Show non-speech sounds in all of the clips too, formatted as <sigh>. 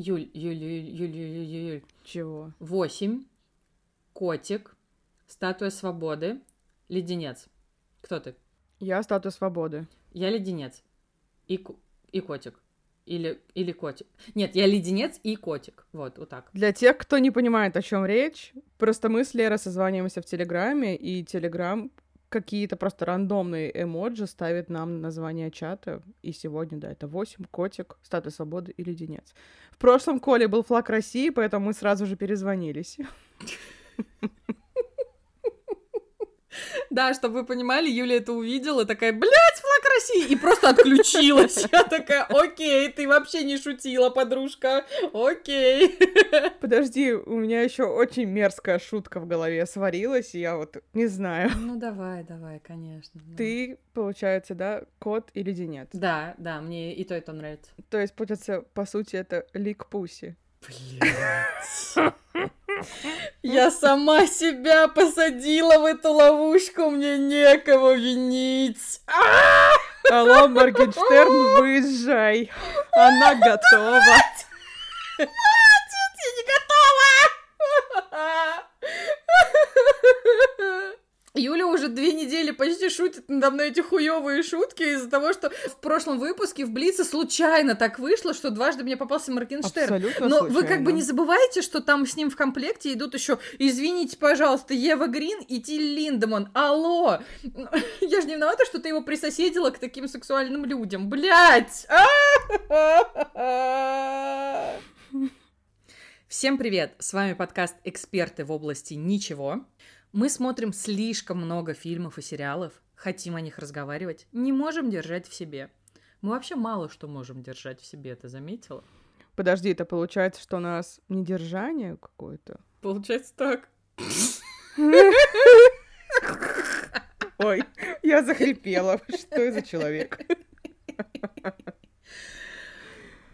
Юль, Юль, Юль, Юль, Юль, Юль, Юль. Чего? Восемь. Котик. Статуя свободы. Леденец. Кто ты? Я статус свободы. Я леденец. И, и котик. Или, или котик. Нет, я леденец и котик. Вот, вот так. Для тех, кто не понимает, о чем речь, просто мы с Лерой созваниваемся в Телеграме, и Телеграм какие-то просто рандомные эмоджи ставит нам на название чата. И сегодня, да, это 8, котик, статус свободы и леденец. В прошлом Коле был флаг России, поэтому мы сразу же перезвонились. <laughs> <laughs> Да, чтобы вы понимали, Юля это увидела, такая, блядь, флаг России, и просто отключилась. Я такая, окей, ты вообще не шутила, подружка, окей. <laughs> Подожди, у меня еще очень мерзкая шутка в голове сварилась, и я вот не знаю. Ну, давай, давай, конечно. Ты, получается, да, кот и леденец. Да, да, мне и то, и то нравится. То есть, получается, по сути, это лик пуси. Блядь. Я сама себя посадила в эту ловушку, мне некого винить. Алло, Моргенштерн, выезжай. Она готова. Я не готова! Юля уже две недели почти шутит надо мной эти хуёвые шутки из-за того, что в прошлом выпуске в Блице случайно так вышло, что дважды мне попался Моргенштерн. Абсолютно Но вы как бы случайно. не забывайте, что там с ним в комплекте идут еще, извините, пожалуйста, Ева Грин и Тиль Линдеман. Алло! <laughs> Я же не виновата, что ты его присоседила к таким сексуальным людям. Блять! <laughs> Всем привет! С вами подкаст «Эксперты в области ничего». Мы смотрим слишком много фильмов и сериалов, хотим о них разговаривать, не можем держать в себе. Мы вообще мало что можем держать в себе, ты заметила? Подожди, это получается, что у нас недержание какое-то? Получается так. Ой, я захрипела. Что я за человек?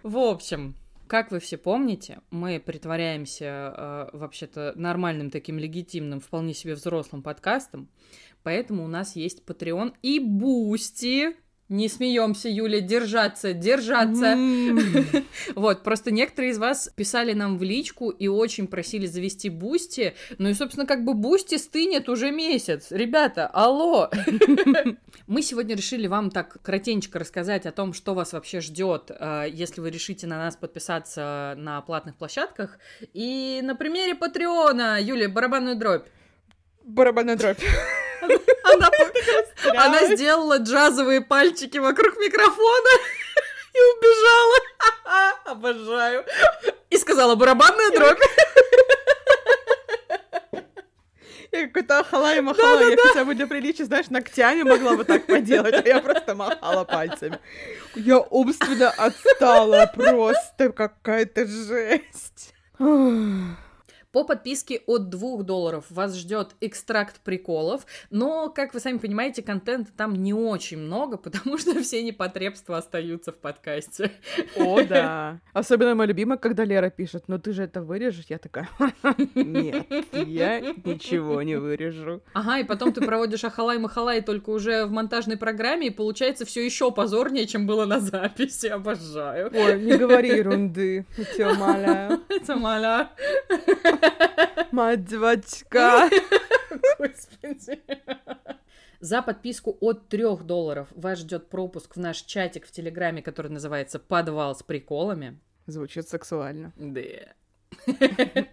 В общем, как вы все помните, мы притворяемся э, вообще-то нормальным таким легитимным, вполне себе взрослым подкастом, поэтому у нас есть Patreon и Boosty. Не смеемся, Юля, держаться, держаться. М. <laughs> Вот, просто некоторые из вас писали нам в личку и очень просили завести Boosty. Ну и, собственно, как бы Boosty стынет уже месяц. Ребята, алло! <laughs> Мы сегодня решили вам так кратенько рассказать о том, что вас вообще ждет, если вы решите на нас подписаться на платных площадках. И на примере Патреона, Юля, барабанную дробь. Барабанная дробь. Она, она сделала джазовые пальчики вокруг микрофона и убежала. <laughs> Обожаю. И сказала барабанная дробь. Я какой-то ахалай махала. Я хотя бы для приличия, знаешь, ногтями могла бы так поделать, а я просто махала пальцами. Я умственно отстала просто. Какая-то жесть. По подписке от 2 долларов вас ждет экстракт приколов, но, как вы сами понимаете, контента там не очень много, <laughs> потому что все непотребства остаются в подкасте. О, да. Особенно мое любимое, когда Лера пишет, ну ты же это вырежешь. Я такая, <laughs> нет, я ничего не вырежу. Ага, и потом ты проводишь ахалай-махалай только уже в монтажной программе, и получается все еще позорнее, чем было на записи. Обожаю. Ой, не говори ерунды, тебя умоляю. <laughs> Это маля. Мать девочка. <laughs> Господи. За подписку от 3 долларов вас ждет пропуск в наш чатик в Телеграме, который называется «Подвал с приколами». Звучит сексуально. Да. <laughs>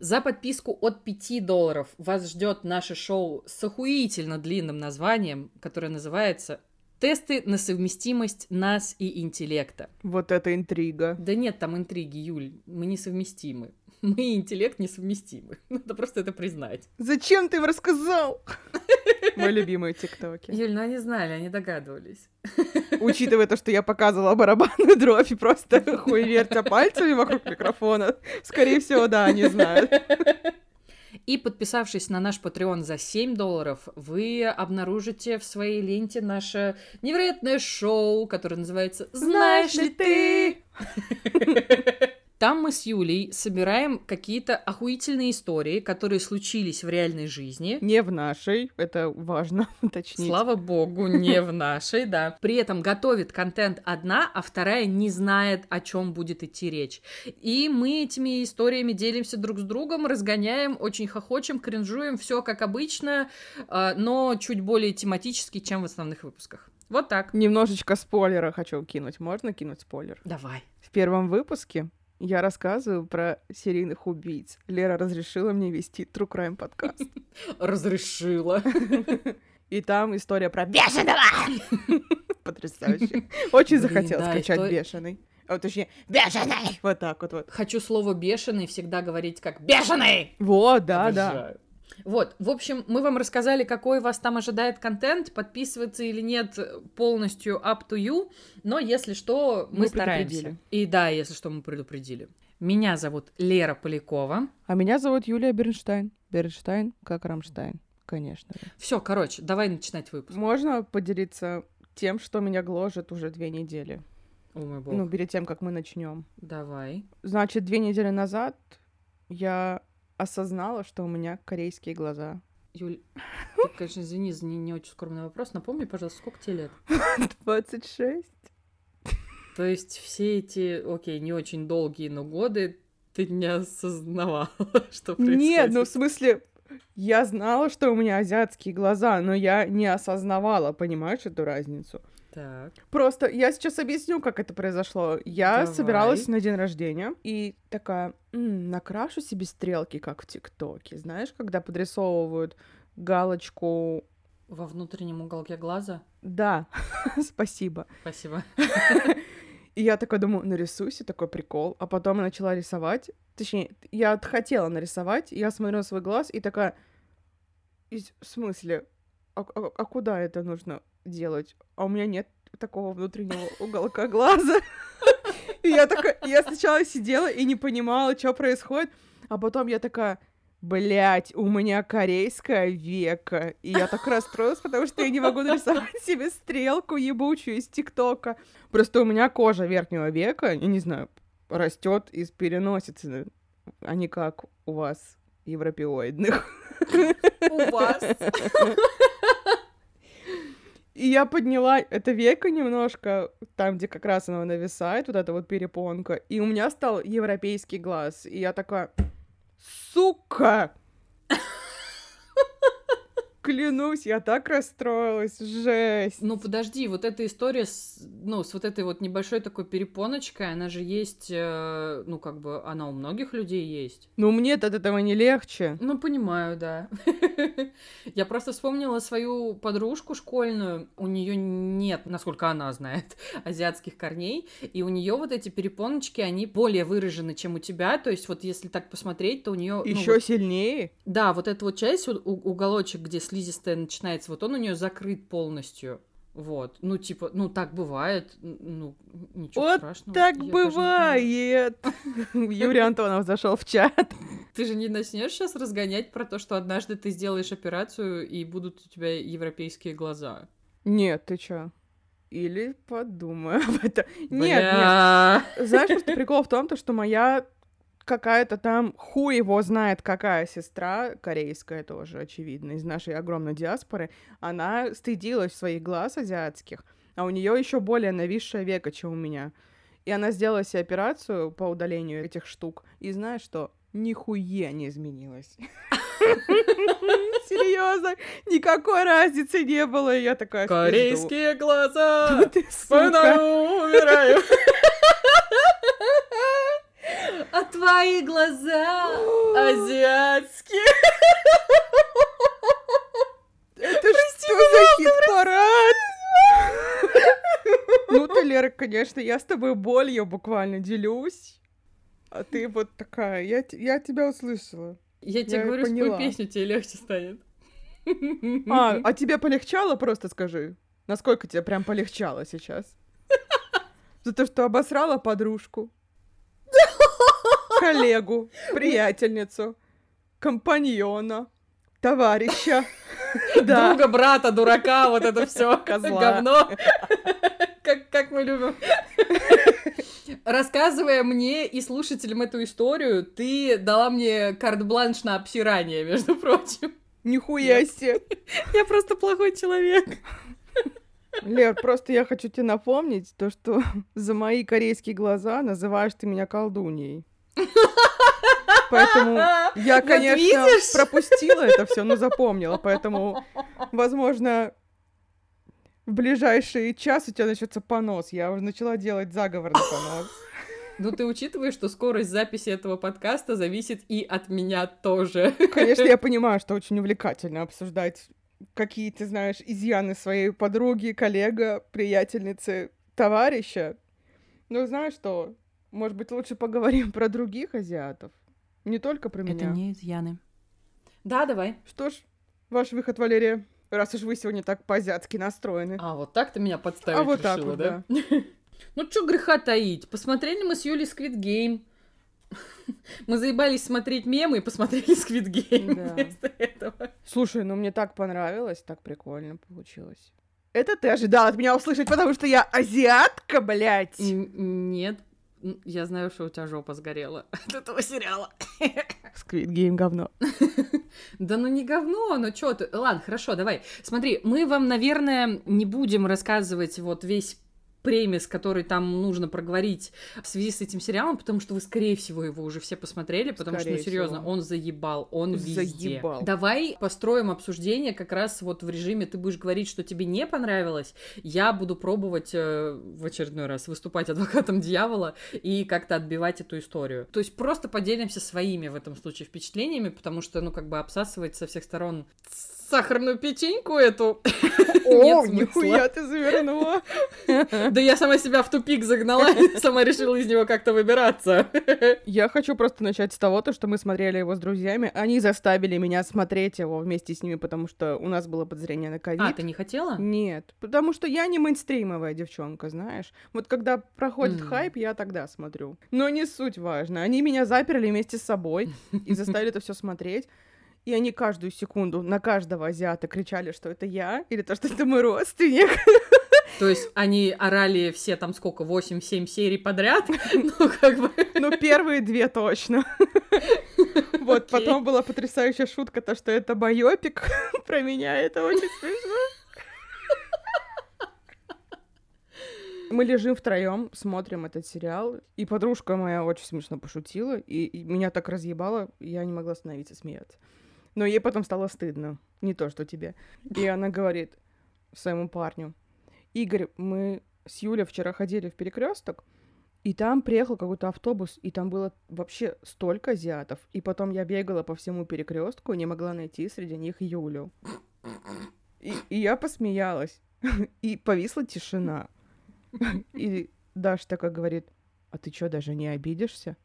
За подписку от 5 долларов вас ждет наше шоу с охуительно длинным названием, которое называется «Тесты на совместимость нас и интеллекта». Вот это интрига. Да нет там интриги, Юль, мы несовместимы. Мы и интеллект несовместимы. <laughs> Надо просто это признать. Зачем ты им рассказал? <laughs> Мои любимые тиктоки. Юль, ну они знали, они догадывались. <laughs> Учитывая то, что я показывала барабанную дробь и просто хуй вертя пальцами вокруг микрофона, скорее всего, да, они знают. И подписавшись на наш Patreon за 7 долларов, вы обнаружите в своей ленте наше невероятное шоу, которое называется «Знаешь ли ты?». Там мы с Юлей собираем какие-то охуительные истории, которые случились в реальной жизни. Не в нашей, это важно <laughs> уточнить. Слава богу, не в <laughs> нашей, да. При этом готовит контент одна, а вторая не знает, о чем будет идти речь. И мы этими историями делимся друг с другом, разгоняем, очень хохочем, кринжуем, все как обычно, а, но чуть более тематически, чем в основных выпусках. Вот так. Немножечко спойлера хочу кинуть. Можно кинуть спойлер? Давай. В первом выпуске я рассказываю про серийных убийц. Лера разрешила мне вести True Crime подкаст. <laughs> Разрешила. <laughs> И там история про бешеного! <laughs> Потрясающе. Очень захотел скачать бешеный. А, точнее, бешеный! Вот так вот. вот. Хочу слово бешеный всегда говорить как бешеный! Вот, да, да. Вот, в общем, мы вам рассказали, какой вас там ожидает контент, подписываться или нет полностью up to you, но если что, мы, мы стараемся. И да, если что, мы предупредили. Меня зовут Лера Полякова. А меня зовут Юлия Бернштайн. Бернштайн, как Рамштайн, конечно. Все, короче, давай начинать выпуск. Можно поделиться тем, что меня гложет уже две недели? О мой бог. Ну, перед тем, как мы начнем. Давай. Значит, две недели назад я осознала, что у меня корейские глаза. Юль, <laughs> ты, конечно, извини за не, не очень скромный вопрос. Напомни, пожалуйста, сколько тебе лет? <laughs> 26. То есть все эти, окей, не очень долгие, но годы ты не осознавала, <laughs> что происходит? Нет, ну в смысле, я знала, что у меня азиатские глаза, но я не осознавала, понимаешь, эту разницу. Так. Просто я сейчас объясню, как это произошло. Я Давай. собиралась на день рождения и такая, м-м, накрашу себе стрелки, как в ТикТоке. Знаешь, когда подрисовывают галочку во внутреннем уголке глаза? Да, <laughs> спасибо. Спасибо. И я такая думаю, нарисуй себе такой прикол. А потом я начала рисовать. Точнее, я хотела нарисовать, я смотрю на свой глаз и такая, в смысле, а, а, а куда это нужно делать? А у меня нет такого внутреннего уголка глаза. <laughs> И я такая, я сначала сидела и не понимала, что происходит, а потом я такая, блять, у меня корейская века. И я так расстроилась, потому что я не могу нарисовать себе стрелку ебучую из ТикТока. Просто у меня кожа верхнего века, я не знаю, растет из переносицы, а не как у вас, европеоидных. У вас. <laughs> И я подняла это веко немножко, там, где как раз оно нависает, вот эта вот перепонка, и у меня стал европейский глаз. И я такая, сука! Клянусь, я так расстроилась, жесть. Ну подожди, вот эта история с, ну, с вот этой вот небольшой такой перепоночкой, она же есть, э, ну как бы, она у многих людей есть. Ну мне-то от этого не легче. Ну понимаю, да. <laughs> Я просто вспомнила свою подружку школьную, у нее нет, насколько она знает, <laughs> азиатских корней, и у нее вот эти перепоночки, они более выражены, чем у тебя, то есть вот если так посмотреть, то у нее еще ну, вот, сильнее. Да, вот эта вот часть, уголочек, где слизистая начинается, вот он у нее закрыт полностью. Вот, ну, типа, ну, так бывает, ну, ничего вот страшного. так Я бывает! <laughs> Юрий Антонов зашел в чат. Ты же не начнешь сейчас разгонять про то, что однажды ты сделаешь операцию, и будут у тебя европейские глаза. Нет, ты чё? Или подумай об этом. Нет, нет. Знаешь, просто прикол в том, то, что моя какая-то там, хуй его знает, какая сестра, корейская тоже, очевидно, из нашей огромной диаспоры, она стыдилась своих глаз азиатских, а у нее еще более нависшее века, чем у меня. И она сделала себе операцию по удалению этих штук, и знаешь что? Нихуя не изменилась. <laughs> Серьезно, никакой разницы не было. Я такая... Корейские глаза! Вспоминаю, умираю. <laughs> А твои глаза азиатские. Это что за хит-парад? Ну ты, Лера, конечно, я с тобой болью буквально делюсь. А ты вот такая, я, я тебя услышала. Я тебе говорю, спой песню, тебе легче станет. А, а тебе полегчало, просто скажи. Насколько тебе прям полегчало сейчас? За то, что обосрала подружку коллегу, приятельницу, компаньона, товарища. <laughs> Друга, брата, дурака, вот это все <laughs> говно. <laughs> Как, как мы любим. Рассказывая мне и слушателям эту историю, ты дала мне карт-бланш на обсирание, между прочим. Нихуя себе. Я просто плохой человек. Лер, просто я хочу тебе напомнить то, что за мои корейские глаза называешь ты меня колдуньей. Поэтому <laughs> я, Вот конечно, видишь? пропустила это все, но запомнила. Поэтому, возможно, в ближайший час у тебя начнется понос. Я уже начала делать заговор на понос. Ну, ты учитываешь, что скорость записи этого подкаста зависит и от меня тоже. Конечно, я <laughs> понимаю, что очень увлекательно обсуждать какие, ты знаешь, изъяны своей подруги, коллега, приятельницы, товарища. Но знаешь что? Может быть, лучше поговорим про других азиатов? Не только про меня. изъяны. Да, давай. Что ж, ваш выход, Валерия, раз уж вы сегодня так по-азиатски настроены. А, вот так ты меня подставить А вот так решила, вот, да? <laughs> Ну, чё греха таить? Посмотрели мы с Юлей Squid Game. <laughs> Мы заебались смотреть мемы и посмотрели <laughs> Squid Game Да. вместо этого. Слушай, ну мне так понравилось, так прикольно получилось. Это ты ожидал от меня услышать, потому что я азиатка, блядь! Н- Нет, я знаю, что у тебя жопа сгорела <laughs> от этого сериала. <laughs> Squid Game говно. Да ну не говно, ну чё ты... Ладно, хорошо, давай. Смотри, мы вам, наверное, не будем рассказывать вот весь премис, который там нужно проговорить в связи с этим сериалом, потому что вы, скорее всего, его уже все посмотрели, потому что, ну, Скорее серьезно, всего. он заебал, он везде. Заебал. Давай построим обсуждение как раз вот в режиме ты будешь говорить, что тебе не понравилось, я буду пробовать э, в очередной раз выступать адвокатом дьявола и как-то отбивать эту историю. То есть просто поделимся своими в этом случае впечатлениями, потому что, ну, как бы обсасывать со всех сторон сахарную печеньку эту. <laughs> О, нихуя ты завернула. Да я сама себя в тупик загнала, <laughs> сама решила из него как-то выбираться. <laughs> Я хочу просто начать с того, то, что мы смотрели его с друзьями. Они заставили меня смотреть его вместе с ними, потому что у нас было подозрение на ковид. А, ты не хотела? Нет, потому что я не мейнстримовая девчонка, знаешь. Вот когда проходит хайп, я тогда смотрю. Но не суть важно. Они меня заперли вместе с собой и заставили это все смотреть. И они каждую секунду на каждого азиата кричали, что это я, или то, что это мой родственник. <laughs> То есть они орали все там сколько, 8-7 серий подряд? <laughs> Ну, как бы... Ну, первые две точно. <laughs> Вот, потом была потрясающая шутка, то, что это байопик про меня, это очень смешно. Мы лежим втроем, смотрим этот сериал, и подружка моя очень смешно пошутила, и, и меня так разъебало, я не могла остановиться смеяться. Но ей потом стало стыдно, не то, что тебе. И она говорит своему парню, Игорь, мы с Юлей вчера ходили в перекресток, и там приехал какой-то автобус, и там было вообще столько азиатов. И потом я бегала по всему перекрестку и не могла найти среди них Юлю. И, и я посмеялась. И повисла тишина. И Даша такая говорит, а ты что, даже не обидишься?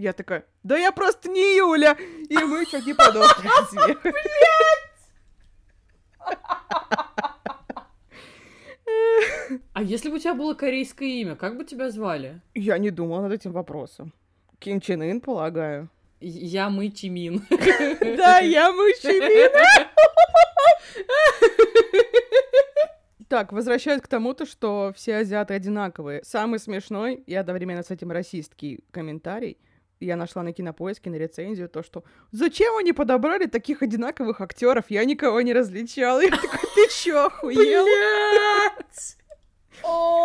Я такая, да я просто не Юля! И мы чуть не подохли <laughs> от смеха. А если бы у тебя было корейское имя, как бы тебя звали? Я не думала над этим вопросом. Ким Чен Ын, полагаю. Я Мы Чимин. <laughs> Да, я мужчина. <laughs> Так, возвращаясь к тому-то, что все азиаты одинаковые. Самый смешной и одновременно с этим расистский комментарий я нашла на кинопоиске на рецензию то, что зачем они подобрали таких одинаковых актеров? Я никого не различала. Я такой, ты чё, охуел?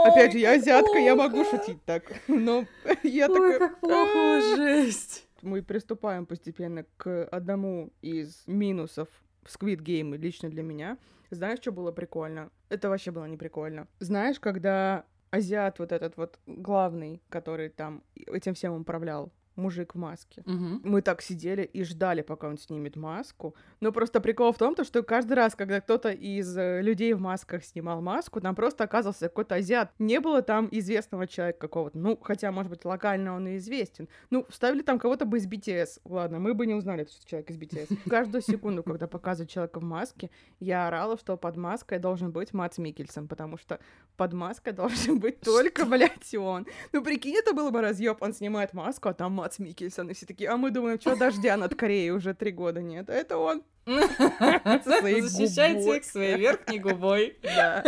Опять же, я азиатка, я могу шутить так. Но я такая... как плохо, «А». жесть. Мы приступаем постепенно к одному из минусов Squid Game лично для меня. Знаешь, что было прикольно? Это вообще было не прикольно. Знаешь, когда азиат вот этот вот главный, который там этим всем управлял, мужик в маске. Мгм. Мы так сидели и ждали, пока он снимет маску. Но просто прикол в том, то, что каждый раз, когда кто-то из э, людей в масках снимал маску, там просто оказывался какой-то азиат. Не было там известного человека какого-то. Ну, хотя, может быть, локально он и известен. Ну, вставили там кого-то бы из BTS. Ладно, мы бы не узнали, что человек из BTS. <laughs> Каждую секунду, когда показывают человека в маске, я орала, что под маской должен быть Мац Микельсон, потому что под маской должен быть <laughs> только, блядь, он. Ну, прикинь, это было бы разъеб. Он снимает маску, а там Мац Микельсон. И все такие, а мы думаем, что дождя над Кореей уже три года нет. А это он. <laughs> Защищает всех своей верхней губой. Да.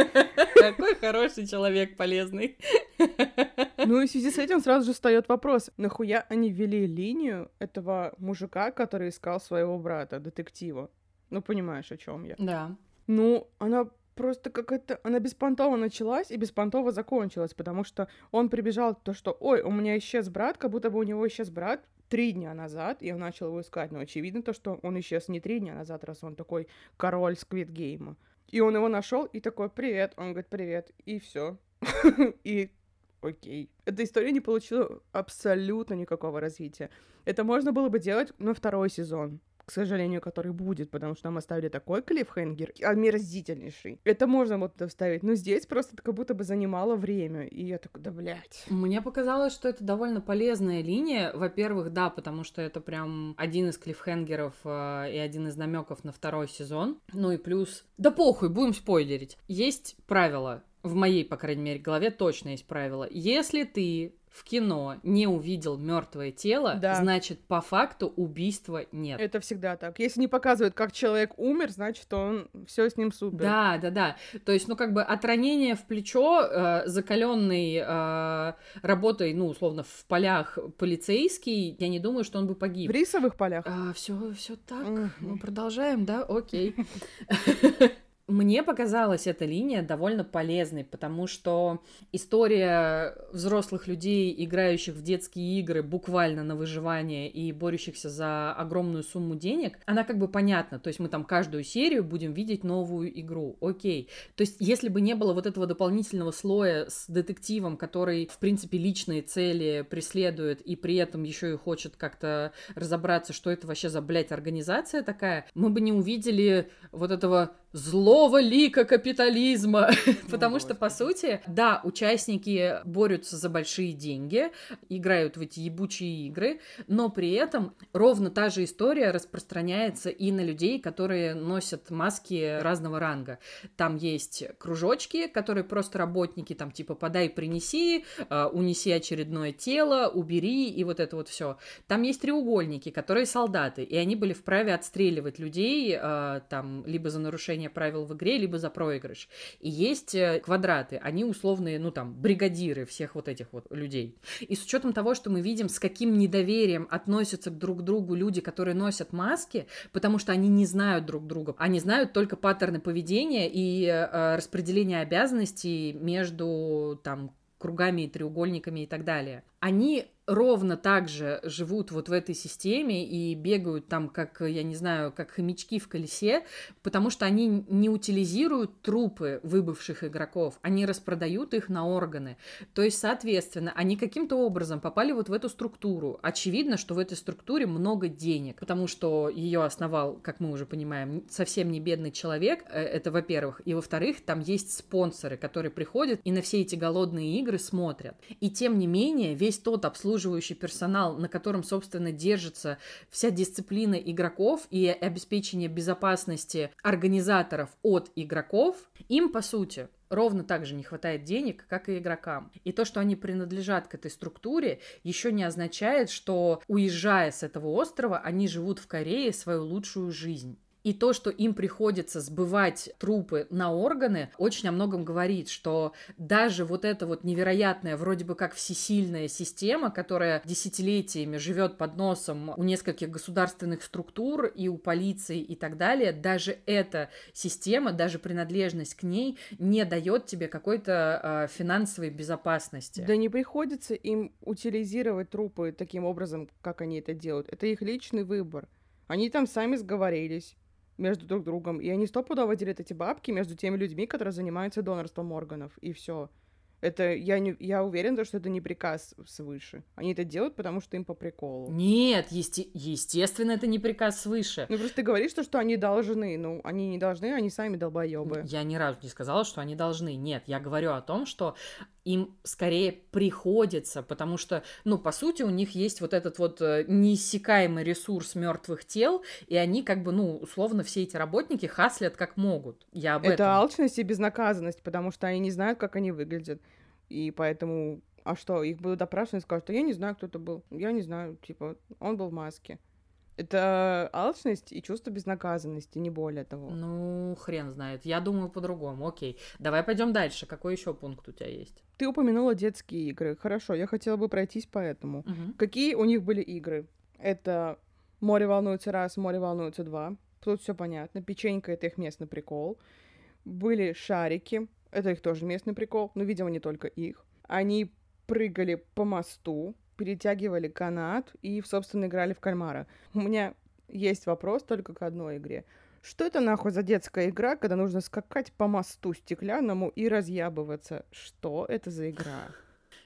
Какой хороший человек, полезный. Ну и в связи с этим сразу же встает вопрос, нахуя они ввели линию этого мужика, который искал своего брата, детектива? Ну, понимаешь, о чем я. Да. Ну, она просто какая-то... Она беспонтово началась и беспонтово закончилась, потому что он прибежал, то, что, ой, у меня исчез брат, как будто бы у него исчез брат три дня назад, и он начал его искать. Но очевидно то, что он исчез не три дня назад, раз он такой король Сквид Гейма. И он его нашел и такой, привет. Он говорит, привет. И все. <laughs> И окей. Эта история не получила абсолютно никакого развития. Это можно было бы делать на второй сезон к сожалению, который будет, потому что нам оставили такой клиффхенгер, омерзительнейший. Это можно вот вставить, но здесь просто как будто бы занимало время, и я такой, да, блядь. Мне показалось, что это довольно полезная линия. Во-первых, да, потому что это прям один из клиффхенгеров э, и один из намеков на второй сезон. Ну и плюс... Да похуй, будем спойлерить. Есть правило, в моей, по крайней мере, голове точно есть правило. Если ты в кино не увидел мертвое тело, Да. значит, по факту убийства нет. Это всегда так. Если не показывают, как человек умер, значит, он все с ним супер. Да, да, да. То есть, ну, как бы от ранения в плечо, э, закаленный э, работой, ну, условно, в полях полицейский, я не думаю, что он бы В погиб. рисовых полях. все, все так. Мгм. Ну, продолжаем, да? Окей. <laughs> Мне показалась эта линия довольно полезной, потому что история взрослых людей, играющих в детские игры буквально на выживание и борющихся за огромную сумму денег, она как бы понятна. То есть мы там каждую серию будем видеть новую игру. Окей. То есть если бы не было вот этого дополнительного слоя с детективом, который, в принципе, личные цели преследует и при этом еще и хочет как-то разобраться, что это вообще за, блядь, организация такая, мы бы не увидели вот этого злого лика капитализма. <laughs> Потому что, по сути, да, участники борются за большие деньги, играют в эти ебучие игры, но при этом ровно та же история распространяется и на людей, которые носят маски разного ранга. Там есть кружочки, которые просто работники, там типа подай, принеси, э, унеси очередное тело, убери и вот это вот все. Там есть треугольники, которые солдаты, и они были вправе отстреливать людей э, там либо за нарушение правил в игре, либо за проигрыш. И есть э, квадраты, они условные, ну там, бригадиры всех вот этих вот людей. И с учетом того, что мы видим, с каким недоверием относятся к друг другу люди, которые носят маски, потому что они не знают друг друга, они знают только паттерны поведения и э, распределение обязанностей между там кругами и треугольниками и так далее. Они ровно так же живут вот в этой системе и бегают там, как, я не знаю, как хомячки в колесе, потому что они не утилизируют трупы выбывших игроков, они распродают их на органы. То есть, соответственно, они каким-то образом попали вот в эту структуру. Очевидно, что в этой структуре много денег, потому что ее основал, как мы уже понимаем, совсем не бедный человек, э, это во-первых. И во-вторых, там есть спонсоры, которые приходят и на все эти голодные игры смотрят. И тем не менее, весь тот обслуживающий персонал, на котором, собственно, держится вся дисциплина игроков и обеспечение безопасности организаторов от игроков, им, по сути, ровно так же не хватает денег, как и игрокам. И то, что они принадлежат к этой структуре, еще не означает, что, уезжая с этого острова, они живут в Корее свою лучшую жизнь. И то, что им приходится сбывать трупы на органы, очень о многом говорит, что даже вот эта вот невероятная, вроде бы как всесильная система, которая десятилетиями живет под носом у нескольких государственных структур и у полиции и так далее, даже эта система, даже принадлежность к ней не дает тебе какой-то э, финансовой безопасности. Да не приходится им утилизировать трупы таким образом, как они это делают. Это их личный выбор. Они там сами сговорились между друг другом, и они стопудово делят эти бабки между теми людьми, которые занимаются донорством органов, и все. Это я не я уверена, что это не приказ свыше. Они это делают, потому что им по приколу. Нет, есте- естественно, это не приказ свыше. Ну просто ты говоришь, что, что они должны. Ну, они не должны, они сами долбоебы. Я ни разу не сказала, что они должны. Нет, я говорю о том, что им скорее приходится, потому что, ну, по сути, у них есть вот этот вот э, неиссякаемый ресурс мертвых тел, и они как бы, ну, условно, все эти работники хаслят как могут. Я об это этом. алчность и безнаказанность, потому что они не знают, как они выглядят. И поэтому... А что, их будут допрашивать и скажут, что я не знаю, кто это был. Я не знаю, типа, он был в маске. Это алчность и чувство безнаказанности, не более того. Ну, хрен знает. Я думаю по-другому. Окей. Давай пойдем дальше. Какой еще пункт у тебя есть? Ты упомянула детские игры. Хорошо, я хотела бы пройтись по этому. Угу. Какие у них были игры? Это море волнуется раз, море волнуется два. Тут все понятно. Печенька это их местный прикол. Были шарики. Это их тоже местный прикол. Но, видимо, не только их. Они прыгали по мосту перетягивали канат и, собственно, играли в кальмара. У меня есть вопрос только к одной игре. Что это нахуй за детская игра, когда нужно скакать по мосту стеклянному и разъябываться? Что это за игра?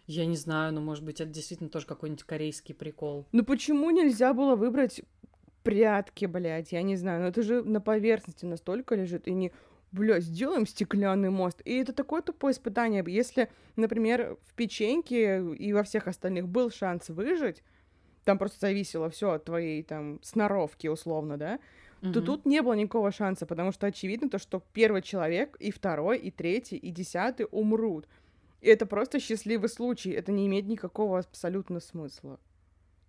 Я не знаю, но может быть это действительно тоже какой-нибудь корейский прикол. Ну почему нельзя было выбрать прятки, блядь? Я не знаю, но это же на поверхности настолько лежит, и не бля, сделаем стеклянный мост. И это такое тупое испытание. Если, например, в печеньке и во всех остальных был шанс выжить, там просто зависело все от твоей там сноровки, условно, да, mm-hmm. то тут не было никакого шанса, потому что очевидно то, что первый человек, и второй, и третий, и десятый умрут. И это просто счастливый случай. Это не имеет никакого абсолютно смысла.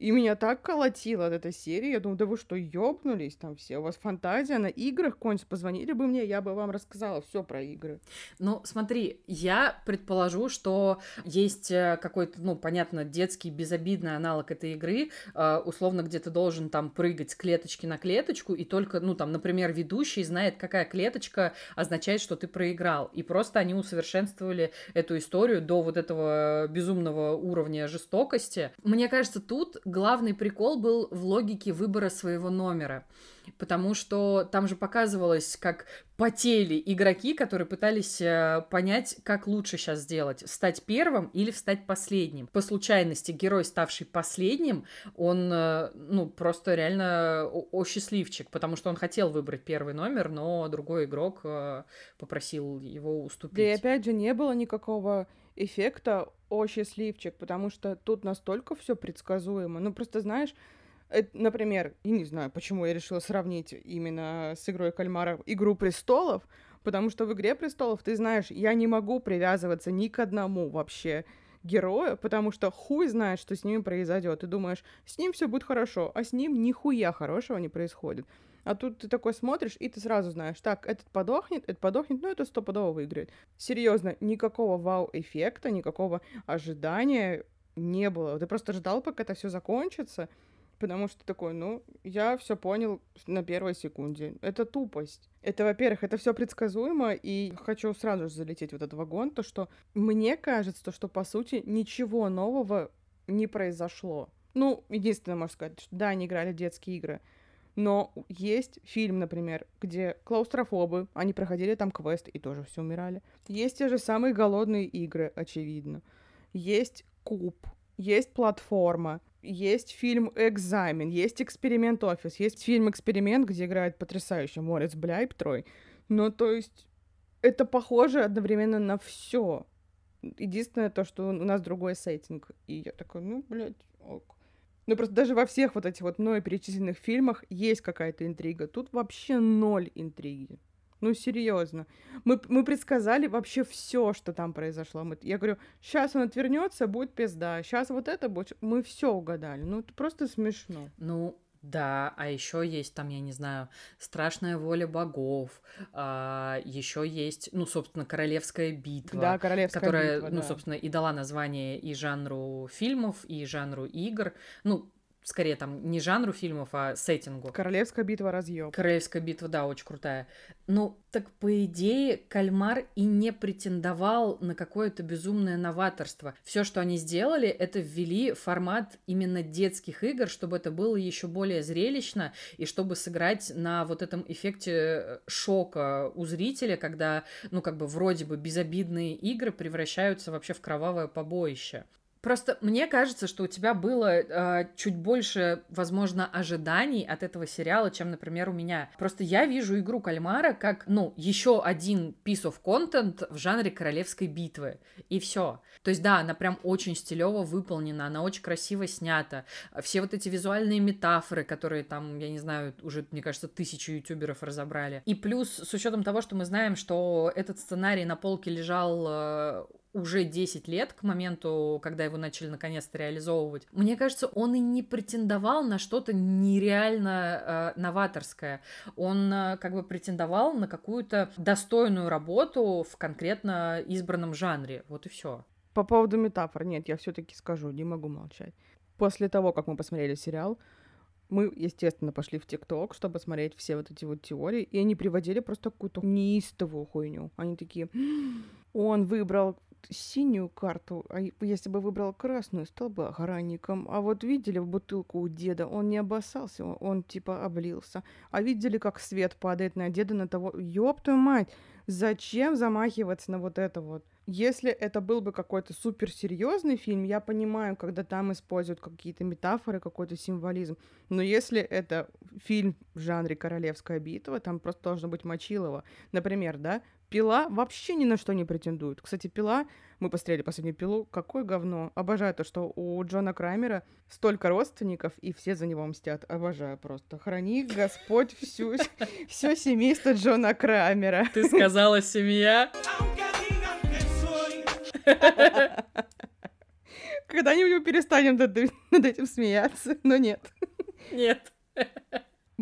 И меня так колотило от этой серии. Я думаю, да вы что, ёбнулись там все? У вас фантазия на играх кончится. Позвонили бы мне, я бы вам рассказала все про игры. Ну, смотри, я предположу, что есть э, какой-то, ну, понятно, детский безобидный аналог этой игры. Э, условно, где ты должен там прыгать с клеточки на клеточку, и только, ну, там, например, ведущий знает, какая клеточка означает, что ты проиграл. И просто они усовершенствовали эту историю до вот этого безумного уровня жестокости. Мне кажется, тут главный прикол был в логике выбора своего номера. Потому что там же показывалось, как потели игроки, которые пытались э, понять, как лучше сейчас сделать. Встать первым или встать последним. По случайности герой, ставший последним, он, э, ну, просто реально о, счастливчик, потому что он хотел выбрать первый номер, но другой игрок э, попросил его уступить. Да и опять же, не было никакого эффекта «О, счастливчик», потому что тут настолько все предсказуемо. Ну, просто знаешь, например, я не знаю, почему я решила сравнить именно с игрой кальмара «Игру престолов», потому что в «Игре престолов», ты знаешь, я не могу привязываться ни к одному вообще герою, потому что хуй знает, что с ними произойдет. Ты думаешь, с ним все будет хорошо, а с ним нихуя хорошего не происходит. А тут ты такой смотришь, и ты сразу знаешь, так, этот подохнет, этот подохнет, ну это стопудово выиграет. Серьезно, никакого вау-эффекта, никакого ожидания не было. Ты просто ждал, пока это все закончится, потому что такой, ну, я все понял на первой секунде. Это тупость. Это, во-первых, это все предсказуемо, и хочу сразу же залететь в этот вагон, то, что мне кажется, то, что, по сути, ничего нового не произошло. Ну, единственное, можно сказать, что да, они играли в детские игры, но есть фильм, например, где клаустрофобы, они проходили там квест и тоже все умирали. Есть те же самые голодные игры, очевидно. Есть куб, есть платформа, есть фильм «Экзамен», есть «Эксперимент Офис», есть фильм «Эксперимент», где играет потрясающий Морец Бляйб Трой. Но то есть это похоже одновременно на все. Единственное то, что у нас другой сеттинг. И я такой, ну, блядь, ок. Ну, просто даже во всех вот этих вот мною перечисленных фильмах есть какая-то интрига. Тут вообще ноль интриги. Ну, серьезно. Мы, мы предсказали вообще все, что там произошло. Мы, я говорю, сейчас он отвернется, будет пизда. Сейчас вот это будет. Мы все угадали. Ну, это просто смешно. Ну, да, а еще есть там, я не знаю, страшная воля богов, а, еще есть, ну, собственно, королевская битва, да, королевская которая, битва, ну, да. собственно, и дала название и жанру фильмов, и жанру игр. Ну, скорее там не жанру фильмов, а сеттингу. Королевская битва разъем. Королевская битва, да, очень крутая. Ну, так по идее, кальмар и не претендовал на какое-то безумное новаторство. Все, что они сделали, это ввели формат именно детских игр, чтобы это было еще более зрелищно и чтобы сыграть на вот этом эффекте э, шока у зрителя, когда, ну, как бы вроде бы безобидные игры превращаются вообще в кровавое побоище. Просто мне кажется, что у тебя было э, чуть больше, возможно, ожиданий от этого сериала, чем, например, у меня. Просто я вижу игру кальмара как, ну, еще один piece of content в жанре королевской битвы. И все. То есть, да, она прям очень стилево выполнена, она очень красиво снята. Все вот эти визуальные метафоры, которые там, я не знаю, уже, мне кажется, тысячу ютуберов разобрали. И плюс, с учетом того, что мы знаем, что этот сценарий на полке лежал э, уже 10 лет к моменту, когда его начали наконец-то реализовывать, мне кажется, он и не претендовал на что-то нереально э, новаторское. Он э, как бы претендовал на какую-то достойную работу в конкретно избранном жанре. Вот и все. По поводу метафор, нет, я все-таки скажу, не могу молчать. После того, как мы посмотрели сериал, мы, естественно, пошли в ТикТок, чтобы смотреть все вот эти вот теории, и они приводили просто какую-то неистовую хуйню. Они такие, он выбрал синюю карту, а если бы выбрал красную, стал бы охранником. А вот видели в бутылку у деда, он не обоссался, он типа облился. А видели, как свет падает на деда, на того... Ёб твою мать! Зачем замахиваться на вот это вот? Если это был бы какой-то суперсерьезный фильм, я понимаю, когда там используют какие-то метафоры, какой-то символизм. Но если это фильм в жанре «Королевская битва», там просто должно быть Мочилова. Например, да, Пила вообще ни на что не претендует. Кстати, Пила, мы посмотрели последнюю Пилу, какое говно. Обожаю то, что у Джона Краймера столько родственников, и все за него мстят. Обожаю просто. Храни Господь всю, <laughs> все семейство Джона Краймера. Ты сказала семья? Когда-нибудь мы перестанем над, этим смеяться, но нет. Нет.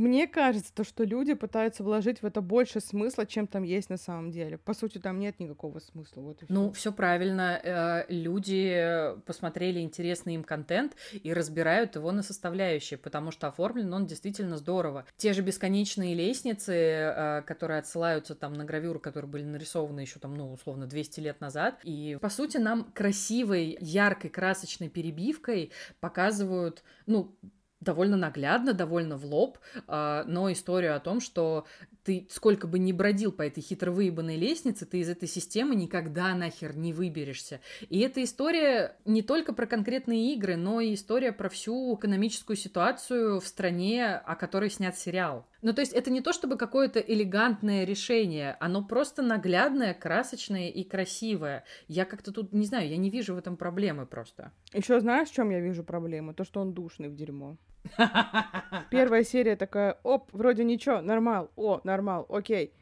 Мне кажется, то, что люди пытаются вложить в это больше смысла, чем там есть на самом деле. По сути, там нет никакого смысла. Вот ну, все правильно. Э, люди посмотрели интересный им контент и разбирают его на составляющие, потому что оформлен он действительно здорово. Те же бесконечные лестницы, э, которые отсылаются там на гравюры, которые были нарисованы еще там, ну, условно, 200 лет назад. И, по сути, нам красивой, яркой, красочной перебивкой показывают, ну, довольно наглядно, довольно в лоб, а, но историю о том, что ты сколько бы ни бродил по этой хитро выебанной лестнице, ты из этой системы никогда нахер не выберешься. И эта история не только про конкретные игры, но и история про всю экономическую ситуацию в стране, о которой снят сериал. Ну, то есть это не то чтобы какое-то элегантное решение, оно просто наглядное, красочное и красивое. Я как-то тут, не знаю, я не вижу в этом проблемы просто. Еще знаешь, в чем я вижу проблему? То, что он душный в дерьмо. <laughs> Первая серия такая, оп, вроде ничего, нормал, о, нормал, окей.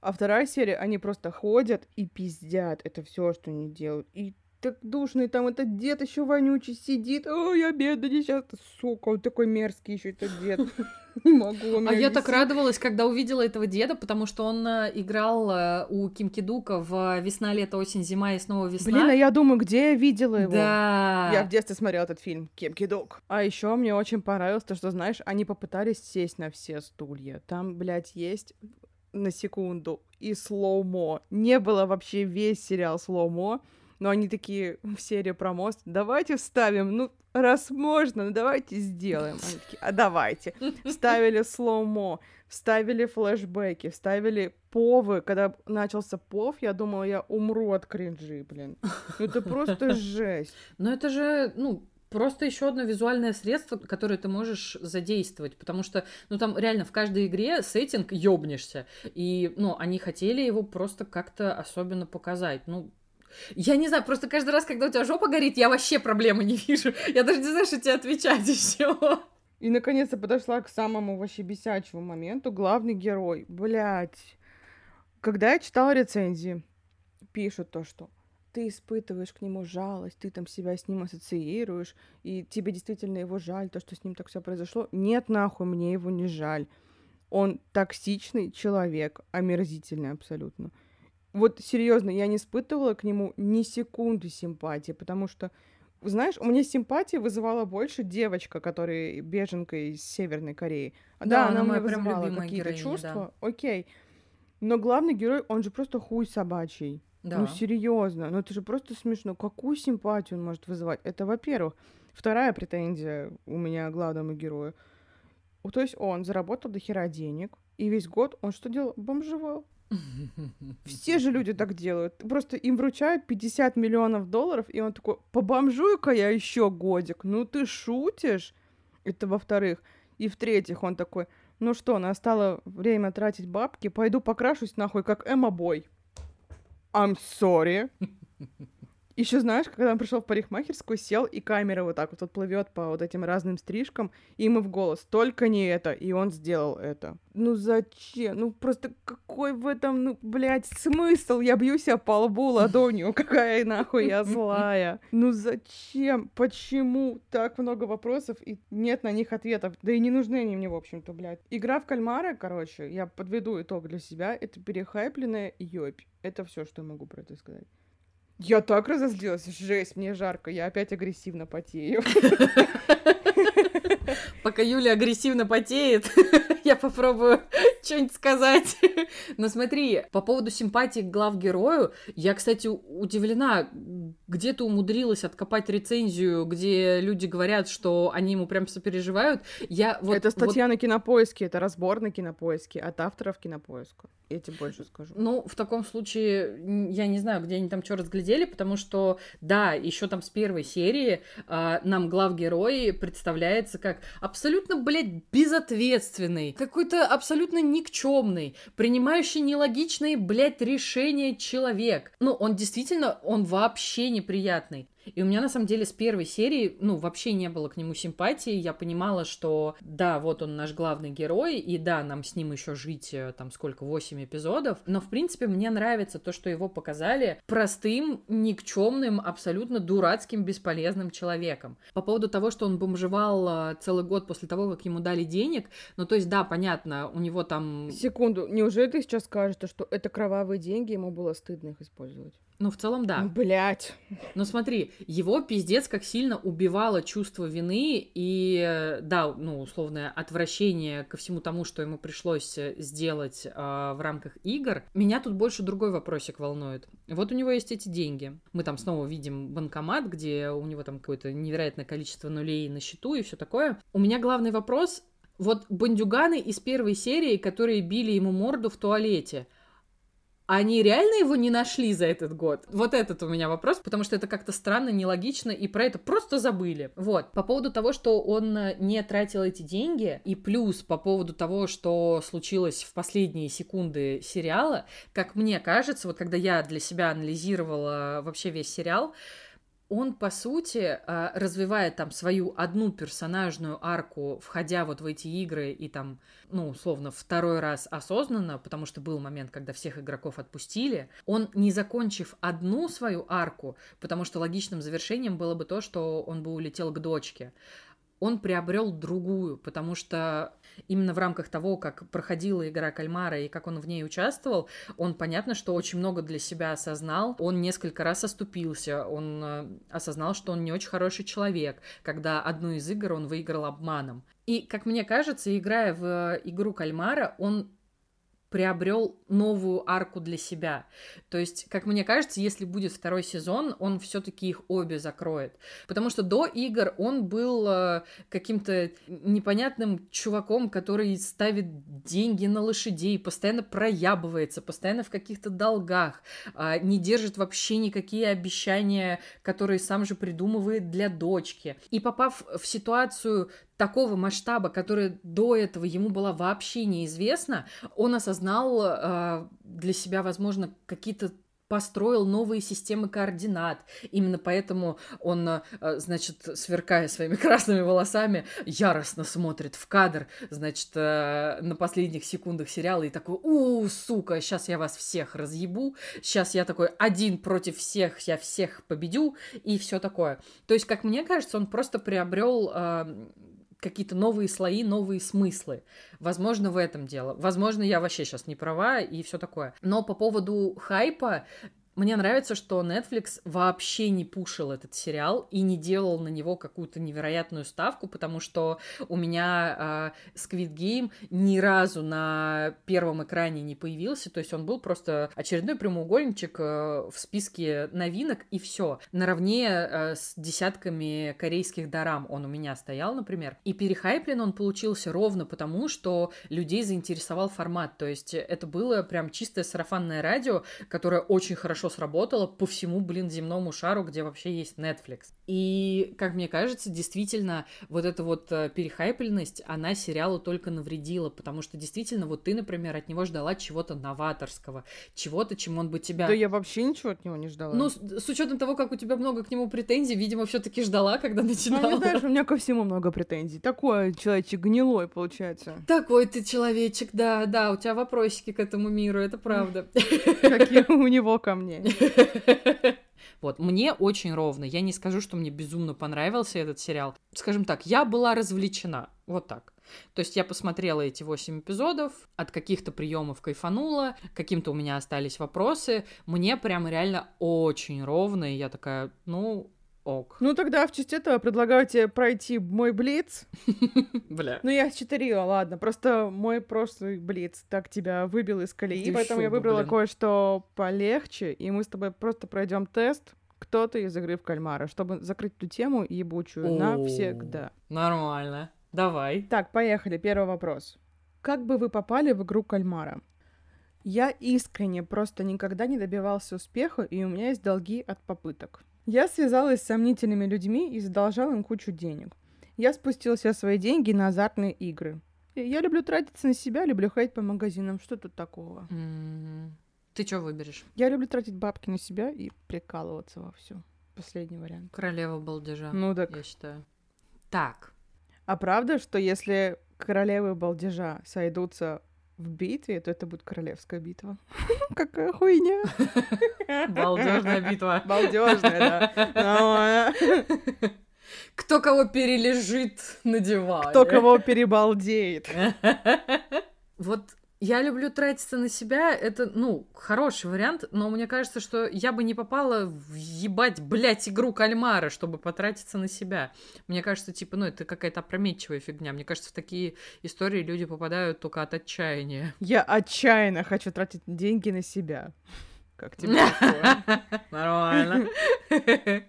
А вторая серия, они просто ходят и пиздят. Это все, что они делают. И так душный, там этот дед еще вонючий сидит. Ой, я бедный несчастный. Сука, он такой мерзкий еще этот дед. <laughs> Не могу. А я так радовалась, когда увидела этого деда, потому что он э, играл э, у Ким Кидука в «Весна, лето, осень, зима и снова весна». Блин, а я думаю, где я видела его? Да. Я в детстве смотрела этот фильм «Ким Кидук». А еще мне очень понравилось то, что, знаешь, они попытались сесть на все стулья. Там, блядь, есть на секунду и slow-mo. Не было вообще весь сериал slow-mo но они такие в серии про мост, давайте вставим, ну, раз можно, ну, давайте сделаем. Они такие, а давайте. Вставили slow-mo, вставили флешбеки, вставили POV ы. Когда начался POV, я думала, я умру от кринжа, блин. Ну, это просто жесть. <laughs> Но это же, ну, просто еще одно визуальное средство, которое ты можешь задействовать, потому что, ну, там реально в каждой игре сеттинг ёбнешься, и, ну, они хотели его просто как-то особенно показать, ну, я не знаю, просто каждый раз, когда у тебя жопа горит, я вообще проблемы не вижу. Я даже не знаю, что тебе отвечать еще. И наконец-то подошла к самому вообще бесячему моменту. Главный герой. Блять. Когда я читала рецензии, пишут то, что ты испытываешь к нему жалость, ты там себя с ним ассоциируешь, и тебе действительно его жаль, то, что с ним так все произошло. Нет, нахуй, мне его не жаль. Он токсичный человек, омерзительный абсолютно вот серьезно, я не испытывала к нему ни секунды симпатии, потому что, знаешь, у меня симпатии вызывала больше девочка, которая беженка из Северной Кореи. Да, да она, она мне вызывала какие-то чувства, да. окей. Но главный герой, он же просто хуй собачий. Ну, да. Ну, серьезно, ну это же просто смешно. Какую симпатию он может вызывать? Это, во-первых. Вторая претензия у меня к главному герою. То есть он заработал до хера денег, и весь год он что делал? Бомжевал. Все же люди так делают. Просто им вручают 50 миллионов долларов, и он такой, побомжую-ка я еще годик. Ну ты шутишь? Это во-вторых. И в-третьих, он такой, ну что, настало время тратить бабки, пойду покрашусь нахуй, как Эмма Бой. I'm sorry. Еще знаешь, когда он пришел в парикмахерскую, сел, и камера вот так вот, вот плывет по вот этим разным стрижкам, и ему в голос «Только не это!» И он сделал это. Ну зачем? Ну просто какой в этом, ну, блядь, смысл? Я бью себя по лбу ладонью, какая нахуй я злая. Ну зачем? Почему? Так много вопросов, и нет на них ответов. Да и не нужны они мне, в общем-то, блядь. Игра в кальмара, короче, я подведу итог для себя, это перехайпленная ёбь. Это все, что я могу про это сказать. Я так разозлилась, жесть, мне жарко, я опять агрессивно потею. <laughs> Пока Юля агрессивно потеет, <laughs> я попробую <laughs> что-нибудь сказать. Но смотри, по поводу симпатии к главгерою, я, кстати, удивлена, где ты умудрилась откопать рецензию, где люди говорят, что они ему прям сопереживают. Я вот, это статья вот... на кинопоиске, это разбор на кинопоиске от авторов кинопоиска. Я тебе больше скажу. Ну, в таком случае, я не знаю, где они там что разглядели, потому что, да, еще там с первой серии э, нам главгерой представляется как абсолютно, блядь, безответственный, какой-то абсолютно никчемный, принимающий нелогичные, блядь, решения человек. Ну, он действительно, он вообще неприятный. И у меня, на самом деле, с первой серии, ну, вообще не было к нему симпатии. Я понимала, что, да, вот он наш главный герой, и да, нам с ним еще жить, э, там, сколько, 8 эпизодов. Но, в принципе, мне нравится то, что его показали простым, никчемным, абсолютно дурацким, бесполезным человеком. По поводу того, что он бомжевал э, целый год после того, как ему дали денег, ну, то есть, да, понятно, у него там... Секунду, неужели ты сейчас скажешь, что это кровавые деньги, ему было стыдно их использовать? Ну, в целом, да. Блять. Но смотри, его пиздец как сильно убивало чувство вины и, да, ну, условное отвращение ко всему тому, что ему пришлось э, сделать э, в рамках игр. Меня тут больше другой вопросик волнует. Вот у него есть эти деньги. Мы там снова видим банкомат, где у него там какое-то невероятное количество нулей на счету и все такое. У меня главный вопрос. Вот бандюганы из первой серии, которые били ему морду в туалете – они реально его не нашли за этот год? Вот этот у меня вопрос, потому что это как-то странно, нелогично, и про это просто забыли. Вот. По поводу того, что он э, не тратил эти деньги, и плюс по поводу того, что случилось в последние секунды сериала, как мне кажется, вот когда я для себя анализировала вообще весь сериал, он, по сути, а, развивает там свою одну персонажную арку, входя вот в эти игры и там, ну, условно, второй раз осознанно, потому что был момент, когда всех игроков отпустили, он, не закончив одну свою арку, потому что логичным завершением было бы то, что он бы улетел к дочке, он приобрел другую, потому что именно в рамках того, как проходила игра кальмара и как он в ней участвовал, он, понятно, что очень много для себя осознал. Он несколько раз оступился, он э, осознал, что он не очень хороший человек, когда одну из игр он выиграл обманом. И, как мне кажется, играя в игру кальмара, он приобрел новую арку для себя. То есть, как мне кажется, если будет второй сезон, он все-таки их обе закроет. Потому что до игр он был э, каким-то непонятным чуваком, который ставит деньги на лошадей, постоянно проябывается, постоянно в каких-то долгах, э, не держит вообще никакие обещания, которые сам же придумывает для дочки. И попав в ситуацию такого масштаба, которая до этого ему была вообще неизвестна, он осознал э, для себя, возможно, какие-то построил новые системы координат. Именно поэтому он, э, значит, сверкая своими <laughs> красными волосами, яростно смотрит в кадр, значит, э, на последних секундах сериала и такой, у, сука, сейчас я вас всех разъебу, сейчас я такой один против всех, я всех победю и все такое. То есть, как мне кажется, он просто приобрел э, какие-то новые слои, новые смыслы. Возможно, в этом дело. Возможно, я вообще сейчас не права и все такое. Но по поводу хайпа, мне нравится, что Netflix вообще не пушил этот сериал и не делал на него какую-то невероятную ставку, потому что у меня э, Squid Game ни разу на первом экране не появился, то есть он был просто очередной прямоугольничек э, в списке новинок и все. Наравне э, с десятками корейских дарам он у меня стоял, например. И перехайплен он получился ровно потому, что людей заинтересовал формат, то есть это было прям чистое сарафанное радио, которое очень хорошо хорошо сработало по всему, блин, земному шару, где вообще есть Netflix. И, как мне кажется, действительно, вот эта вот э, перехайпленность, она сериалу только навредила, потому что действительно, вот ты, например, от него ждала чего-то новаторского, чего-то, чем он бы тебя... Да я вообще ничего от него не ждала. Ну, с, с учетом того, как у тебя много к нему претензий, видимо, все-таки ждала, когда начинала. Ну, не знаешь, у меня ко всему много претензий. Такой человечек гнилой, получается. Такой ты человечек, да, да, у тебя вопросики к этому миру, это правда. Какие у него ко мне. <laughs> Вот, мне очень ровно. Я не скажу, что мне безумно понравился этот сериал. Скажем так, я была развлечена. Вот так. То есть я посмотрела эти восемь эпизодов, от каких-то приемов кайфанула, каким-то у меня остались вопросы. Мне прям реально очень ровно, и я такая, ну, ок. Ну тогда в честь этого предлагаю тебе пройти мой блиц. <laughs> Бля. Ну я читерила, ладно. Просто мой прошлый блиц так тебя выбил из колеи, поэтому я выбрала кое-что полегче, и мы с тобой просто пройдем тест, кто ты из игры в кальмара, чтобы закрыть эту тему ебучую навсегда. Нормально. Давай. Так, поехали. Первый вопрос. Как бы вы попали в игру кальмара? Я искренне просто никогда не добивался успеха, и у меня есть долги от попыток. Я связалась с сомнительными людьми и задолжала им кучу денег. Я спустила все свои деньги на азартные игры. Я люблю тратиться на себя, люблю ходить по магазинам. Что тут такого? Mm-hmm. Ты что выберешь? Я люблю тратить бабки на себя и прикалываться во все. Последний вариант. Королева балдежа. Ну так. Я считаю. Так. А правда, что если королевы балдежа сойдутся в битве, то это будет королевская битва. <laughs> Какая хуйня. <laughs> Балдежная битва. Балдежная, да. Кто кого перележит на диване. Кто кого перебалдеет. <laughs> Вот я люблю тратиться на себя, это, ну, хороший вариант, но мне кажется, что я бы не попала в ебать, блядь, игру кальмара, чтобы потратиться на себя. Мне кажется, типа, ну, это какая-то опрометчивая фигня. Мне кажется, в такие истории люди попадают только от отчаяния. <laughs> Я отчаянно хочу тратить деньги на себя. <laughs> Как тебе Нормально. <laughs>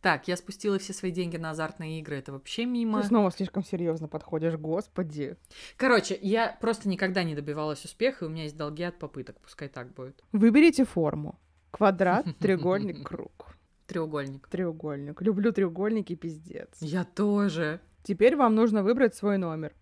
Так, я спустила все свои деньги на азартные игры. Это вообще мимо. Ты снова слишком серьезно подходишь, господи. Короче, я просто никогда не добивалась успеха, и у меня есть долги от попыток. Пускай так будет. Выберите форму. Квадрат, <laughs> треугольник, круг. Треугольник. Треугольник. Люблю треугольники, пиздец. Я тоже. Теперь вам нужно выбрать свой номер.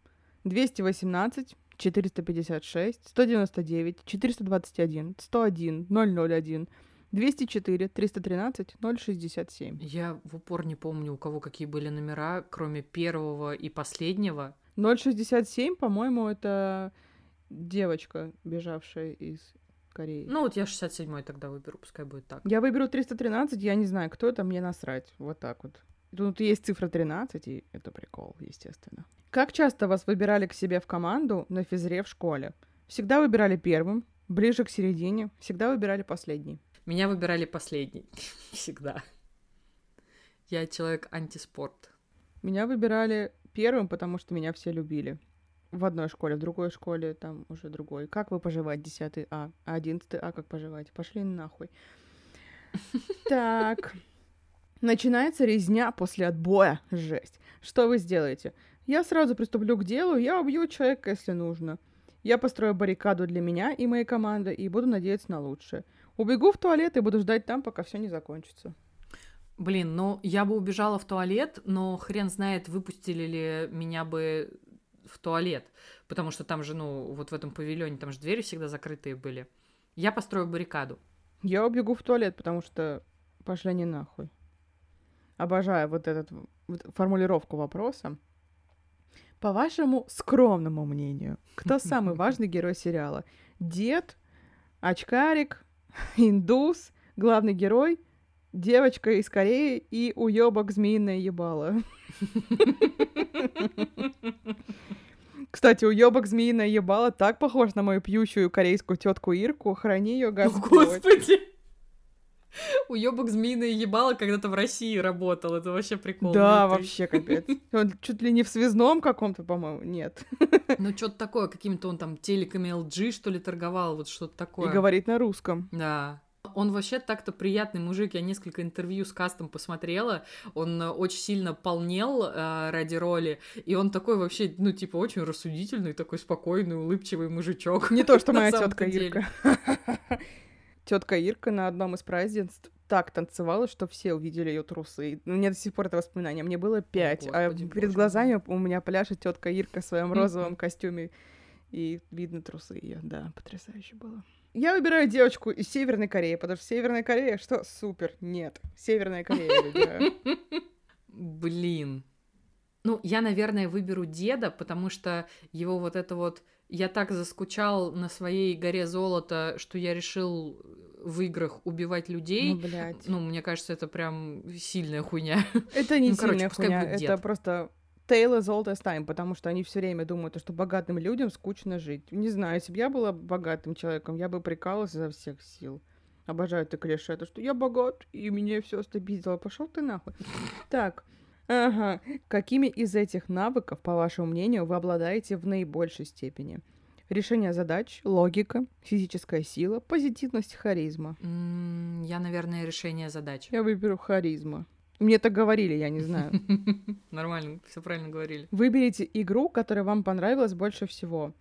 218, 456, 199, 421, 101, 001, 204 313 067. Я в упор не помню, у кого какие были номера, кроме первого и последнего. 067, по-моему, это девочка, бежавшая из Кореи. Ну вот я 67-й тогда выберу, пускай будет так. Я выберу 313, я не знаю, кто это, мне насрать. Вот так вот. Тут есть цифра 13, и это прикол, естественно. Как часто вас выбирали к себе в команду на физре в школе? Всегда выбирали первым, ближе к середине, всегда выбирали последний. Меня выбирали последний. <laughs> Всегда. Я человек антиспорт. Меня выбирали первым, потому что меня все любили. В одной школе, в другой школе, там уже другой. Как вы поживаете, 10 А? А 11 А как поживаете? Пошли нахуй. <laughs> Так. Начинается резня после отбоя. Жесть. Что вы сделаете? Я сразу приступлю к делу, я убью человека, если нужно. Я построю баррикаду для меня и моей команды и буду надеяться на лучшее. Убегу в туалет и буду ждать там, пока все не закончится. Блин, ну я бы убежала в туалет, но хрен знает, выпустили ли меня бы в туалет, потому что там же, ну, вот в этом павильоне, там же двери всегда закрытые были. Я построю баррикаду. Я убегу в туалет, потому что пошли не нахуй. Обожаю вот эту вот формулировку вопроса. По вашему скромному мнению, кто самый <laughs> важный герой сериала? Дед, очкарик, <laughs> индус, главный герой, девочка из Кореи и уебок змеиное ебало. <laughs> Кстати, уебок змеиное ебало так похож на мою пьющую корейскую тетку Ирку. Храни ее. Господи! Уебок змеиное ебало когда-то в России работал. Это вообще прикол. Да, вообще <laughs> капец. Он чуть ли не в связном каком-то, по-моему, нет. <laughs> Ну, что-то такое, каким-то он там телеками LG, что ли, торговал, вот что-то такое. И говорит на русском. Да. Он вообще так-то приятный мужик. Я несколько интервью с кастом посмотрела. Он э, очень сильно полнел э, ради роли. И он такой вообще, ну, типа, очень рассудительный, такой спокойный, улыбчивый мужичок. Не то, что <laughs> моя тетка Ирка. Тетка Ирка на одном из празднеств так танцевала, что все увидели ее трусы. У меня до сих пор это воспоминание. Мне было пять, а перед боже глазами у меня пляшет тетка Ирка в своем розовом костюме. И видно трусы ее. Да, потрясающе было. Я выбираю девочку из Северной Кореи, потому что Северная Корея, что? Супер. Нет. Северная Корея я выбираю. <laughs> Блин. Ну, я, наверное, выберу деда, потому что его вот это вот... Я так заскучал на своей горе золота, что я решил в играх убивать людей. Ну, блядь. Ну, мне кажется, это прям сильная хуйня. <laughs> Это не Ну, короче, сильная пускай хуйня, это просто Tale as old as time, потому что они все время думают, что богатым людям скучно жить. Не знаю, если бы я была богатым человеком, я бы прикалывалась изо всех сил. Обожаю это клише, это что я богат, и меня все стабилизировало. Пошел ты нахуй. <laughs> Так, ага. Какими из этих навыков, по вашему мнению, вы обладаете в наибольшей степени? Решение задач, логика, физическая сила, позитивность, харизма. М, Я, наверное, решение задач. Я выберу харизма. Мне так говорили, я не знаю. <laughs> Нормально, все правильно говорили. Выберите игру, которая вам понравилась больше всего.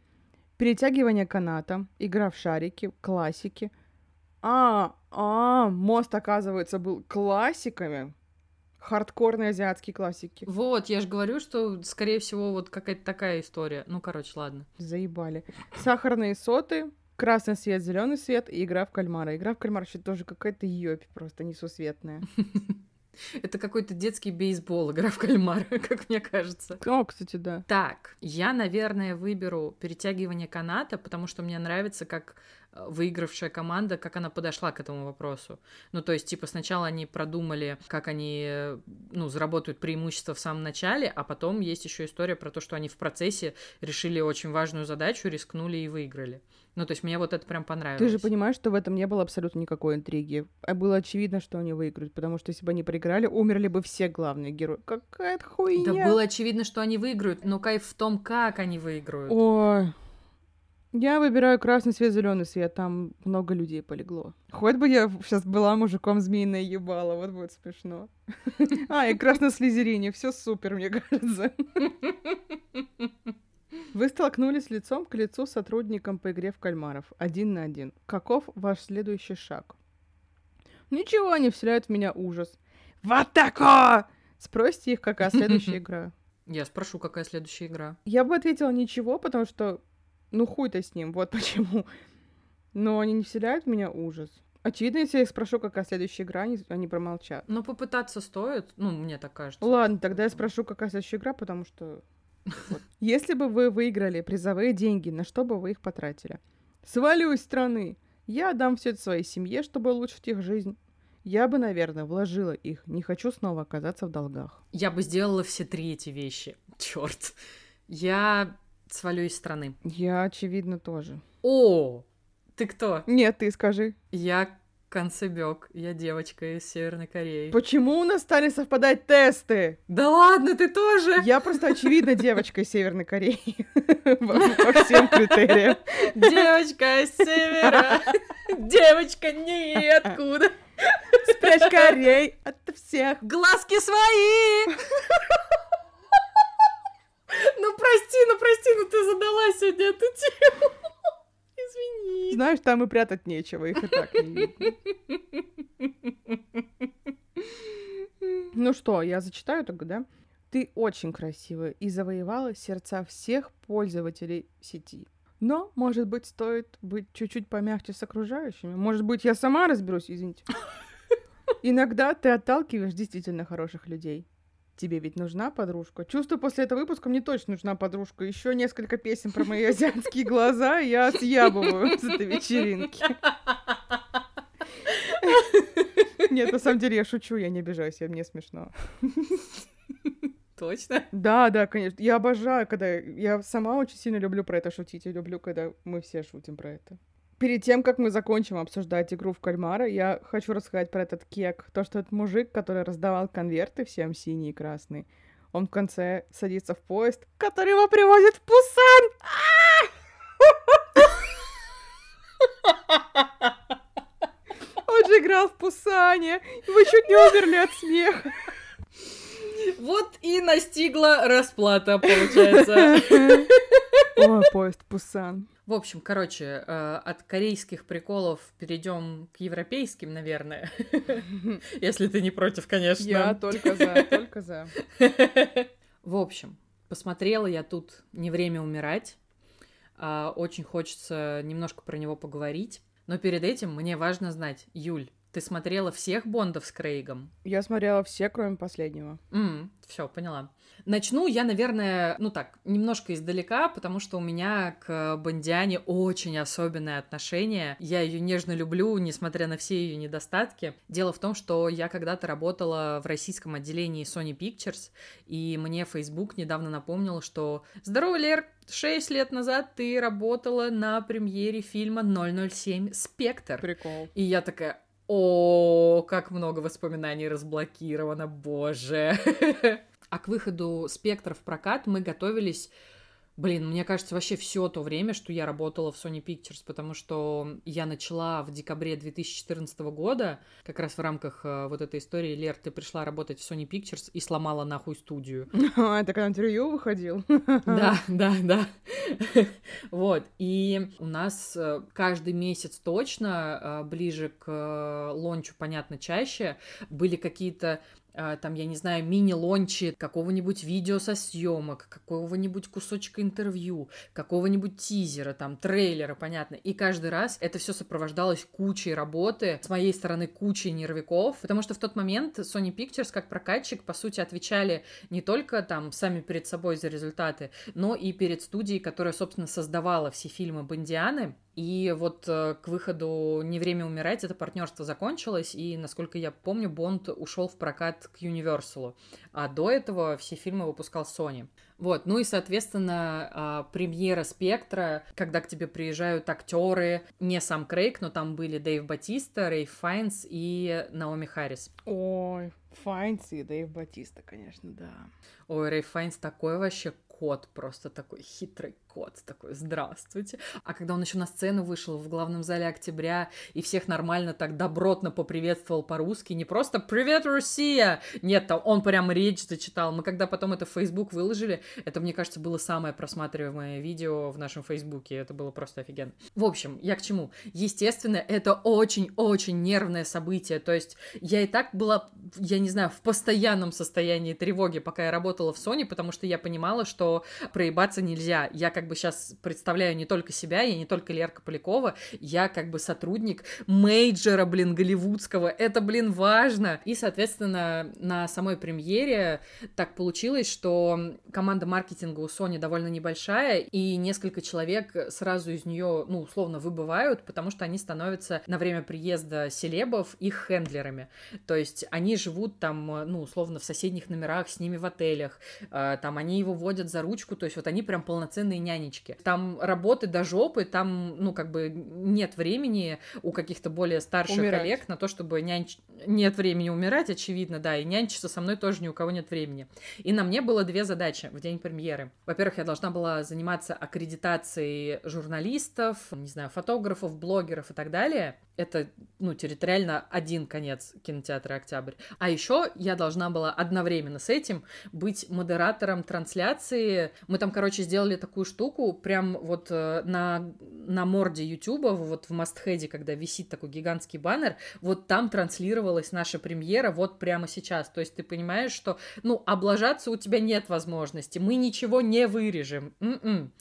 Перетягивание каната, игра в шарики, классики. А, а, мост, оказывается, был классиками. Хардкорные азиатские классики. Вот, я же говорю, что, скорее всего, вот какая-то такая история. Ну, короче, ладно. Заебали. Сахарные соты, красный свет, зеленый свет и игра в кальмара. Игра в кальмара вообще тоже какая-то ёпь просто несусветная. <laughs> Это какой-то детский бейсбол, игра в кальмара, <laughs> как мне кажется. О, кстати, да. Так, я, наверное, выберу перетягивание каната, потому что мне нравится, как выигравшая команда, как она подошла к этому вопросу. Ну, то есть, типа, сначала они продумали, как они, э, ну, заработают преимущество в самом начале, а потом есть еще история про то, что они в процессе решили очень важную задачу, рискнули и выиграли. Ну, то есть, мне вот это прям понравилось. Ты же понимаешь, что в этом не было абсолютно никакой интриги. А было очевидно, что они выиграют, потому что если бы они проиграли, умерли бы все главные герои. Какая-то хуйня. Да было очевидно, что они выиграют, но кайф в том, как они выиграют. Ой. Я выбираю красный свет, зеленый свет. Там много людей полегло. Хоть бы я сейчас была мужиком змеиное ебало, вот будет смешно. <laughs> А, и красный слизерине. Все супер, мне <laughs> кажется. Вы столкнулись лицом к лицу с сотрудником по игре в кальмаров. Один на один. Каков ваш следующий шаг? Ничего не вселяет в меня ужас. Вот тако! Спросите их, какая следующая <laughs> игра. Я спрошу, какая следующая игра. Я бы ответила ничего, потому что, ну хуй-то с ним, вот <laughs> почему. Но они не вселяют в меня ужас. Очевидно, если я их спрошу, какая следующая игра, они, они промолчат. Но попытаться стоит, ну, мне так кажется. Ладно, тогда я спрошу, какая следующая игра, потому что... <laughs> вот. Если бы вы выиграли призовые деньги, на что бы вы их потратили? Свалю из страны. Я отдам все это своей семье, чтобы улучшить их жизнь. Я бы, наверное, вложила их. Не хочу снова оказаться в долгах. Я бы сделала все три эти вещи. <laughs> Черт. Я свалю из страны. Я, очевидно, тоже. О, ты кто? Нет, ты скажи. Я Концебек. Я девочка из Северной Кореи. Почему у нас стали совпадать тесты? Да ладно, ты тоже? Я просто, очевидно, девочка из Северной Кореи. <laughs> По по всем критериям. Девочка из Севера. Девочка ниоткуда. Спрячь корей от всех. Глазки свои! Ну прости, ну прости, ну ты задала сегодня эту тему. <laughs> Извини. Знаешь, там и прятать нечего, их и так не видно. Ну что, я зачитаю тогда, да? Ты очень красивая и завоевала сердца всех пользователей сети. Но, может быть, стоит быть чуть-чуть помягче с окружающими. Может быть, я сама разберусь, извините. <laughs> Иногда ты отталкиваешь действительно хороших людей. Тебе ведь нужна подружка. Чувствую, после этого выпуска мне точно нужна подружка. Еще несколько песен про мои азиатские глаза, и я съябываю с этой вечеринки. Нет, на самом деле я шучу, я не обижаюсь, я- мне смешно. Точно? Да, да, конечно. Я обожаю, когда... Я сама очень сильно люблю про это шутить. Я люблю, когда мы все шутим про это. Перед тем, как мы закончим обсуждать игру в кальмара, я хочу рассказать про этот кек. То, что этот мужик, который раздавал конверты всем синие и красные, он в конце садится в поезд, который его привозит в Пусан. Он же играл в Пусане. Вы чуть не умерли от смеха. Вот и настигла расплата, получается. О, поезд Пусан. В общем, короче, э, от корейских приколов перейдем к европейским, наверное. <laughs> Если ты не против, конечно. Я только за, только за. <laughs> В общем, посмотрела я тут «Не время умирать». А, очень хочется немножко про него поговорить. Но перед этим мне важно знать, Юль, ты смотрела всех Бондов с Крейгом? Я смотрела все, кроме последнего. Mm, все, поняла. Начну я, наверное, ну так, немножко издалека, потому что у меня к Бондиане очень особенное отношение. Я ее нежно люблю, несмотря на все ее недостатки. Дело в том, что я когда-то работала в российском отделении Sony Pictures, и мне Facebook недавно напомнил, что «Здорово, Лер, Шесть лет назад ты работала на премьере фильма 007 «Спектр». Прикол. И я такая, о, как много воспоминаний разблокировано, боже. <laughs> А к выходу «Спектр» в прокат мы готовились Блин, мне кажется, вообще все то время, что я работала в Sony Pictures, потому что я начала в декабре 2014 года, как раз в рамках э, вот этой истории, Лер, ты пришла работать в Sony Pictures и сломала нахуй студию. <laughs> А, это когда интервью выходил? <laughs> Да, да, да. <laughs> Вот, и у нас э, каждый месяц точно, э, ближе к лончу, понятно, чаще, были какие-то там, я не знаю, мини-лончи какого-нибудь видео со съемок, какого-нибудь кусочка интервью, какого-нибудь тизера, там, трейлера, понятно. И каждый раз это все сопровождалось кучей работы, с моей стороны кучей нервиков, потому что в тот момент Sony Pictures как прокатчик, по сути, отвечали не только там сами перед собой за результаты, но и перед студией, которая, собственно, создавала все фильмы Бондианы, и вот э, к выходу «Не время умирать» это партнерство закончилось, и, насколько я помню, Бонд ушел в прокат к Universal, а до этого все фильмы выпускал Sony. Вот, ну и, соответственно, а, премьера «Спектра», когда к тебе приезжают актеры, не сам Крейг, но там были Дэйв Батиста, Рейф Файнс и Наоми Харрис. Ой, Файнс и Дэйв Батиста, конечно, да. Ой, Рейф Файнс такой вообще кот, просто такой хитрый кот, такой, здравствуйте. А когда он еще на сцену вышел в главном зале октября и всех нормально так добротно поприветствовал по-русски, не просто «Привет, Россия!» Нет, там он прям речь зачитал. Мы когда потом это в Facebook выложили, это, мне кажется, было самое просматриваемое видео в нашем Фейсбуке. Это было просто офигенно. В общем, я к чему? Естественно, это очень-очень нервное событие. То есть я и так была, я не знаю, в постоянном состоянии тревоги, пока я работала в Sony, потому что я понимала, что проебаться нельзя. Я как бы сейчас представляю не только себя, я не только Лерка Полякова, я как бы сотрудник мейджора, блин, голливудского. Это, блин, важно. И, соответственно, на самой премьере так получилось, что команда маркетинга у Sony довольно небольшая, и несколько человек сразу из нее, ну, условно, выбывают, потому что они становятся на время приезда селебов их хендлерами. То есть они живут там, ну, условно, в соседних номерах с ними в отелях, а, там они его водят за ручку, то есть вот они прям полноценные нянечки. Там работы до жопы, там, ну, как бы нет времени у каких-то более старших умирать. коллег на то, чтобы нянч... Нет времени умирать, очевидно, да, и нянчиться со мной тоже ни у кого нет времени. И на мне было две задачи в день премьеры. Во-первых, я должна была заниматься аккредитацией журналистов, не знаю, фотографов, блогеров и так далее. Это, ну, территориально один конец кинотеатра «Октябрь». А еще я должна была одновременно с этим быть модератором трансляции. Мы там, короче, сделали такую штуку, прям вот э, на, на морде Ютуба, вот в мастхеде, когда висит такой гигантский баннер, вот там транслировалась наша премьера вот прямо сейчас. То есть ты понимаешь, что, ну, облажаться у тебя нет возможности, мы ничего не вырежем. М-м.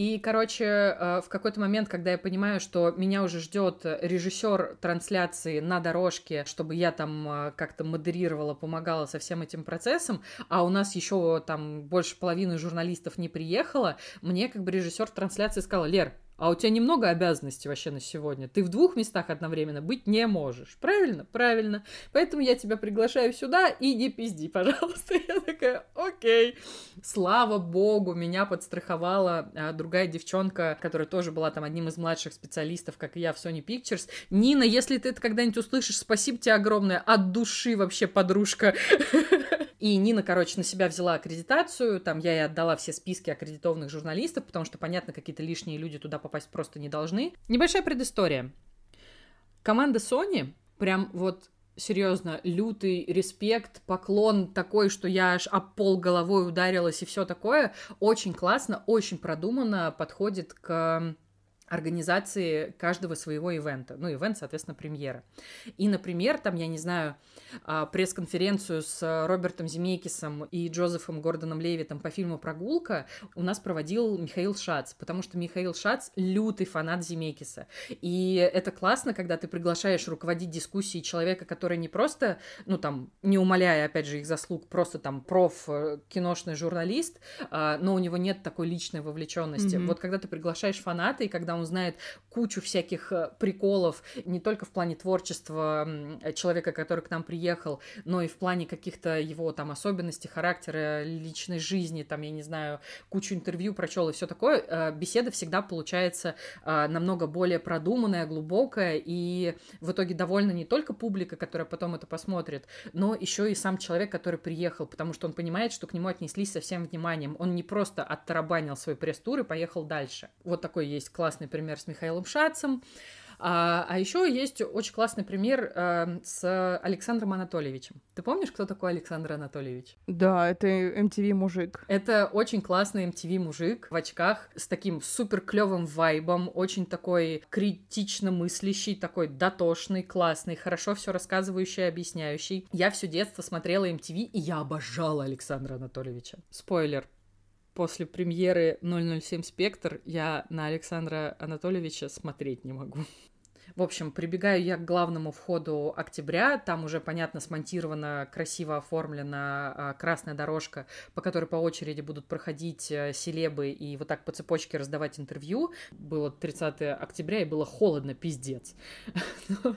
И, короче, э, в какой-то момент, когда я понимаю, что меня уже ждет режиссер трансляции на дорожке, чтобы я там э, как-то модерировала, помогала со всем этим процессом, а у нас еще там больше половины журналистов не приехало, мне как бы режиссер трансляции сказал, Лер, а у тебя немного обязанностей вообще на сегодня. Ты в двух местах одновременно быть не можешь. Правильно? Правильно. Поэтому я тебя приглашаю сюда и не пизди, пожалуйста. <laughs> Я такая, окей. Слава богу, меня подстраховала а, другая девчонка, которая тоже была там одним из младших специалистов, как и я в Sony Pictures. Нина, если ты это когда-нибудь услышишь, спасибо тебе огромное. От души вообще, подружка. <laughs> И Нина, короче, на себя взяла аккредитацию, там я ей отдала все списки аккредитованных журналистов, потому что, понятно, какие-то лишние люди туда попасть просто не должны. Небольшая предыстория. Команда Sony прям вот серьезно, лютый респект, поклон такой, что я аж об пол головой ударилась и все такое. Очень классно, очень продуманно подходит к организации каждого своего ивента. Ну, ивент, соответственно, премьера. И, например, там, я не знаю, а, пресс-конференцию с Робертом Земекисом и Джозефом Гордоном Левитом по фильму «Прогулка» у нас проводил Михаил Шац, потому что Михаил Шац — лютый фанат Земекиса. И это классно, когда ты приглашаешь руководить дискуссией человека, который не просто, ну, там, не умаляя, опять же, их заслуг, просто там проф, э, киношный журналист, а, но у него нет такой личной вовлеченности. Mm-hmm. Вот когда ты приглашаешь фаната, и когда он знает кучу всяких э, приколов, не только в плане творчества человека, который к нам приехал, но и в плане каких-то его там особенностей характера, личной жизни, там, я не знаю, кучу интервью прочел и все такое, э, беседа всегда получается э, намного более продуманная, глубокая, и в итоге довольна не только публика, которая потом это посмотрит, но еще и сам человек, который приехал, потому что он понимает, что к нему отнеслись со всем вниманием. Он не просто оттарабанил свой пресс-тур и поехал дальше. Вот такой есть классный пример с Михаилом Шацем. А, а еще есть очень классный пример э, с Александром Анатольевичем. Ты помнишь, кто такой Александр Анатольевич? Да, это MTV мужик. Это очень классный MTV мужик в очках с таким супер клевым вайбом, очень такой критично мыслящий, такой дотошный, классный, хорошо все рассказывающий, объясняющий. Я все детство смотрела MTV, и я обожала Александра Анатольевича. Спойлер, после премьеры 007 «Спектр» я на Александра Анатольевича смотреть не могу. В общем, прибегаю я к главному входу октября. Там уже, понятно, смонтирована, красиво оформлена а, красная дорожка, по которой по очереди будут проходить а, селебы и вот так по цепочке раздавать интервью. Было 30 октября, и было холодно, пиздец. <laughs>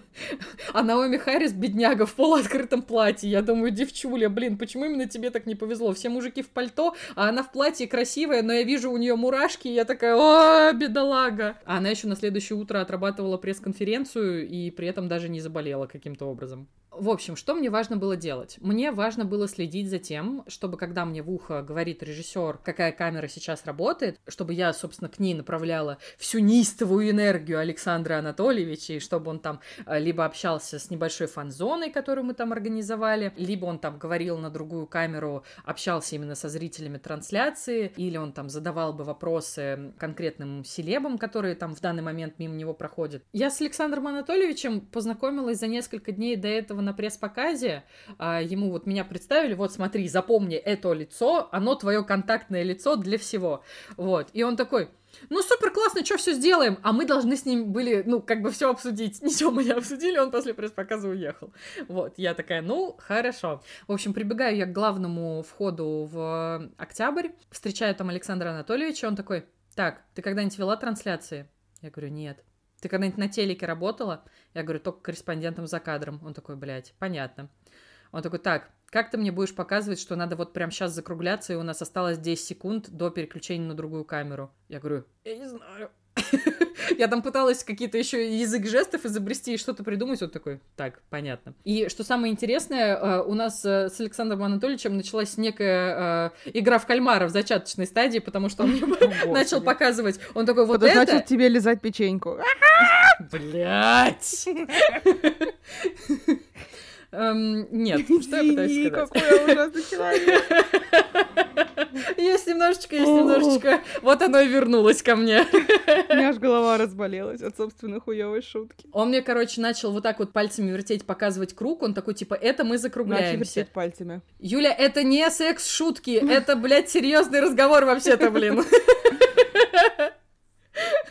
А Наоми Харрис, бедняга, в полуоткрытом платье. Я думаю, девчуля, блин, почему именно тебе так не повезло? Все мужики в пальто, а она в платье красивая, но я вижу у нее мурашки, и я такая, о, бедолага. А она еще на следующее утро отрабатывала пресс-конференцию конференцию и при этом даже не заболела каким-то образом. В общем, что мне важно было делать? Мне важно было следить за тем, чтобы когда мне в ухо говорит режиссер, какая камера сейчас работает, чтобы я, собственно, к ней направляла всю неистовую энергию Александра Анатольевича, и чтобы он там э, либо общался с небольшой фан-зоной, которую мы там организовали, либо он там говорил на другую камеру, общался именно со зрителями трансляции, или он там задавал бы вопросы конкретным селебам, которые там в данный момент мимо него проходят. Я с Александром Анатольевичем познакомилась за несколько дней до этого на пресс-показе а, ему вот меня представили, вот смотри, запомни это лицо, оно твое контактное лицо для всего. Вот. И он такой, ну, супер классно, что все сделаем? А мы должны с ним были, ну, как бы все обсудить. <laughs> Ничего мы не обсудили, он после пресс-показа уехал. Вот, я такая, ну, хорошо. В общем, прибегаю я к главному входу в октябрь, встречаю там Александра Анатольевича, он такой, так, ты когда-нибудь вела трансляции? Я говорю, нет. Ты когда-нибудь на телеке работала? Я говорю, только корреспондентом за кадром. Он такой, блядь, понятно. Он такой, так, как ты мне будешь показывать, что надо вот прямо сейчас закругляться, и у нас осталось 10 секунд до переключения на другую камеру? Я говорю, я не знаю. <laughs> Я там пыталась какие-то еще язык жестов изобрести и что-то придумать. Вот такой, так, понятно. И что самое интересное, э, у нас э, с Александром Анатольевичем началась некая э, игра в кальмара в зачаточной стадии, потому что он <laughs> <laughs> начал показывать. Он такой, вот это... значит тебе лизать печеньку. Блять! Эм, нет, что я пытаюсь сказать? какой я ужасный человек. Есть немножечко, есть немножечко. Вот оно и вернулось ко мне. У меня аж голова разболелась от собственной хуёвой шутки. Он мне, короче, начал вот так вот пальцами вертеть, показывать круг. Он такой, типа, это мы закругляемся. Начал вертеть пальцами. Юля, это не секс-шутки, это, блядь, серьезный разговор вообще-то, блин. <laughs>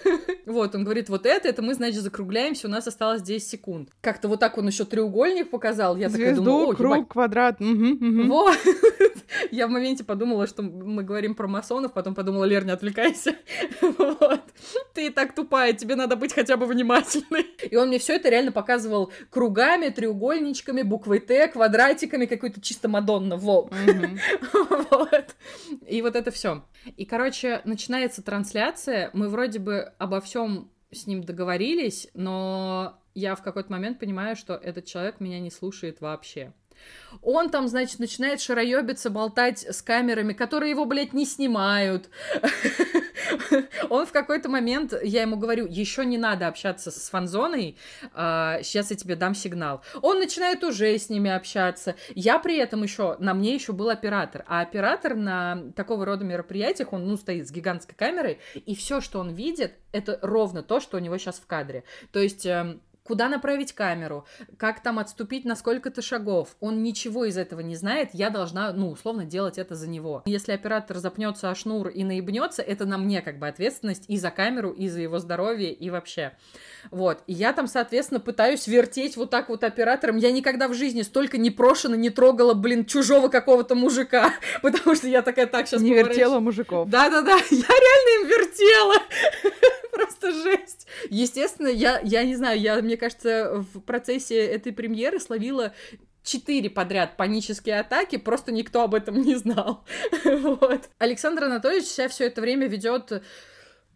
<laughs> Вот, он говорит, вот это, это мы, значит, закругляемся, у нас осталось 10 секунд. Как-то вот так он еще треугольник показал. Я Звезду, такая думаю, круг, ебать. квадрат. Угу, угу. Вот. <laughs> Я в моменте подумала, что мы говорим про масонов, потом подумала, Лер, не отвлекайся. <laughs> Вот. Ты и так тупая, тебе надо быть хотя бы внимательной. И он мне все это реально показывал кругами, треугольничками, буквой Т, квадратиками, какой-то чисто Мадонна, во. Вот. И вот это все. И, короче, начинается трансляция, мы вроде бы обо всем с ним договорились, но я в какой-то момент понимаю, что этот человек меня не слушает вообще. Он там, значит, начинает шароебиться, болтать с камерами, которые его, блядь, не снимают. <laughs> Он в какой-то момент, я ему говорю, еще не надо общаться с фанзоной, а, сейчас я тебе дам сигнал. Он начинает уже с ними общаться. Я при этом еще, на мне еще был оператор, а оператор на такого рода мероприятиях, он, ну, стоит с гигантской камерой, и все, что он видит, это ровно то, что у него сейчас в кадре. То есть эм, куда направить камеру, как там отступить на сколько-то шагов. Он ничего из этого не знает, я должна, ну, условно, делать это за него. Если оператор запнется о шнур и наебнется, это на мне как бы ответственность и за камеру, и за его здоровье, и вообще. Вот. И я там, соответственно, пытаюсь вертеть вот так вот оператором. Я никогда в жизни столько непрошено не трогала, блин, чужого какого-то мужика, <laughs> потому что я такая, так, сейчас Не вертела мужиков. Да-да-да, <laughs> я реально им вертела. <laughs> Просто жесть. Естественно, я, я не знаю, я, мне кажется, в процессе этой премьеры словила четыре подряд панические атаки, просто никто об этом не знал. <laughs> вот. Александр Анатольевич себя все это время ведет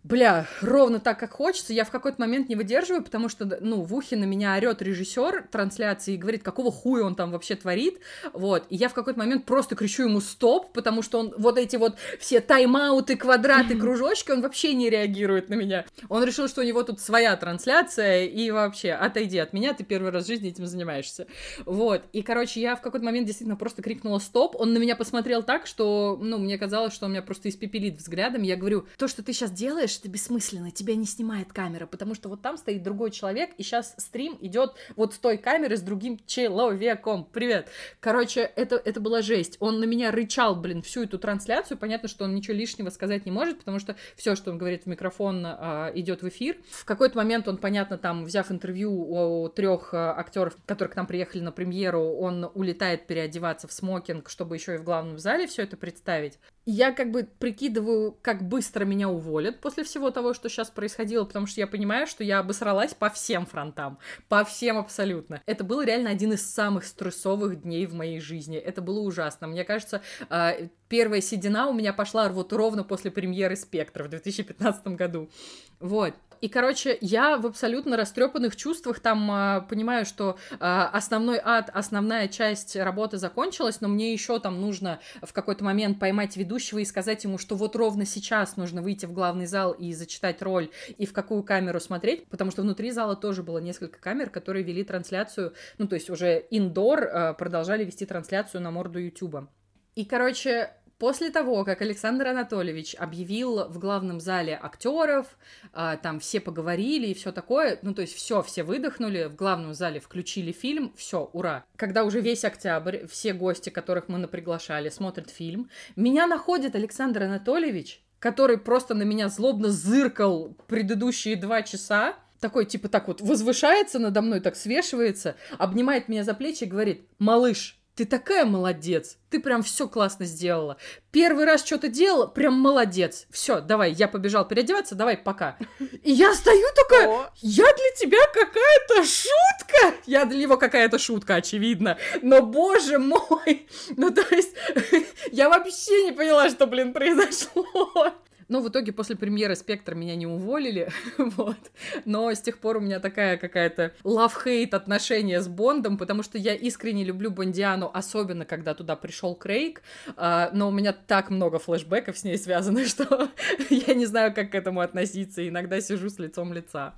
бля, ровно так, как хочется, я в какой-то момент не выдерживаю, потому что, ну, в ухе на меня орет режиссер трансляции и говорит, какого хуя он там вообще творит, вот, и я в какой-то момент просто кричу ему стоп, потому что он вот эти вот все тайм-ауты, квадраты, кружочки, он вообще не реагирует на меня. Он решил, что у него тут своя трансляция, и вообще, отойди от меня, ты первый раз в жизни этим занимаешься. Вот, и, короче, я в какой-то момент действительно просто крикнула стоп, он на меня посмотрел так, что, ну, мне казалось, что он меня просто испепелит взглядом, я говорю, то, что ты сейчас делаешь, это бессмысленно, тебя не снимает камера, потому что вот там стоит другой человек, и сейчас стрим идет вот с той камеры с другим человеком. Привет. Короче, это, это была жесть. Он на меня рычал, блин, всю эту трансляцию. Понятно, что он ничего лишнего сказать не может, потому что все, что он говорит в микрофон, а, идет в эфир. В какой-то момент он, понятно, там, взяв интервью у трех а, актеров, которые к нам приехали на премьеру, он улетает переодеваться в смокинг, чтобы еще и в главном зале все это представить я как бы прикидываю, как быстро меня уволят после всего того, что сейчас происходило, потому что я понимаю, что я обосралась по всем фронтам, по всем абсолютно. Это был реально один из самых стрессовых дней в моей жизни. Это было ужасно. Мне кажется, а, первая седина у меня пошла вот ровно после премьеры «Спектра» в 2015 году. Вот. И, короче, я в абсолютно растрепанных чувствах там а, понимаю, что а, основной ад, основная часть работы закончилась, но мне еще там нужно в какой-то момент поймать ведущего и сказать ему, что вот ровно сейчас нужно выйти в главный зал и зачитать роль, и в какую камеру смотреть, потому что внутри зала тоже было несколько камер, которые вели трансляцию, ну, то есть уже индор а, продолжали вести трансляцию на морду Ютуба. И, короче, После того, как Александр Анатольевич объявил в главном зале актеров, а, там все поговорили и все такое, ну то есть все, все выдохнули, в главном зале включили фильм, все, ура. Когда уже весь октябрь, все гости, которых мы наприглашали, смотрят фильм, меня находит Александр Анатольевич, который просто на меня злобно зыркал предыдущие два часа, такой, типа, так вот возвышается надо мной, так свешивается, обнимает меня за плечи и говорит, малыш, ты такая молодец, ты прям все классно сделала. Первый раз что-то делала, прям молодец. Все, давай, я побежал переодеваться, давай, пока. И я стою такая, я для тебя какая-то шутка. Я для него какая-то шутка, очевидно. Но, боже мой, <laughs> ну то есть, <laughs> я вообще не поняла, что, блин, произошло. Но в итоге после премьеры «Спектр» меня не уволили, <laughs> вот. Но с тех пор у меня такая какая-то love-hate отношение с Бондом, потому что я искренне люблю Бондиану, особенно когда туда пришел Крейг, а, но у меня так много флешбеков с ней связано, <laughs> что я не знаю, как к этому относиться, иногда сижу с лицом лица.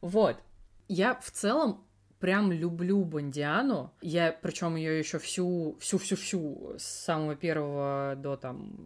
Вот. Я в целом прям люблю Бондиану. Я, причем ее еще всю, всю, всю, всю с самого первого до там,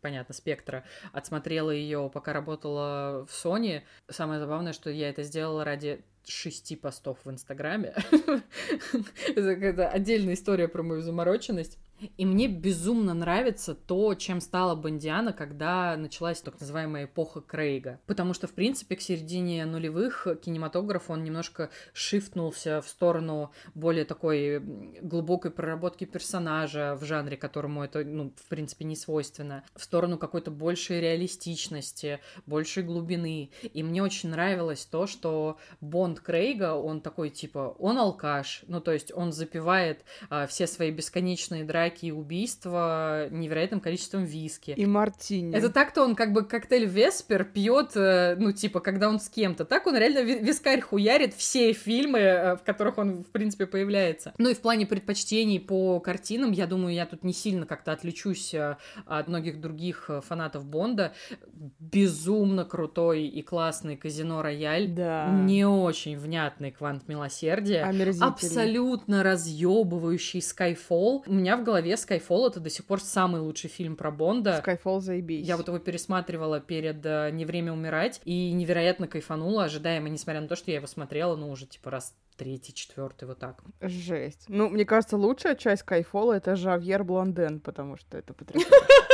понятно, спектра отсмотрела ее, пока работала в Sony. Самое забавное, что я это сделала ради шести постов в Инстаграме. <laughs> Это отдельная история про мою замороченность. И мне безумно нравится то, чем стала Бондиана, когда началась так называемая эпоха Крейга. Потому что, в принципе, к середине нулевых кинематограф, он немножко шифтнулся в сторону более такой глубокой проработки персонажа в жанре, которому это, ну, в принципе, не свойственно. В сторону какой-то большей реалистичности, большей глубины. И мне очень нравилось то, что Бонд Крейга, он такой, типа, он алкаш, ну, то есть он запивает а, все свои бесконечные драки и убийства невероятным количеством виски. И мартини. Это так-то он как бы коктейль Веспер пьет, э, ну, типа, когда он с кем-то. Так он реально вискарь хуярит все фильмы, э, в которых он, в принципе, появляется. Ну и в плане предпочтений по картинам, я думаю, я тут не сильно как-то отличусь э, от многих других фанатов Бонда. Безумно крутой и классный казино Рояль. Да. Не очень внятный квант милосердия. Абсолютно разъебывающий Skyfall. У меня в голове Skyfall это до сих пор самый лучший фильм про Бонда. Skyfall заебись. Я вот его пересматривала перед э, «Не время умирать» и невероятно кайфанула, ожидаемо, несмотря на то, что я его смотрела, ну, уже типа раз третий, четвертый, вот так. Жесть. Ну, мне кажется, лучшая часть Кайфола это Жавьер Блонден, потому что это потрясающе. <laughs>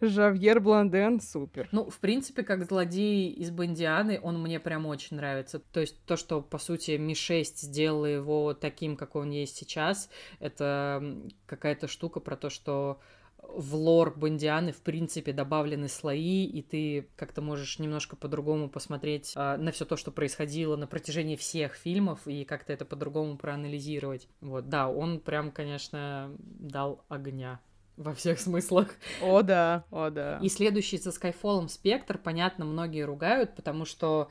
Жавьер Блонден супер. Ну, в принципе, как злодей из Бондианы, он мне прям очень нравится. То есть то, что, по сути, Ми-6 сделала его таким, какой он есть сейчас, это какая-то штука про то, что в лор Бондианы, в принципе, добавлены слои, и ты как-то можешь немножко по-другому посмотреть а, на все то, что происходило на протяжении всех фильмов, и как-то это по-другому проанализировать. Вот, да, он прям, конечно, дал огня во всех смыслах. О, да, о, да. И следующий за Skyfall Спектр, понятно, многие ругают, потому что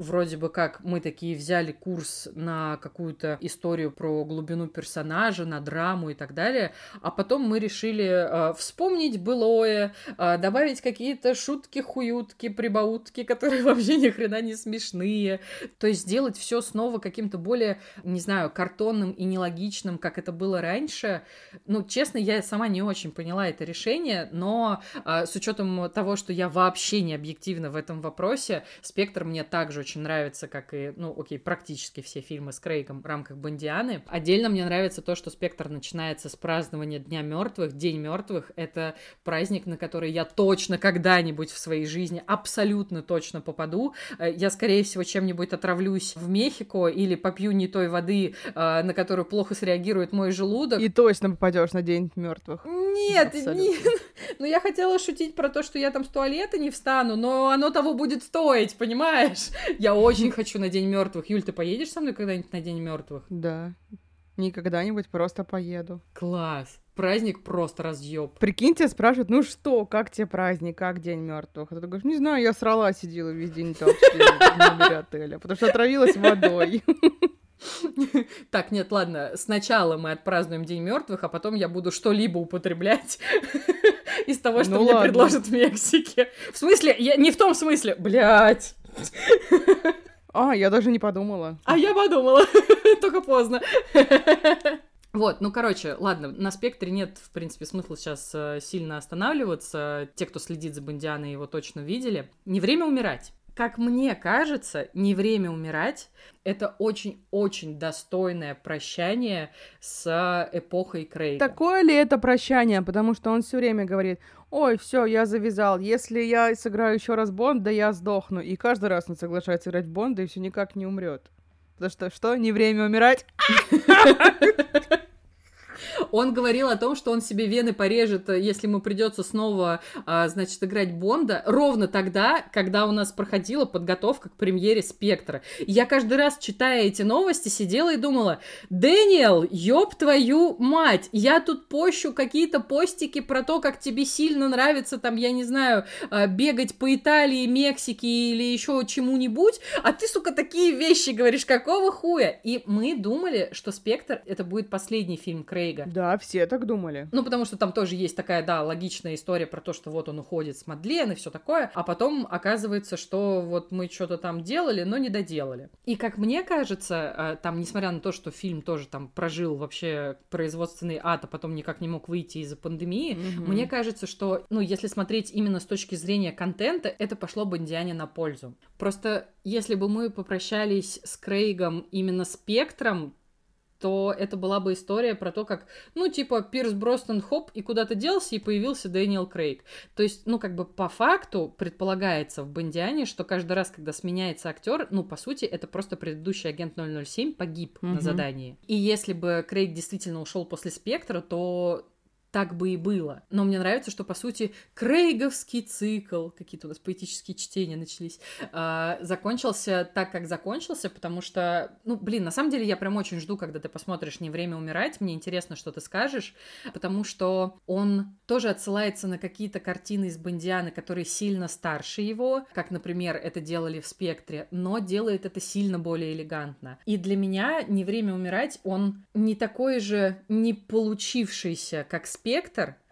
вроде бы как мы такие взяли курс на какую-то историю про глубину персонажа, на драму и так далее, а потом мы решили э, вспомнить былое, э, добавить какие-то шутки, хуютки, прибаутки, <laughs> которые вообще ни хрена не смешные, то есть сделать все снова каким-то более, не знаю, картонным и нелогичным, как это было раньше. Ну, честно, я сама не очень поняла это решение, но э, с учетом того, что я вообще не объективна в этом вопросе, спектр мне также очень очень нравится, как и, ну, окей, практически все фильмы с Крейгом в рамках Бондианы. Отдельно мне нравится то, что «Спектр» начинается с празднования Дня мертвых. День мертвых — это праздник, на который я точно когда-нибудь в своей жизни абсолютно точно попаду. Э, я, скорее всего, чем-нибудь отравлюсь в Мехико или попью не той воды, э, на которую плохо среагирует мой желудок. И точно попадешь на День мертвых. Нет, Абсолютно. нет. <laughs> Ну, я хотела шутить про то, что я там с туалета не встану, но оно того будет стоить, понимаешь? Я очень хочу на День мертвых. Юль, ты поедешь со мной когда-нибудь на День мертвых? Да. Не когда-нибудь, просто поеду. Класс. Праздник просто разъеб. Прикиньте, спрашивают, ну что, как тебе праздник, как День мертвых? А ты говоришь, не знаю, я срала, сидела весь день там в номере отеля, потому что отравилась водой. <laughs> Так, нет, ладно, сначала мы отпразднуем День мертвых, а потом я буду что-либо употреблять <laughs> из того, что ну, мне ладно. предложат в Мексике. В смысле, я не в том смысле, блядь. А, я даже не подумала. А я подумала, <laughs> только поздно. Вот, ну, короче, ладно, на спектре нет, в принципе, смысла сейчас э, сильно останавливаться. Те, кто следит за Бондианой, его точно видели. Не время умирать. Как мне кажется, не время умирать. Это очень-очень достойное прощание с эпохой Крейга. Такое ли это прощание? Потому что он все время говорит, ой, все, я завязал. Если я сыграю еще раз Бонда, я сдохну. И каждый раз он соглашается играть Бонда и все никак не умрет. Потому что что, не время умирать? <laughs> Он говорил о том, что он себе вены порежет, э, если ему придется снова, а, значит, играть Бонда, ровно тогда, когда у нас проходила подготовка к премьере Спектра. я каждый раз, читая эти новости, сидела и думала, Дэниел, ёб твою мать, я тут пощу какие-то постики про то, как тебе сильно нравится, там, я не знаю, а, бегать по Италии, Мексике или еще чему-нибудь, а ты, сука, такие вещи говоришь, какого хуя? И мы думали, что Спектр это будет последний фильм Крейга. Да, все так думали. Ну, потому что там тоже есть такая, да, логичная история про то, что вот он уходит с Мадлен и все такое, а потом оказывается, что вот мы что-то там делали, но не доделали. И как мне кажется, э, там, несмотря на то, что фильм тоже там прожил вообще производственный ад, а потом никак не мог выйти из-за пандемии, mm-hmm. мне кажется, что, ну, если смотреть именно с точки зрения контента, это пошло Бондиане на пользу. Просто если бы мы попрощались с Крейгом именно спектром, то это была бы история про то, как, ну, типа, Пирс Бростон хоп, и куда-то делся, и появился Дэниел Крейг. То есть, ну, как бы по факту предполагается в Бондиане, что каждый раз, когда сменяется актер, ну, по сути, это просто предыдущий агент 007 погиб mm-hmm. на задании. И если бы Крейг действительно ушел после Спектра, то так бы и было. Но мне нравится, что, по сути, Крейговский цикл, какие-то у нас поэтические чтения начались, э, закончился так, как закончился, потому что, ну, блин, на самом деле я прям очень жду, когда ты посмотришь «Не время умирать», мне интересно, что ты скажешь, потому что он тоже отсылается на какие-то картины из Бондианы, которые сильно старше его, как, например, это делали в «Спектре», но делает это сильно более элегантно. И для меня «Не время умирать» он не такой же не получившийся, как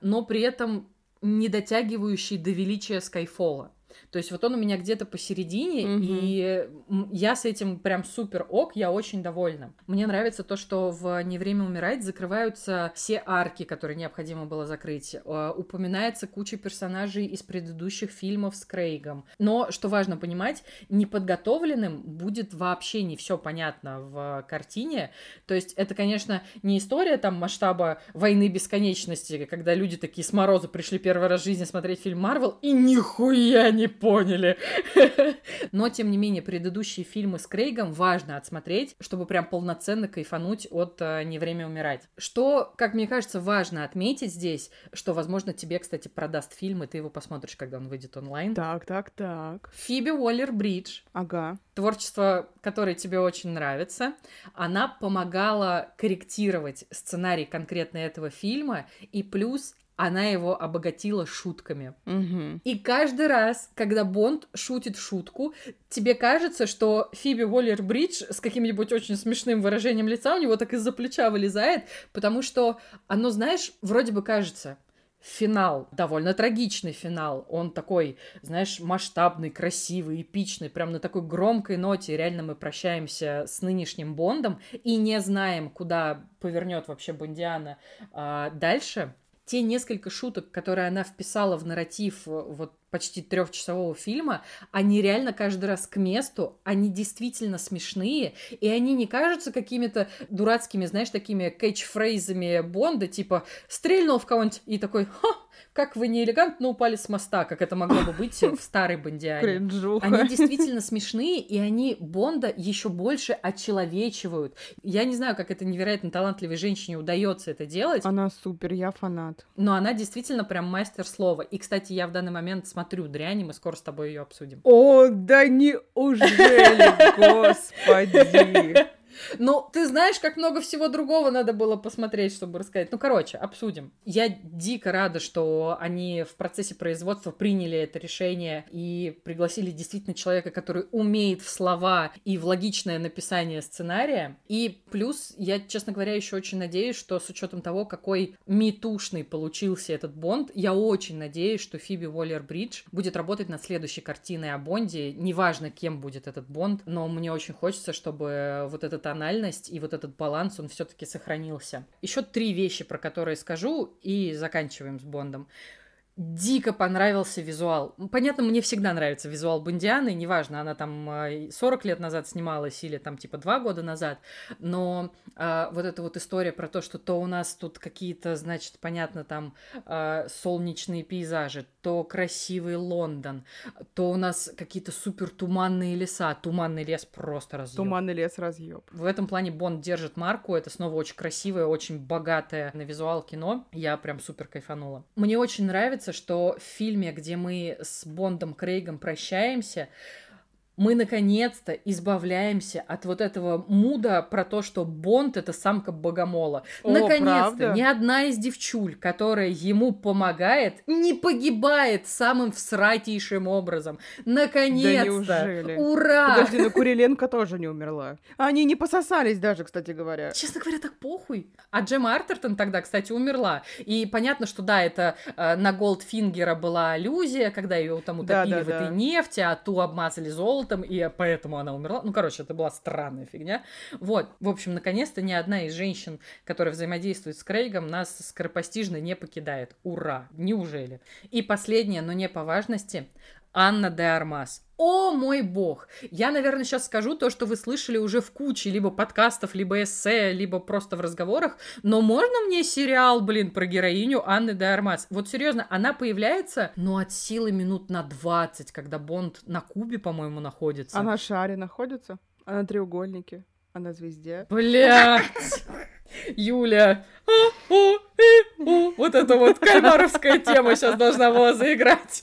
но при этом не дотягивающий до величия Скайфола. То есть вот он у меня где-то посередине, mm-hmm. и я с этим прям супер ок, я очень довольна. Мне нравится то, что в «Не время умирать» закрываются все арки, которые необходимо было закрыть. Э, упоминается куча персонажей из предыдущих фильмов с Крейгом. Но, что важно понимать, неподготовленным будет вообще не все понятно в картине. То есть это, конечно, не история там масштаба войны бесконечности, когда люди такие с мороза пришли первый раз в жизни смотреть фильм Марвел и нихуя не поняли. <laughs> Но, тем не менее, предыдущие фильмы с Крейгом важно отсмотреть, чтобы прям полноценно кайфануть от э, «Не время умирать». Что, как мне кажется, важно отметить здесь, что, возможно, тебе, кстати, продаст фильм, и ты его посмотришь, когда он выйдет онлайн. Так, так, так. Фиби Уоллер-Бридж. Ага. Творчество, которое тебе очень нравится. Она помогала корректировать сценарий конкретно этого фильма, и плюс она его обогатила шутками. Угу. И каждый раз, когда Бонд шутит шутку, тебе кажется, что Фиби Уоллер-Бридж с каким-нибудь очень смешным выражением лица у него так из-за плеча вылезает, потому что оно, знаешь, вроде бы кажется, финал, довольно трагичный финал. Он такой, знаешь, масштабный, красивый, эпичный, прям на такой громкой ноте. Реально мы прощаемся с нынешним Бондом и не знаем, куда повернет вообще Бондиана а, дальше те несколько шуток, которые она вписала в нарратив э, вот почти трехчасового фильма, они реально каждый раз к месту, они действительно смешные, и они не кажутся какими-то дурацкими, знаешь, такими кэтчфрейзами Бонда, типа «стрельнул в кого-нибудь» и такой «ха, как вы не элегантно упали с моста, как это могло бы быть в старой Бондиане. Они действительно смешные, и они Бонда еще больше очеловечивают. Я не знаю, как это невероятно талантливой женщине удается это делать. Она супер, я фанат. Но она действительно прям мастер слова. И, кстати, я в данный момент смотрю дрянь, и мы скоро с тобой ее обсудим. О, да неужели, <laughs> господи! Ну, ты знаешь, как много всего другого надо было посмотреть, чтобы рассказать. Ну, короче, обсудим. Я дико рада, что они в процессе производства приняли это решение и пригласили действительно человека, который умеет в слова и в логичное написание сценария. И плюс, я, честно говоря, еще очень надеюсь, что с учетом того, какой метушный получился этот Бонд, я очень надеюсь, что Фиби Уоллер-Бридж будет работать над следующей картиной о Бонде. Неважно, кем будет этот Бонд, но мне очень хочется, чтобы вот этот тональность и вот этот баланс, он все-таки сохранился. Еще три вещи, про которые скажу, и заканчиваем с Бондом дико понравился визуал. Понятно, мне всегда нравится визуал Бондианы, неважно, она там 40 э, лет назад снималась или там типа 2 года назад, но э, вот эта вот история про то, что то у нас тут какие-то, значит, понятно, там э, солнечные пейзажи, то красивый Лондон, то у нас какие-то супер туманные леса, туманный лес просто разъеб. Туманный лес разъеб. В этом плане Бонд держит марку, это снова очень красивое, очень богатое на визуал кино, я прям супер кайфанула. Мне очень нравится нравится, что в фильме, где мы с Бондом Крейгом прощаемся, мы наконец-то избавляемся от вот этого муда про то, что Бонд это самка богомола. Наконец-то ни одна из девчуль, которая ему помогает, не погибает самым всратейшим образом. Наконец-то! Да Ура! Подожди, но Куриленко тоже не умерла. Они не пососались даже, кстати говоря. Честно говоря, так похуй. А Джем Артертон тогда, кстати, умерла. И понятно, что да, это э, на Голдфингера была аллюзия, когда ее там утопили да, да, в этой да. нефти, а ту обмазали золотом золотом, и поэтому она умерла. Ну, короче, это была странная фигня. Вот, в общем, наконец-то ни одна из женщин, которая взаимодействует с Крейгом, нас скоропостижно не покидает. Ура! Неужели? И последнее, но не по важности, Анна де Армас. О мой бог! Я, наверное, сейчас скажу то, что вы слышали уже в куче либо подкастов, либо эссе, либо просто в разговорах, но можно мне сериал, блин, про героиню Анны де Армас? Вот серьезно, она появляется, ну, от силы минут на 20, когда Бонд на Кубе, по-моему, находится. А на шаре находится? А на треугольнике? А звезде? Блять! Юля. А, о, э, о. Вот эта вот кальмаровская тема сейчас должна была заиграть.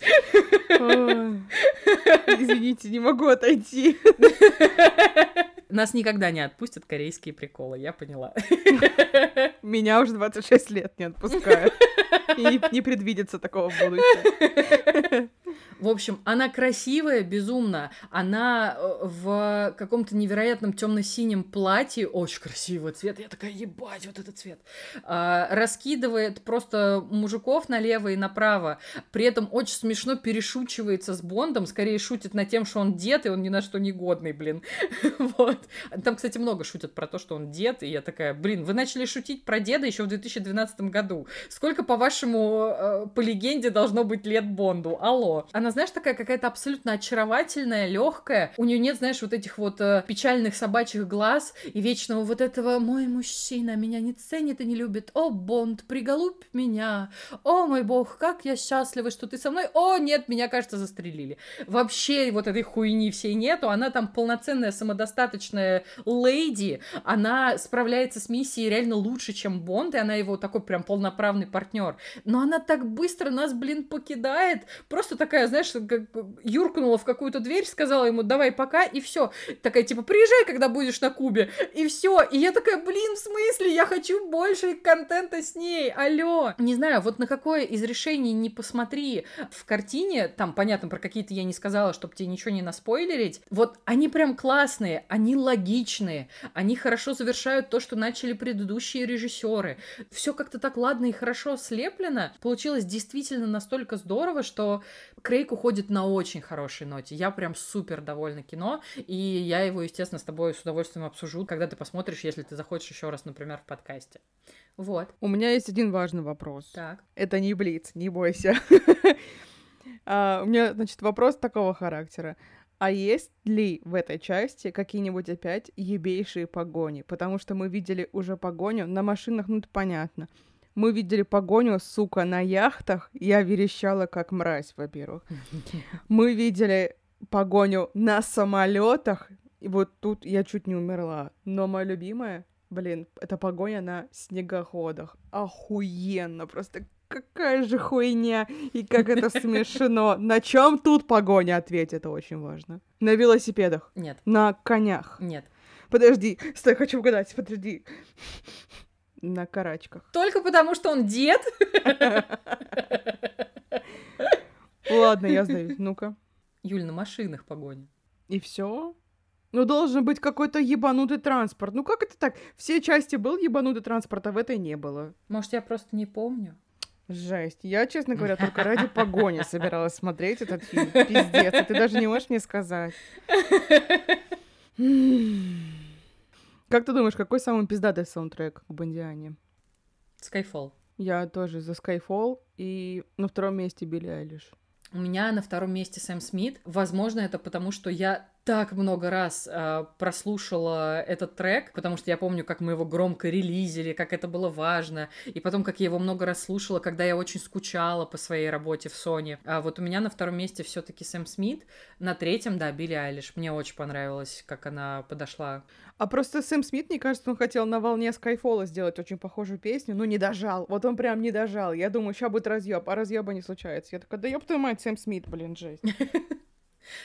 Извините, не могу отойти. Нас никогда не отпустят корейские приколы, я поняла. Меня уже 26 лет не отпускают. И не предвидится такого в будущем. В общем, она красивая, безумно. Она э, в каком-то невероятном темно-синем платье, очень красивый цвет. Я такая, ебать, вот этот цвет. А, раскидывает просто мужиков налево и направо. При этом очень смешно перешучивается с Бондом. Скорее шутит на тем, что он дед, и он ни на что не годный, блин. <laughs> вот. Там, кстати, много шутят про то, что он дед. И я такая, блин, вы начали шутить про деда еще в 2012 году. Сколько, по-вашему, э, по легенде должно быть лет Бонду? Алло. Она, знаешь, такая какая-то абсолютно очаровательная, легкая. У нее нет, знаешь, вот этих вот э, печальных собачьих глаз и вечного вот этого «мой мужчина меня не ценит и не любит, о, Бонд, приголубь меня, о, мой бог, как я счастлива, что ты со мной, о, нет, меня, кажется, застрелили». Вообще вот этой хуйни всей нету, она там полноценная, самодостаточная леди, она справляется с миссией реально лучше, чем Бонд, и она его такой прям полноправный партнер. Но она так быстро нас, блин, покидает, просто такая, знаешь, как юркнула в какую-то дверь, сказала ему, давай пока, и все. Такая, типа, приезжай, когда будешь на Кубе, и все. И я такая, блин, в смысле, я хочу больше контента с ней, алло. Не знаю, вот на какое из решений не посмотри в картине, там, понятно, про какие-то я не сказала, чтобы тебе ничего не наспойлерить, вот они прям классные, они логичные, они хорошо завершают то, что начали предыдущие режиссеры. Все как-то так ладно и хорошо слеплено. Получилось действительно настолько здорово, что Крейг уходит на очень хорошей ноте. Я прям супер довольна кино, и я его, естественно, с тобой с удовольствием обсужу, когда ты посмотришь, если ты захочешь еще раз, например, в подкасте. Вот. У меня есть один важный вопрос. Так. Это не Блиц, не бойся. <laughs> а, у меня, значит, вопрос такого характера. А есть ли в этой части какие-нибудь опять ебейшие погони? Потому что мы видели уже погоню на машинах, ну это понятно. Мы видели погоню, сука, на яхтах. Я верещала как мразь, во-первых. <laughs> Мы видели погоню на самолетах. И вот тут я чуть не умерла. Но моя любимая, блин, это погоня на снегоходах. Охуенно, просто какая же хуйня, и как это <laughs> смешно. На чем тут погоня? Ответь, это очень важно. На велосипедах? Нет. На конях? Нет. Подожди, стой, хочу угадать, подожди на карачках. Только потому, что он дед? Ладно, я сдаюсь. Ну-ка. Юль, на машинах погоня. И все? Ну, должен быть какой-то ебанутый транспорт. Ну, как это так? Все части был ебанутый транспорт, а в этой не было. Может, я просто не помню? Жесть. Я, честно <laughs> говоря, только ради погони собиралась смотреть этот фильм. Пиздец. Ты даже не можешь мне сказать. <laughs> Как ты думаешь, какой самый пиздатый саундтрек в Бондиане? Skyfall. Я тоже за Skyfall и на втором месте Билли Айлиш. У меня на втором месте Сэм Смит. Возможно, это потому, что я так много раз э, прослушала этот трек, потому что я помню, как мы его громко релизили, как это было важно, и потом, как я его много раз слушала, когда я очень скучала по своей работе в Sony. А вот у меня на втором месте все таки Сэм Смит, на третьем, да, Билли Айлиш. Мне очень понравилось, как она подошла. А просто Сэм Смит, мне кажется, он хотел на волне Скайфола сделать очень похожую песню, но не дожал. Вот он прям не дожал. Я думаю, сейчас будет разъеб, а разъеба не случается. Я такая, да ёб твою мать, Сэм Смит, блин, жесть. <laughs>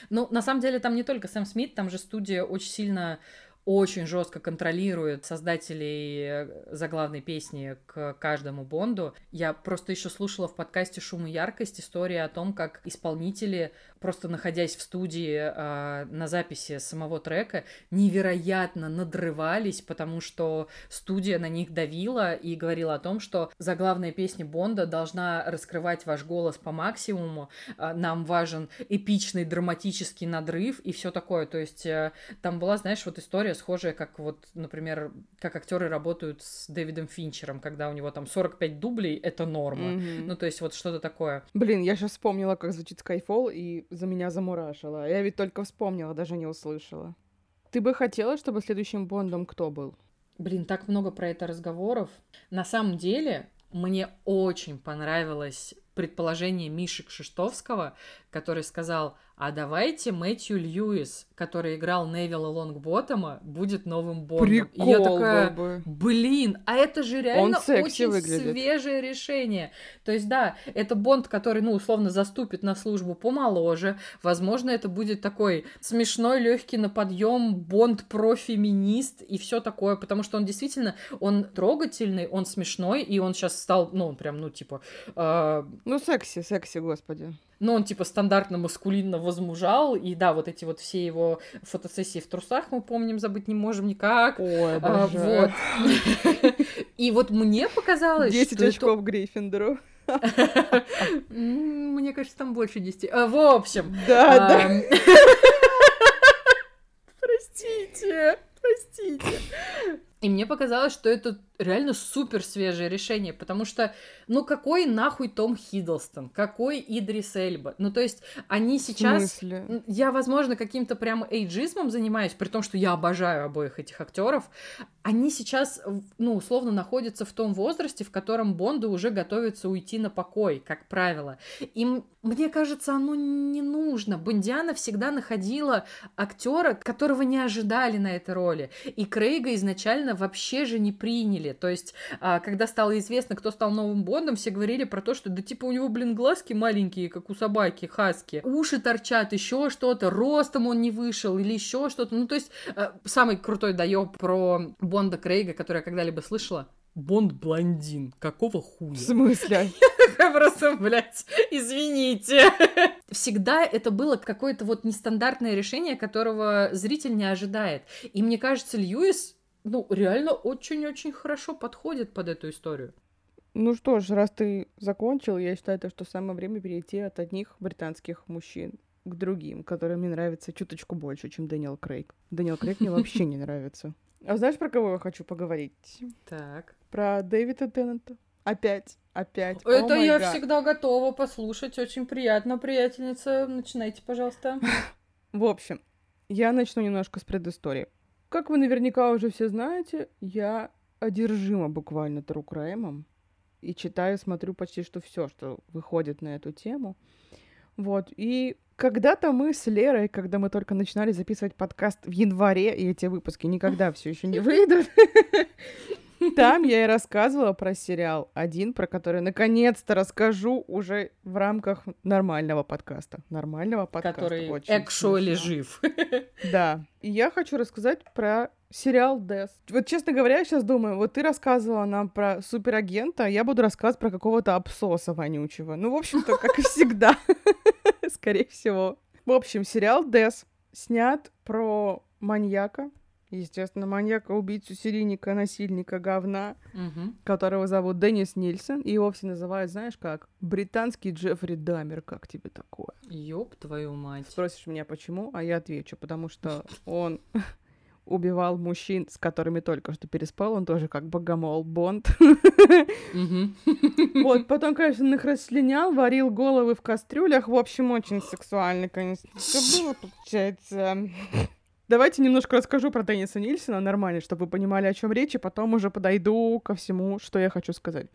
Ну, на самом деле, там не только Сэм Смит, там же студия очень сильно очень жестко контролирует создателей э, заглавной песни к каждому Бонду. Я просто еще слушала в подкасте «Шум и яркость» история о том, как исполнители просто находясь в студии э, на записи самого трека, невероятно надрывались, потому что студия на них давила и говорила о том, что заглавная песня Бонда должна раскрывать ваш голос по максимуму, э, нам важен эпичный драматический надрыв и все такое. То есть э, там была, знаешь, вот история схожая, как вот, например, как актеры работают с Дэвидом Финчером, когда у него там 45 дублей, это норма. Mm-hmm. Ну, то есть вот что-то такое. Блин, я сейчас вспомнила, как звучит Skyfall, и за меня замурашило. Я ведь только вспомнила, даже не услышала. Ты бы хотела, чтобы следующим Бондом кто был? Блин, так много про это разговоров. На самом деле, мне очень понравилось предположение Миши Кшиштовского, который сказал, а давайте Мэтью Льюис, который играл Невилла Лонгботтома, будет новым Бондом. Прикол И я такая, бы. блин, а это же реально очень выглядит. свежее решение. То есть, да, это Бонд, который, ну, условно, заступит на службу помоложе. Возможно, это будет такой смешной, легкий на подъем Бонд про-феминист и все такое, потому что он действительно, он трогательный, он смешной, и он сейчас стал, ну, он прям, ну, типа, э, Ну, секси, секси, господи. Ну, он, типа, стандартно маскулинно возмужал, и да, вот эти вот все его фотосессии в трусах мы помним, забыть не можем никак. Ой, А, вот. <laughs> И вот мне показалось, 10 что это- очков Гриффиндору. Мне кажется, там больше 10. А, В общем. Да, да. ам, <laughs> Простите, простите. И мне показалось, что это реально супер свежее решение, потому что, ну какой нахуй Том Хиддлстон, какой Идрис Эльба? Ну то есть они сейчас Я, возможно, каким-то прям эйджизмом занимаюсь, при том, что я обожаю обоих этих актеров. Они сейчас, ну, условно, находятся в том возрасте, в котором Бонду уже готовится уйти на покой, как правило. И мне кажется, оно не нужно. Бондиана всегда находила актера, которого не ожидали на этой роли. И Крейга изначально вообще же не приняли. То есть, а, когда стало известно, кто стал новым Бондом, все говорили про то, что да типа у него, блин, глазки маленькие, как у собаки, хаски, уши торчат, еще что-то, ростом он не вышел или еще что-то. Ну, то есть, э, самый крутой доеб про Бонда Крейга, который я когда-либо слышала. Бонд блондин. Какого хуя? В смысле? <laughs> Я просто, блядь, извините. Всегда это было какое-то вот нестандартное решение, которого зритель не ожидает. И мне кажется, Льюис, ну, реально очень-очень хорошо подходит под эту историю. Ну что ж, раз ты закончил, я считаю, то, что самое время перейти от одних британских мужчин к другим, которые мне нравятся чуточку больше, чем Дэниел Крейг. Дэниел Крейг мне вообще не нравится. А знаешь, про кого я хочу поговорить? Так. Про Дэвида Теннанта. Опять, опять. Это я всегда готова послушать. Очень приятно, приятельница. Начинайте, пожалуйста. <laughs> В общем, я начну немножко с предыстории. Как вы наверняка уже все знаете, я одержима буквально Трукраймом и читаю, смотрю почти что все, что выходит на эту тему. Вот, и когда-то мы с Лерой, когда мы только начинали записывать подкаст в январе, и эти выпуски никогда все еще не выйдут, <laughs> <laughs> там я и рассказывала про сериал один, про который наконец-то расскажу уже в рамках нормального подкаста. Нормального подкаста. Который очень экшуали жив. <laughs> Да. И я хочу рассказать про сериал Дэс. Вот, честно говоря, я сейчас думаю, вот ты рассказывала нам про суперагента, а я буду рассказывать про какого-то абсоса вонючего. Ну, в общем-то, как и всегда, <laughs> скорее всего. В общем, сериал Дэс снят про маньяка, естественно, маньяка-убийцу, серийника, насильника, говна, Мгм. которого зовут Деннис Нильсон, и его все называют, знаешь, как британский Джеффри Дамер, как тебе такое? Ёб твою мать. Спросишь меня, почему, а я отвечу, потому что он <laughs> убивал мужчин, с которыми только что переспал, он тоже как богомол Бонд. <laughs> Вот, потом, конечно, он их расчленял, варил головы в кастрюлях, в общем, очень сексуально, конечно, всё было, получается. Давайте немножко расскажу про Денниса Нильсона нормально, чтобы вы понимали, о чем речь, и потом уже подойду ко всему, что я хочу сказать.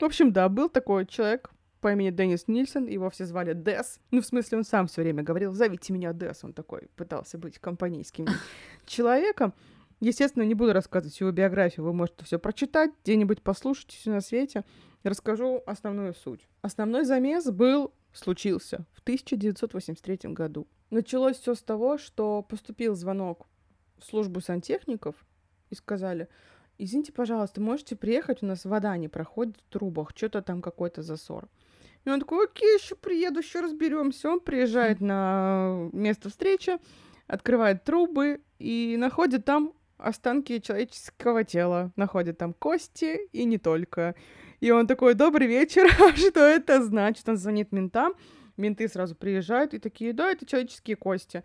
В общем, да, был такой человек по имени Деннис Нильсон, его все звали Дес. Ну, в смысле, он сам все время говорил, зовите меня Дес, он такой пытался быть компанейским <laughs> человеком. Естественно, не буду рассказывать его биографию, вы можете все прочитать, где-нибудь послушать все на свете. Расскажу основную суть. Основной замес был, случился в 1983 году. Началось все с того, что поступил звонок в службу сантехников и сказали, извините, пожалуйста, можете приехать, у нас вода не проходит в трубах, что-то там какой-то засор. И он такой, окей, еще приеду, еще разберемся. Он приезжает на место встречи, открывает трубы и находит там останки человеческого тела. Находит там кости и не только. И он такой, добрый вечер, <laughs> а что это значит? Он звонит ментам, менты сразу приезжают и такие, да, это человеческие кости.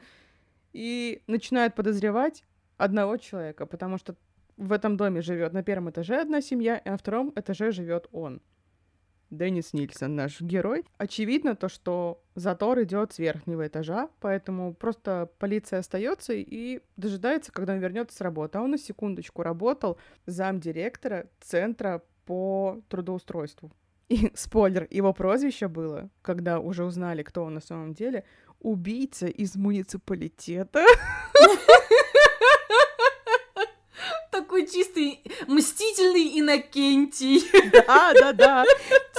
И начинают подозревать одного человека, потому что в этом доме живет на первом этаже одна семья, и на втором этаже живет он. Деннис Нильсон, наш герой. Очевидно то, что затор идет с верхнего этажа, поэтому просто полиция остается и дожидается, когда он вернется с работы. А он на секундочку работал замдиректора центра по трудоустройству. И спойлер, его прозвище было, когда уже узнали, кто он на самом деле, убийца из муниципалитета. Такой чистый мстительный Иннокентий. Да, да, да.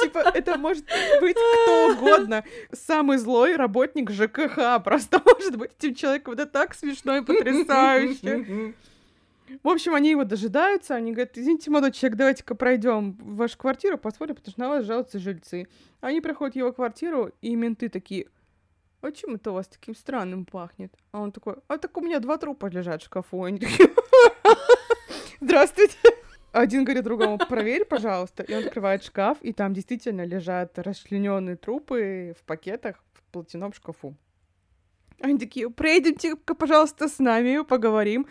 Типа, это может быть кто угодно. Самый злой работник ЖКХ просто может быть этим человеком. Это так смешно и потрясающе. В общем, они его дожидаются, они говорят, извините, молодой человек, давайте-ка пройдем в вашу квартиру, посмотрим, потому что на вас жалуются жильцы. Они приходят в его квартиру, и менты такие, а чем это у вас таким странным пахнет? А он такой, а так у меня два трупа лежат в шкафу. <laughs> Здравствуйте. Один говорит другому, проверь, пожалуйста. И он открывает шкаф, и там действительно лежат расчлененные трупы в пакетах в платяном шкафу. Они такие, проедемте-ка, пожалуйста, с нами, поговорим.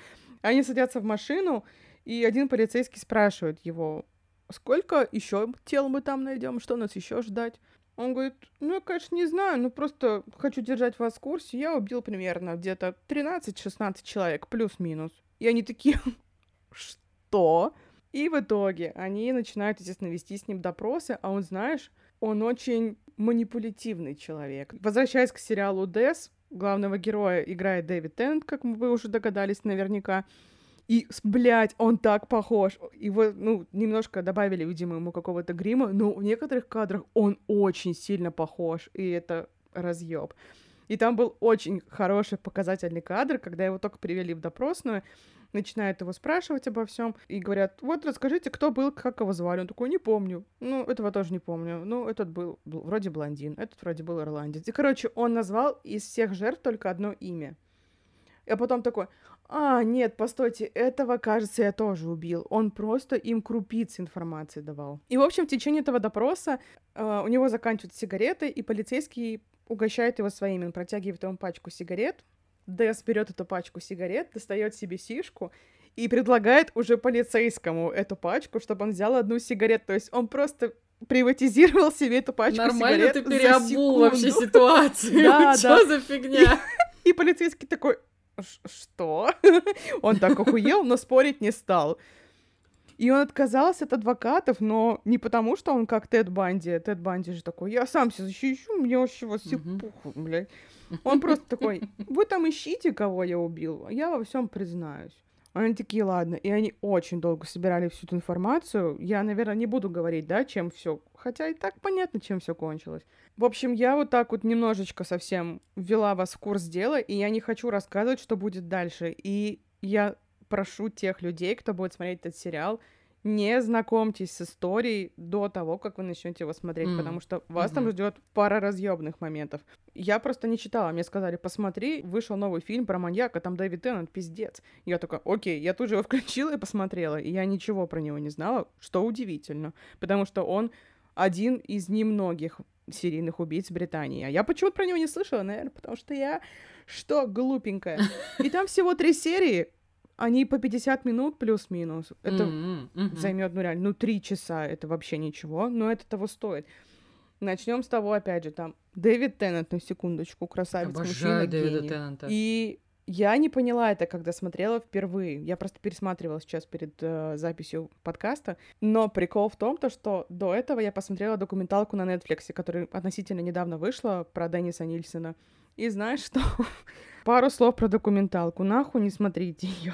Они садятся в машину, и один полицейский спрашивает его, сколько еще тел мы там найдем, что нас еще ждать? Он говорит, ну, я, конечно, не знаю, но просто хочу держать вас в курсе. Я убил примерно где-то 13-16 человек, плюс-минус. И они такие, <laughs> что? И в итоге они начинают, естественно, вести с ним допросы, а он, знаешь, он очень манипулятивный человек. Возвращаясь к сериалу «Дэс», главного героя играет Дэвид Теннет, как вы уже догадались наверняка. И, блядь, он так похож. Его, ну, немножко добавили, видимо, ему какого-то грима, но в некоторых кадрах он очень сильно похож, и это разъеб. И там был очень хороший показательный кадр, когда его только привели в допросную, начинают его спрашивать обо всем и говорят, вот расскажите, кто был, как его звали. Он такой, не помню. Ну, этого тоже не помню. Ну, этот был, был вроде блондин, этот вроде был ирландец. И, короче, он назвал из всех жертв только одно имя. И потом такой, а, нет, постойте, этого, кажется, я тоже убил. Он просто им крупицы информации давал. И, в общем, в течение этого допроса э, у него заканчиваются сигареты, и полицейский угощает его своими. Он протягивает ему пачку сигарет, Дэс берет эту пачку сигарет, достает себе сишку и предлагает уже полицейскому эту пачку, чтобы он взял одну сигарету. То есть он просто приватизировал себе эту пачку Нормально сигарет ты переобул вообще ситуацию. <laughs> Да, Что да. за фигня? И полицейский такой, «Ш- что? <laughs> Он так охуел, но спорить не стал. И он отказался от адвокатов, но не потому, что он как Тед Банди. Тед Банди же такой, я сам себя защищу, мне вообще вас все похуй, блядь. Он просто такой, вы там ищите, кого я убил, я во всем признаюсь. Они такие, ладно. И они очень долго собирали всю эту информацию. Я, наверное, не буду говорить, да, чем все. Хотя и так понятно, чем все кончилось. В общем, я вот так вот немножечко совсем ввела вас в курс дела, и я не хочу рассказывать, что будет дальше. И я прошу тех людей, кто будет смотреть этот сериал, не знакомьтесь с историей до того, как вы начнете его смотреть, М, потому что вас там мгм. ждет пара разъемных моментов. Я просто не читала, мне сказали, посмотри, вышел новый фильм про маньяка, там Дэвид Теннант, пиздец. Я такая, окей, я тут же его включила и посмотрела, и я ничего про него не знала, что удивительно, потому что он один из немногих серийных убийц Британии. А я почему-то про него не слышала, наверное, потому что я что, глупенькая. И там всего три серии, они по 50 минут плюс-минус. Это М, мгм. займет, ну реально, ну три часа, это вообще ничего, но это того стоит. Начнем с того, опять же, там, Дэвид Теннет, на секундочку, красавец, мужчина, Обожаю Дэвида гений. Теннанта. И я не поняла это, когда смотрела впервые. Я просто пересматривала сейчас перед э, записью подкаста. Но прикол в том, то, что до этого я посмотрела документалку на Netflix, которая относительно недавно вышла про Денниса Нильсона. И знаешь что? <laughs> Пару слов про документалку. Нахуй не смотрите ее.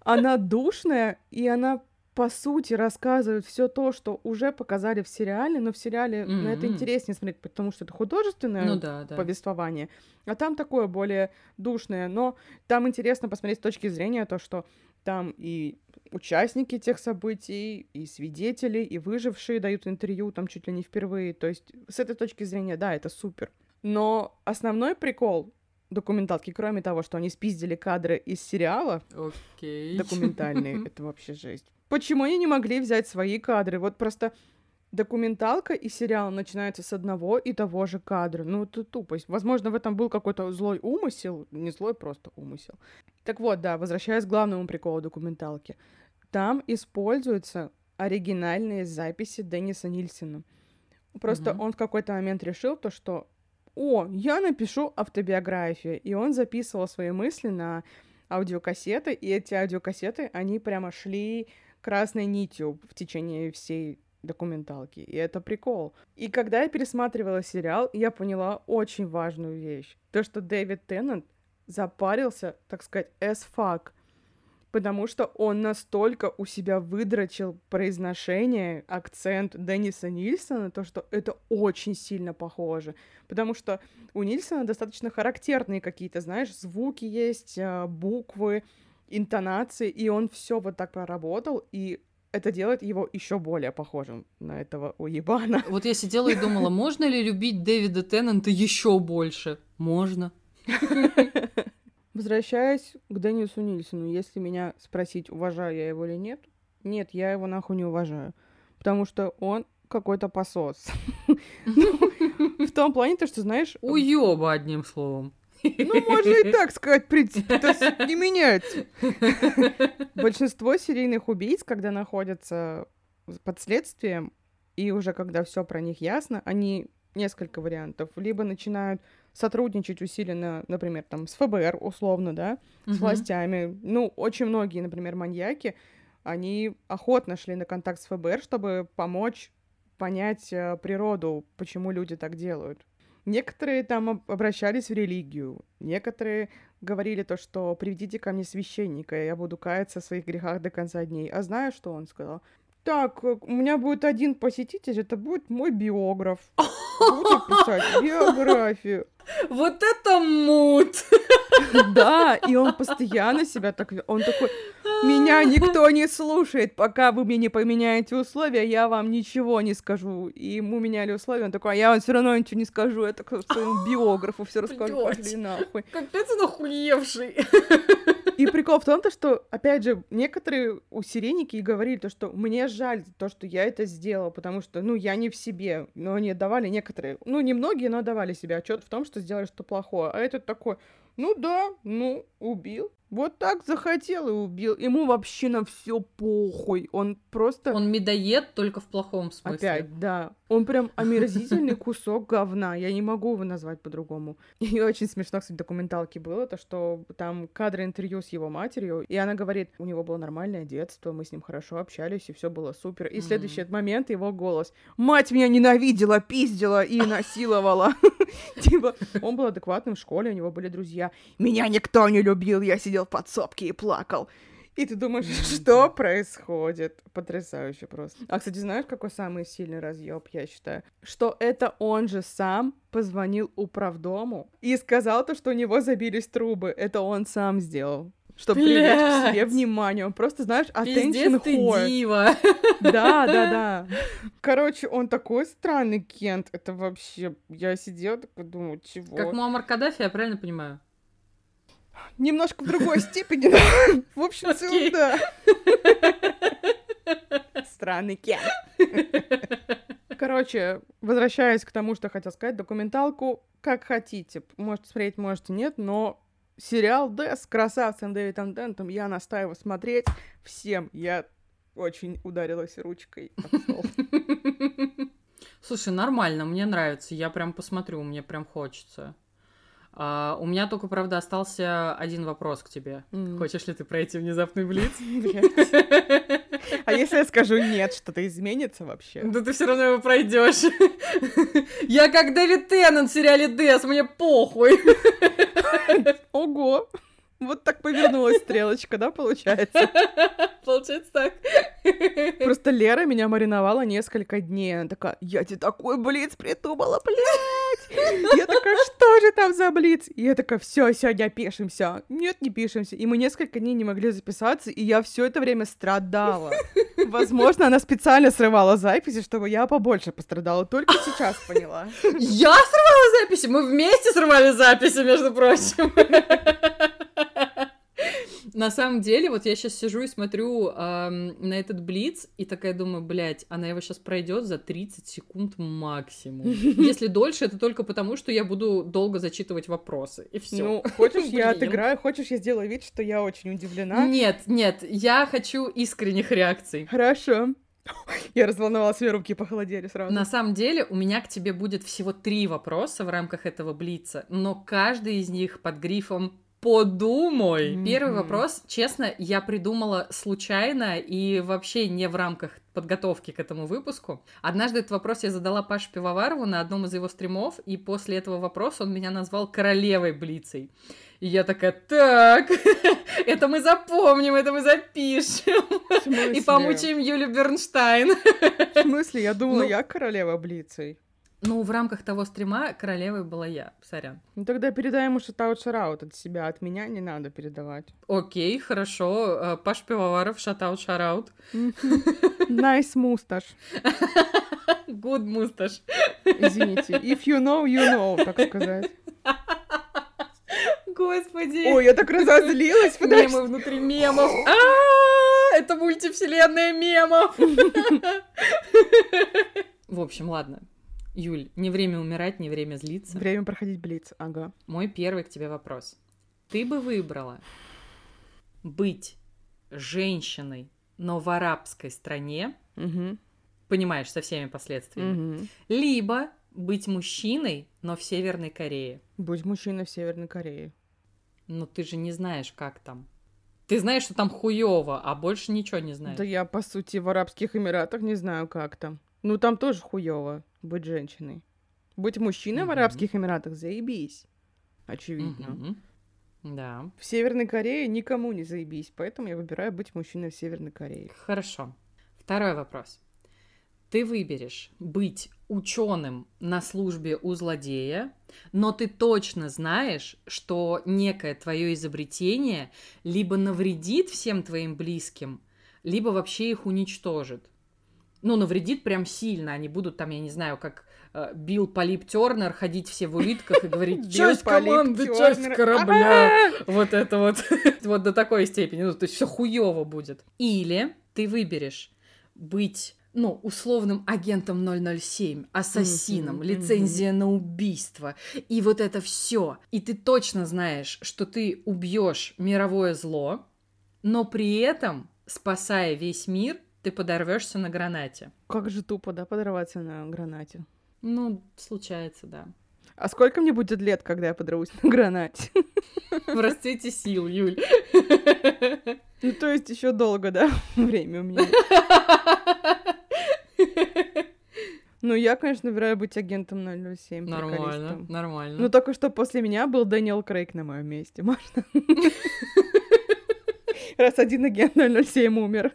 Она душная, и она по сути рассказывает все то, что уже показали в сериале, но в сериале на это интереснее смотреть, потому что это художественное Ну да, да. повествование, а там такое более душное, но там интересно посмотреть с точки зрения то, что там и участники тех событий, и свидетели, и выжившие дают интервью там чуть ли не впервые, то есть с этой точки зрения, да, это супер. Но основной прикол документалки, кроме того, что они спиздили кадры из сериала, Окей. документальные, <laughs> это вообще жесть. Почему они не могли взять свои кадры? Вот просто документалка и сериал начинаются с одного и того же кадра. Ну, это тупость. Возможно, в этом был какой-то злой умысел. Не злой, просто умысел. Так вот, да, возвращаясь к главному приколу документалки. Там используются оригинальные записи Денниса Нильсена. Просто Мгм. он в какой-то момент решил то, что «О, я напишу автобиографию». И он записывал свои мысли на аудиокассеты, и эти аудиокассеты, они прямо шли красной нитью в течение всей документалки, и это прикол. И когда я пересматривала сериал, я поняла очень важную вещь. То, что Дэвид Теннант запарился, так сказать, as fuck, потому что он настолько у себя выдрочил произношение, акцент Денниса Нильсона, то, что это очень сильно похоже. Потому что у Нильсона достаточно характерные какие-то, знаешь, звуки есть, а, буквы, интонации, и он все вот так проработал, и это делает его еще более похожим на этого уебана. Вот я сидела и думала, можно ли любить Дэвида Теннанта еще больше? Можно. Возвращаясь к Деннису Нильсону, если меня спросить, уважаю я его или нет, нет, я его нахуй не уважаю. Потому что он какой-то посос. <laughs> В том плане, то, что, знаешь... Уёба, одним словом. Ну, можно и так сказать, это не меняется. <laughs> Большинство серийных убийц, когда находятся под следствием, и уже когда все про них ясно, они несколько вариантов. Либо начинают сотрудничать усиленно, например, там, с ФБР, условно, да, с властями. Ну, очень многие, например, маньяки, они охотно шли на контакт с ФБР, чтобы помочь понять э, природу, почему люди так делают. Некоторые там обращались в религию, некоторые говорили то, что приведите ко мне священника, и я буду каяться в своих грехах до конца дней. А знаешь, что он сказал? Так, э, у меня будет один посетитель, это будет мой биограф. Буду писать <laughs> биографию. Вот это мут! <laughs> Да, и он постоянно себя так... Он такой, меня <laughs> никто не слушает, пока вы мне не поменяете условия, я вам ничего не скажу. И ему меняли условия, он такой, а я вам все равно ничего не скажу, я так своему <laughs> биографу все расскажу, пошли нахуй. Капец он охуевший. И прикол в том, то, что, опять же, некоторые у сиреники говорили то, что мне жаль то, что я это сделала, потому что, ну, я не в себе. Но они давали некоторые, ну, не многие, но давали себе отчет в том, что сделали что плохое. А этот такой, ну да, ну, убил. Вот так захотел и убил. Ему вообще на все похуй. Он просто... Он медоед только в плохом смысле. Опять, да. Он прям омерзительный кусок говна. Я не могу его назвать по-другому. И очень смешно, кстати, в документалке было, то, что там кадры интервью с его матерью, и она говорит, у него было нормальное детство, мы с ним хорошо общались, и все было супер. И mm-hmm. следующий момент его голос. Мать меня ненавидела, пиздила и насиловала. <laughs> Типа, он был адекватным в школе, у него были друзья. Меня никто не любил, я сидел в подсобке и плакал. И ты думаешь, что происходит? Потрясающе просто. А, кстати, знаешь, какой самый сильный разъеб, я считаю? Что это он же сам позвонил управдому и сказал то, что у него забились трубы. Это он сам сделал. Чтобы привлечь к себе внимание. Он просто, знаешь, attention whore. дива. Да, да, да. Короче, он такой странный Кент. Это вообще... Я сидела такой, думаю, чего? Как Муаммар Каддафи, я правильно понимаю? Немножко в другой степени. В общем, целом, да. Странный Кент. Короче, возвращаясь к тому, что хотел сказать, документалку как хотите. Можете смотреть, можете нет, но сериал Дэс с красавцем Дэвидом Дентом я настаиваю смотреть всем. Я очень ударилась ручкой. Слушай, нормально, мне нравится. Я прям посмотрю, мне прям хочется. А, у меня только, правда, остался один вопрос к тебе. Mm. Хочешь ли ты пройти внезапный блиц? <laughs> А если я скажу нет, что-то изменится вообще? Да ты все равно его пройдешь. <laughs> Я как Дэвид Теннант в сериале Дэс, мне похуй. <laughs> Ого. Вот так повернулась стрелочка, да, получается? <laughs> Получается так. <laughs> Просто Лера меня мариновала несколько дней. Она такая, я тебе такой блиц придумала, блядь! Я такая, что же там за блиц? И я такая, все, сегодня пишемся. Нет, не пишемся. И мы несколько дней не могли записаться, и я все это время страдала. <laughs> Возможно, она специально срывала записи, чтобы я побольше пострадала. Только сейчас поняла. Я срывала записи? Мы вместе срывали записи, между прочим. На самом деле, вот я сейчас сижу и смотрю эм, на этот блиц, и такая думаю, блядь, она его сейчас пройдет за 30 секунд максимум. <laughs> Если дольше, это только потому, что я буду долго зачитывать вопросы, и все. Ну, хочешь, я отыграю, хочешь, я сделаю вид, что я очень удивлена? Нет, нет, я хочу искренних реакций. Хорошо. Я разволновалась, все руки похолодели сразу. На самом деле, у меня к тебе будет всего три вопроса в рамках этого блица, но каждый из них под грифом подумай. Первый Мгм. вопрос, честно, я придумала случайно и вообще не в рамках подготовки к этому выпуску. Однажды этот вопрос я задала Паше Пивоварову на одном из его стримов, и после этого вопроса он меня назвал королевой Блицей. И я такая, так, <laughs> это мы запомним, это мы запишем. И помучаем Юлю Бернштайн. В смысле? Я думала, Ну- я королева Блицей. Ну, в рамках того стрима королевой была я, сорян. Ну тогда передай ему шатаут шараут от себя, от меня не надо передавать. Окей, хорошо. Э, Паш Пивоваров, шатаут, шараут. Nice мусташ. <laughs> Good мусташ. Извините. If you know, you know, так сказать. Господи. Ой, я так разозлилась, подожди. Мемы внутри мемов. А, Это мультивселенная мемов. <laughs> В общем, ладно. Юль, не время умирать, не время злиться. Время проходить блиц, ага. Мой первый к тебе вопрос. Ты бы выбрала быть женщиной, но в арабской стране, Мгм, понимаешь, со всеми последствиями, мгм. либо быть мужчиной, но в Северной Корее. Будь мужчиной в Северной Корее. Но ты же не знаешь, как там. Ты знаешь, что там хуёво, а больше ничего не знаешь. Да я, по сути, в Арабских Эмиратах не знаю, как там. Ну, там тоже хуёво быть женщиной. Быть мужчиной в Мгм. Арабских Эмиратах, заебись. Очевидно. Мгм. Да. В Северной Корее никому не заебись, поэтому я выбираю быть мужчиной в Северной Корее. Хорошо. Второй вопрос. Ты выберешь быть ученым на службе у злодея, но ты точно знаешь, что некое твое изобретение либо навредит всем твоим близким, либо вообще их уничтожит. Ну, навредит прям сильно. Они будут там, я не знаю, как э, Билл Полип Тернер ходить все в улитках и говорить <laughs> «Часть команды, часть корабля». Вот это вот. <laughs> Вот до такой степени. Ну, то есть все хуево будет. Или ты выберешь быть ну, условным агентом 007, ассасином, Мгм, лицензия на убийство, и вот это все. И ты точно знаешь, что ты убьешь мировое зло, но при этом, спасая весь мир, ты подорвешься на гранате. Как же тупо, да, подорваться на гранате. Ну, случается, да. А сколько мне будет лет, когда я подорвусь на гранате? <laughs> В расцвете сил, Юль. <laughs> Ну, то есть еще долго, да, <laughs> время у меня. Ну, я, конечно, выбираю быть агентом 007. Нормально, нормально. Ну, только что после меня был Дэниел Крейг на моем месте, можно? Раз один агент 007 умер.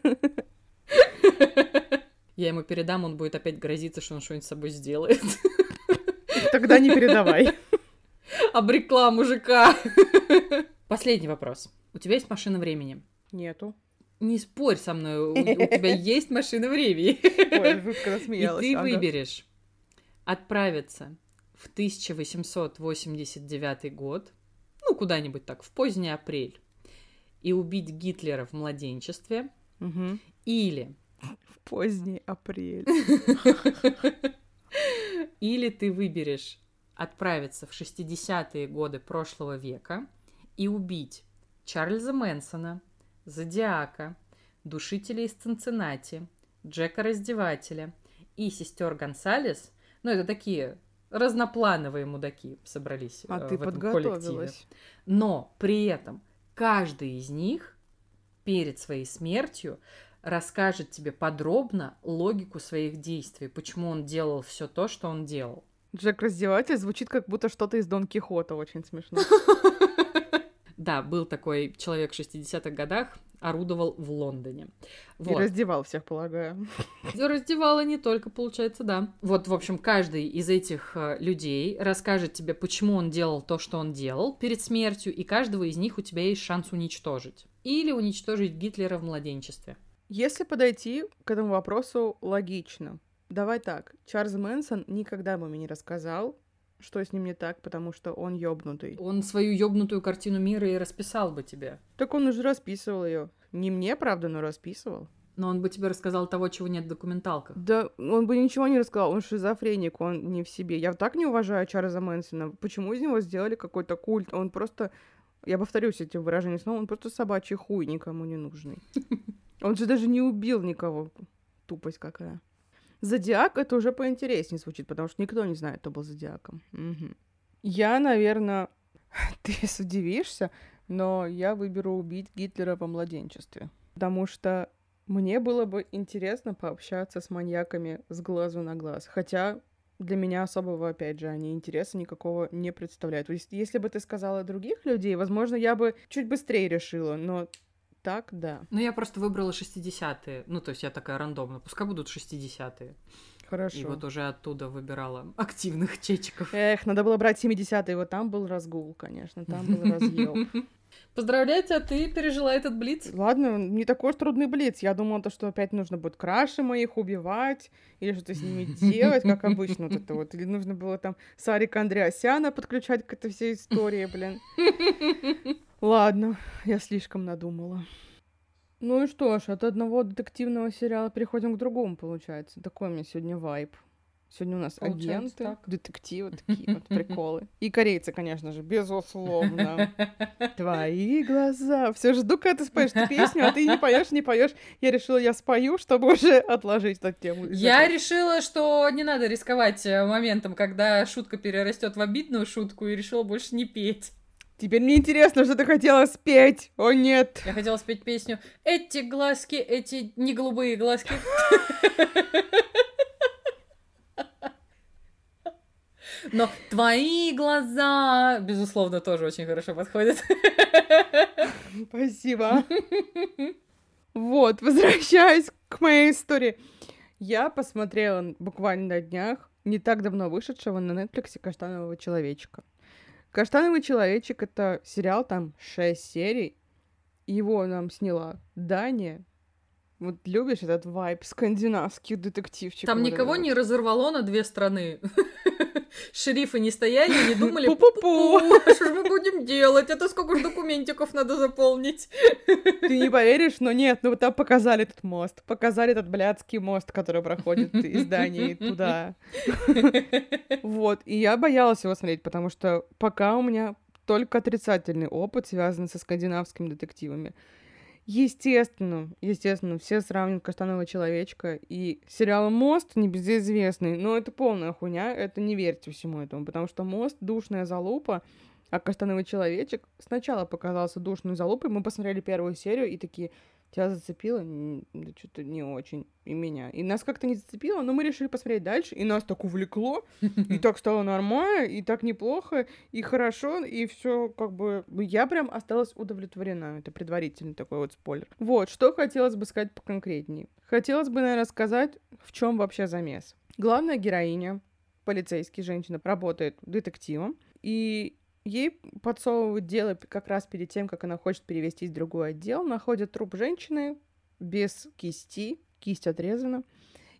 Я ему передам, он будет опять грозиться, что он что-нибудь с собой сделает. Тогда не передавай. Обрекла мужика. Последний вопрос. У тебя есть машина времени? Нету. Не спорь со мной, у, у тебя <laughs> есть машина времени. Ой, жутко И насмеялась. ты ага. выберешь отправиться в 1889 год, ну, куда-нибудь так, в поздний апрель, и убить Гитлера в младенчестве, Мгм. или, В поздний апрель. <laughs> или ты выберешь отправиться в 60-е годы прошлого века и убить Чарльза Мэнсона, Зодиака, Душителя из Цинциннати, Джека Раздевателя и сестер Гонсалес. Ну, это такие разноплановые мудаки собрались А э, ты в этом коллективе. подготовилась. Но при этом каждый из них перед своей смертью расскажет тебе подробно логику своих действий, почему он делал все то, что он делал. Джек Раздеватель звучит как будто что-то из Дон Кихота, очень смешно. <laughs> Да, был такой человек в 60-х годах, орудовал в Лондоне. И Вот. раздевал всех, полагаю. <laughs> Раздевала не только, получается, да. Вот, в общем, каждый из этих э, людей расскажет тебе, почему он делал то, что он делал перед смертью, и каждого из них у тебя есть шанс уничтожить. Или уничтожить Гитлера в младенчестве. Если подойти к этому вопросу логично, давай так. Чарльз Мэнсон никогда бы мне не рассказал, что с ним не так, потому что он ёбнутый. Он свою ёбнутую картину мира и расписал бы тебе. Так он уже расписывал ее. Не мне, правда, но расписывал. Но он бы тебе рассказал того, чего нет в документалках. Да, он бы ничего не рассказал, он шизофреник, он не в себе. Я так не уважаю Чарльза Мэнсона. Почему из него сделали какой-то культ? Он просто, я повторюсь этим выражением снова, он просто собачий хуй никому не нужный. <laughs> Он же даже не убил никого. Тупость какая. Зодиак это уже поинтереснее звучит, потому что никто не знает, кто был зодиаком. Мгм. Я, наверное, <laughs> ты удивишься, Но я выберу убить Гитлера во младенчестве. Потому что мне было бы интересно пообщаться с маньяками с глазу на глаз. Хотя для меня особого, опять же, они интереса никакого не представляют. То есть, если бы ты сказала других людей, возможно, я бы чуть быстрее решила, но так, да. Ну, я просто выбрала 60-е. Ну, то есть я такая рандомно. Пускай будут 60-е. Хорошо. И вот уже оттуда выбирала активных чечиков. Эх, надо было брать 70-е. Вот там был разгул, конечно. Там был разъел. <laughs> Поздравляю тебя, ты пережила этот блиц. Ладно, не такой уж трудный блиц. Я думала, то, что опять нужно будет краши моих убивать или что-то с ними <laughs> делать, как обычно вот это вот. Или нужно было там Сарика Андреасяна подключать к этой всей истории, блин. <laughs> Ладно, я слишком надумала. Ну и что ж, от одного детективного сериала переходим к другому, получается. Такой у меня сегодня вайб. Сегодня у нас Получается агенты, так. детективы, <laughs> такие вот приколы. И корейцы, конечно же, безусловно. <laughs> Твои глаза. Все жду, когда ты споешь эту песню, а ты не поешь, не поешь. Я решила, я спою, чтобы уже отложить эту тему. Я решила, что не надо рисковать э, моментом, когда шутка перерастет в обидную шутку, и решила больше не петь. Теперь мне интересно, что ты хотела спеть. О, нет. Я хотела спеть песню «Эти глазки, эти не голубые глазки». <laughs> Но твои глаза, безусловно, тоже очень хорошо подходят. Спасибо. Вот, возвращаясь к моей истории. Я посмотрела буквально на днях не так давно вышедшего на Netflix «Каштанового человечка». «Каштановый человечек» — это сериал, там шесть серий. Его нам сняла Дания. Вот любишь этот вайб скандинавских детективчиков? Там никого не разорвало на две страны. <laughs> Шерифы не стояли, не думали, Пу-пу-пу. «Пу-пу-пу, что же мы будем делать? Это сколько же документиков надо заполнить? <laughs> Ты не поверишь, но нет, ну вот там показали этот мост. Показали этот блядский мост, который проходит из Дании туда. <laughs> Вот, и я боялась его смотреть, потому что пока у меня только отрицательный опыт, связанный со скандинавскими детективами. Естественно, естественно, все сравнивают «Каштанового человечка» и сериал «Мост» небезызвестный, но это полная хуйня, это не верьте всему этому, потому что «Мост» — душная залупа, а «Каштановый человечек» сначала показался душной залупой, мы посмотрели первую серию и такие, тебя зацепило? Да что-то не очень, и меня. И нас как-то не зацепило, но мы решили посмотреть дальше, и нас так увлекло, и <laughs> так стало нормально, и так неплохо, и хорошо, и все как бы... Я прям осталась удовлетворена. Это предварительный такой вот спойлер. Вот, что хотелось бы сказать поконкретнее. Хотелось бы, наверное, сказать, в чем вообще замес. Главная героиня, полицейский женщина, работает детективом, и ей подсовывают дело как раз перед тем, как она хочет перевестись в другой отдел, находят труп женщины без кисти, кисть отрезана,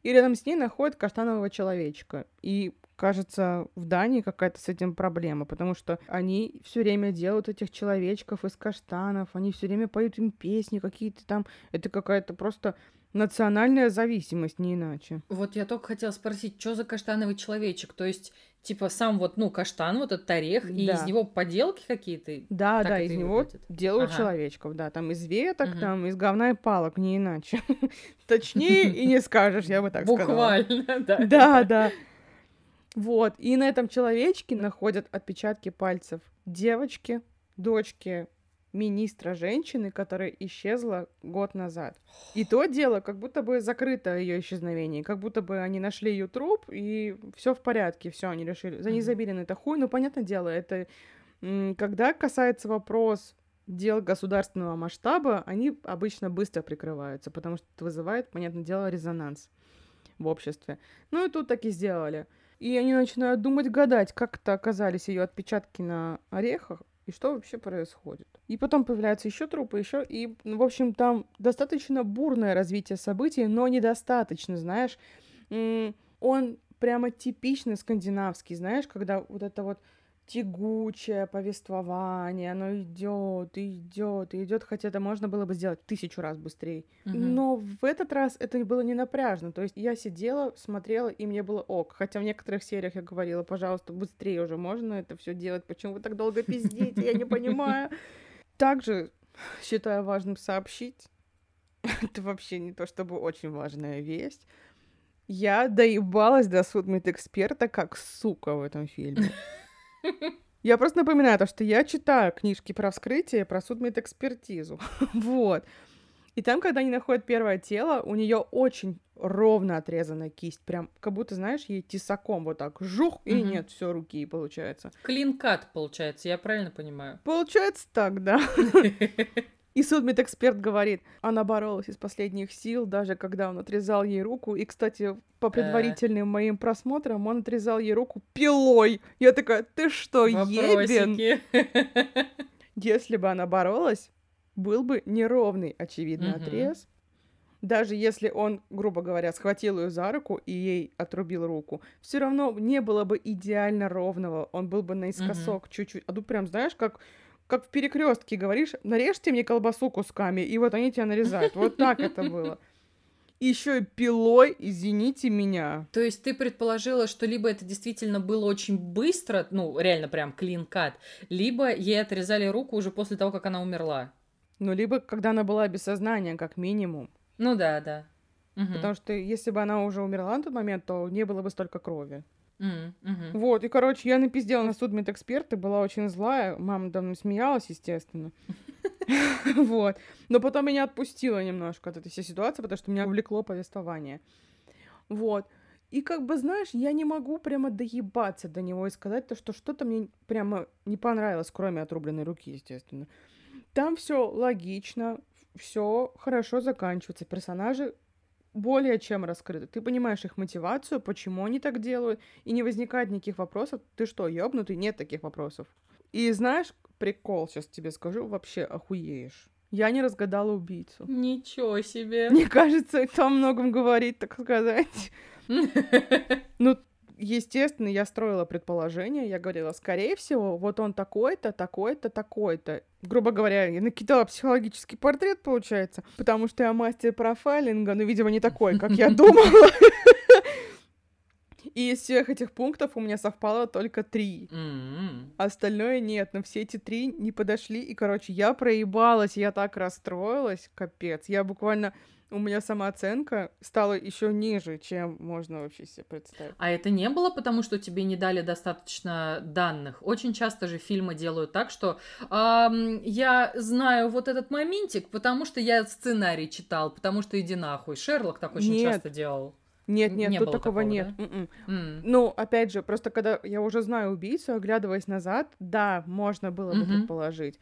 и рядом с ней находят каштанового человечка. И кажется, в Дании какая-то с этим проблема, потому что они все время делают этих человечков из каштанов, они все время поют им песни какие-то там. Это какая-то просто национальная зависимость, не иначе. Вот я только хотела спросить, что за каштановый человечек? То есть, типа, сам вот, ну, каштан, вот этот орех, и Да. из него поделки какие-то? Да, да, из и него выглядит. делают Ага. человечков, да, там из веток, Мгм. там из говна и палок, не иначе. <laughs> Точнее и не скажешь, я бы так сказала. Буквально, <laughs> да. Да, да. Вот, и на этом человечке находят отпечатки пальцев девочки, дочки министра женщины, которая исчезла год назад. И то дело, как будто бы закрыто ее исчезновение, как будто бы они нашли ее труп, и все в порядке, все, они решили. Мгм. забили на это хуй, ну, понятное дело, это когда касается вопрос дел государственного масштаба, они обычно быстро прикрываются, потому что это вызывает, понятное дело, резонанс в обществе. Ну и тут так и сделали. И они начинают думать, гадать, как это оказались ее отпечатки на орехах и что вообще происходит. И потом появляются еще трупы, еще. И, ну, в общем, там достаточно бурное развитие событий, но недостаточно, знаешь. Он прямо типично скандинавский, знаешь, когда вот это вот тягучее повествование, оно идет, идет, идет, хотя это можно было бы сделать тысячу раз быстрее. Мгм. Но в этот раз это было не напряжно. То есть я сидела, смотрела, и мне было ок. Хотя в некоторых сериях я говорила, пожалуйста, быстрее уже можно это все делать. Почему вы так долго пиздите? Я не понимаю. Также считаю важным сообщить, <laughs> это вообще не то чтобы очень важная весть. Я доебалась до судмедэксперта как сука в этом фильме. <laughs> Я просто напоминаю то, что я читаю книжки про вскрытие, про судмедэкспертизу. <laughs> вот. И там, когда они находят первое тело, у нее очень ровно отрезанная кисть. Прям как будто, знаешь, ей тесаком вот так жух, и нет, все руки получается. Клинкат получается, я правильно понимаю? Получается так, да. <laughs> И судмедэксперт говорит, она боролась из последних сил, даже когда он отрезал ей руку. И, кстати, по э. предварительным моим просмотрам, он отрезал ей руку пилой. Я такая, ты что, ебен? <laughs> Если бы она боролась, был бы неровный, очевидно, отрез. Даже если он, грубо говоря, схватил ее за руку и ей отрубил руку, все равно не было бы идеально ровного. Он был бы наискосок чуть-чуть. А тут прям, знаешь, как как в перекрестке говоришь, нарежьте мне колбасу кусками, и вот они тебя нарезают. Вот так это было. Еще и пилой, извините меня. То есть ты предположила, что либо это действительно было очень быстро, ну, реально прям клин-кат, либо ей отрезали руку уже после того, как она умерла. Ну, либо когда она была без сознания, как минимум. Ну да, да. Угу. Потому что если бы она уже умерла на тот момент, то не было бы столько крови. Mm-hmm. Вот, и, короче, я напиздела на судмедэксперта, была очень злая, мама давно смеялась, естественно. <laughs> Вот. Но потом меня отпустила немножко от этой всей ситуации, потому что меня увлекло повествование. Вот. И как бы, знаешь, я не могу прямо доебаться до него и сказать то, что что-то мне прямо не понравилось, кроме отрубленной руки, естественно. Там все логично, все хорошо заканчивается. Персонажи более чем раскрыты. Ты понимаешь их мотивацию, почему они так делают, и не возникает никаких вопросов. Ты что, ёбнутый? Нет таких вопросов. И знаешь, прикол сейчас тебе скажу, вообще охуеешь. Я не разгадала убийцу. Ничего себе. Мне кажется, это о многом говорит, так сказать. <laughs> Ну, естественно, я строила предположение, я говорила, скорее всего, вот он такой-то, такой-то, такой-то. Грубо говоря, я накидала психологический портрет, получается, потому что я мастер профайлинга, но, видимо, не такой, как я <laughs> думала. И из всех этих пунктов у меня совпало только три. Mm-hmm. Остальное нет. Но все эти три не подошли. И, короче, я проебалась, я так расстроилась, капец. Я буквально у меня самооценка стала еще ниже, чем можно вообще себе представить. А это не было потому, что тебе не дали достаточно данных? Очень часто же фильмы делают так, что эм, я знаю вот этот моментик, потому что я сценарий читал, потому что иди нахуй. Шерлок так очень нет. часто делал. Нет, нет, не тут такого, такого нет. Да? Mm. Ну, опять же, просто когда я уже знаю убийцу, оглядываясь назад, да, можно было бы mm-hmm. предположить.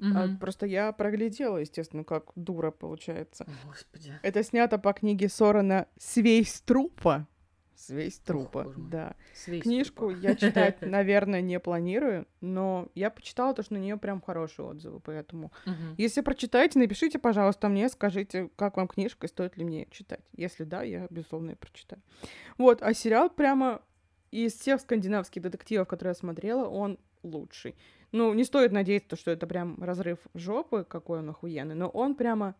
Угу. А, просто я проглядела, естественно, как дура получается. Господи. Это снято по книге Сорона «Свейструпа». Свейструпа, Ох, да. Свейструпа. Книжку я читать, <laughs> наверное, не планирую, но я почитала то, что на нее прям хорошие отзывы, поэтому угу. если прочитаете, напишите, пожалуйста, мне, скажите, как вам книжка, стоит ли мне читать. Если да, я, безусловно, ее прочитаю. Вот, а сериал прямо из всех скандинавских детективов, которые я смотрела, он лучший. Ну, не стоит надеяться, что это прям разрыв жопы, какой он охуенный, но он прямо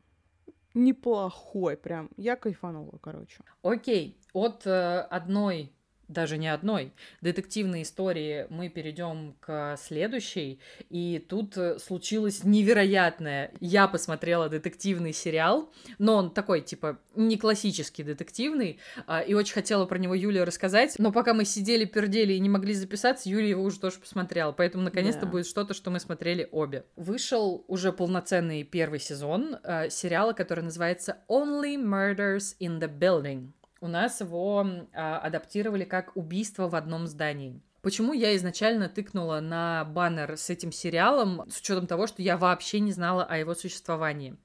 неплохой, прям. Я кайфанула, короче. Окей, от э, одной даже не одной детективной истории мы перейдем к следующей. И тут э, случилось невероятное. Я посмотрела детективный сериал, но он такой, типа, не классический детективный, а, и очень хотела про него Юлия рассказать. Но пока мы сидели, пердели и не могли записаться, Юлия его уже тоже посмотрела. Поэтому наконец-то yeah. будет что-то, что мы смотрели обе. Вышел уже полноценный первый сезон э, сериала, который называется Only Murders in the Building у нас его а, адаптировали как убийство в одном здании. Почему я изначально тыкнула на баннер с этим сериалом, с учетом того, что я вообще не знала о его существовании?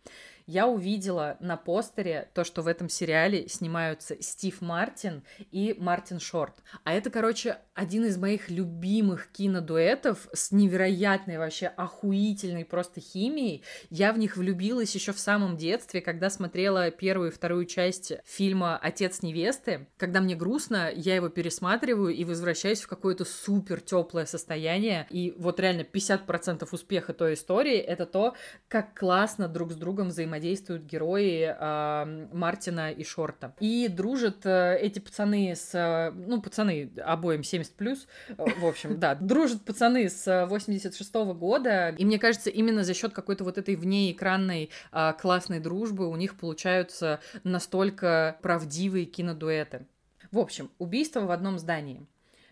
я увидела на постере то, что в этом сериале снимаются Стив Мартин и Мартин Шорт. А это, короче, один из моих любимых кинодуэтов с невероятной вообще охуительной просто химией. Я в них влюбилась еще в самом детстве, когда смотрела первую и вторую часть фильма «Отец невесты». Когда мне грустно, я его пересматриваю и возвращаюсь в какое-то супер теплое состояние. И вот реально 50% успеха той истории — это то, как классно друг с другом взаимодействуют герои э, Мартина и Шорта. И дружат э, эти пацаны с... Э, ну, пацаны обоим 70+, плюс, э, в общем, да, дружат пацаны с 86 -го года, и мне кажется, именно за счет какой-то вот этой внеэкранной э, классной дружбы у них получаются настолько правдивые кинодуэты. В общем, убийство в одном здании.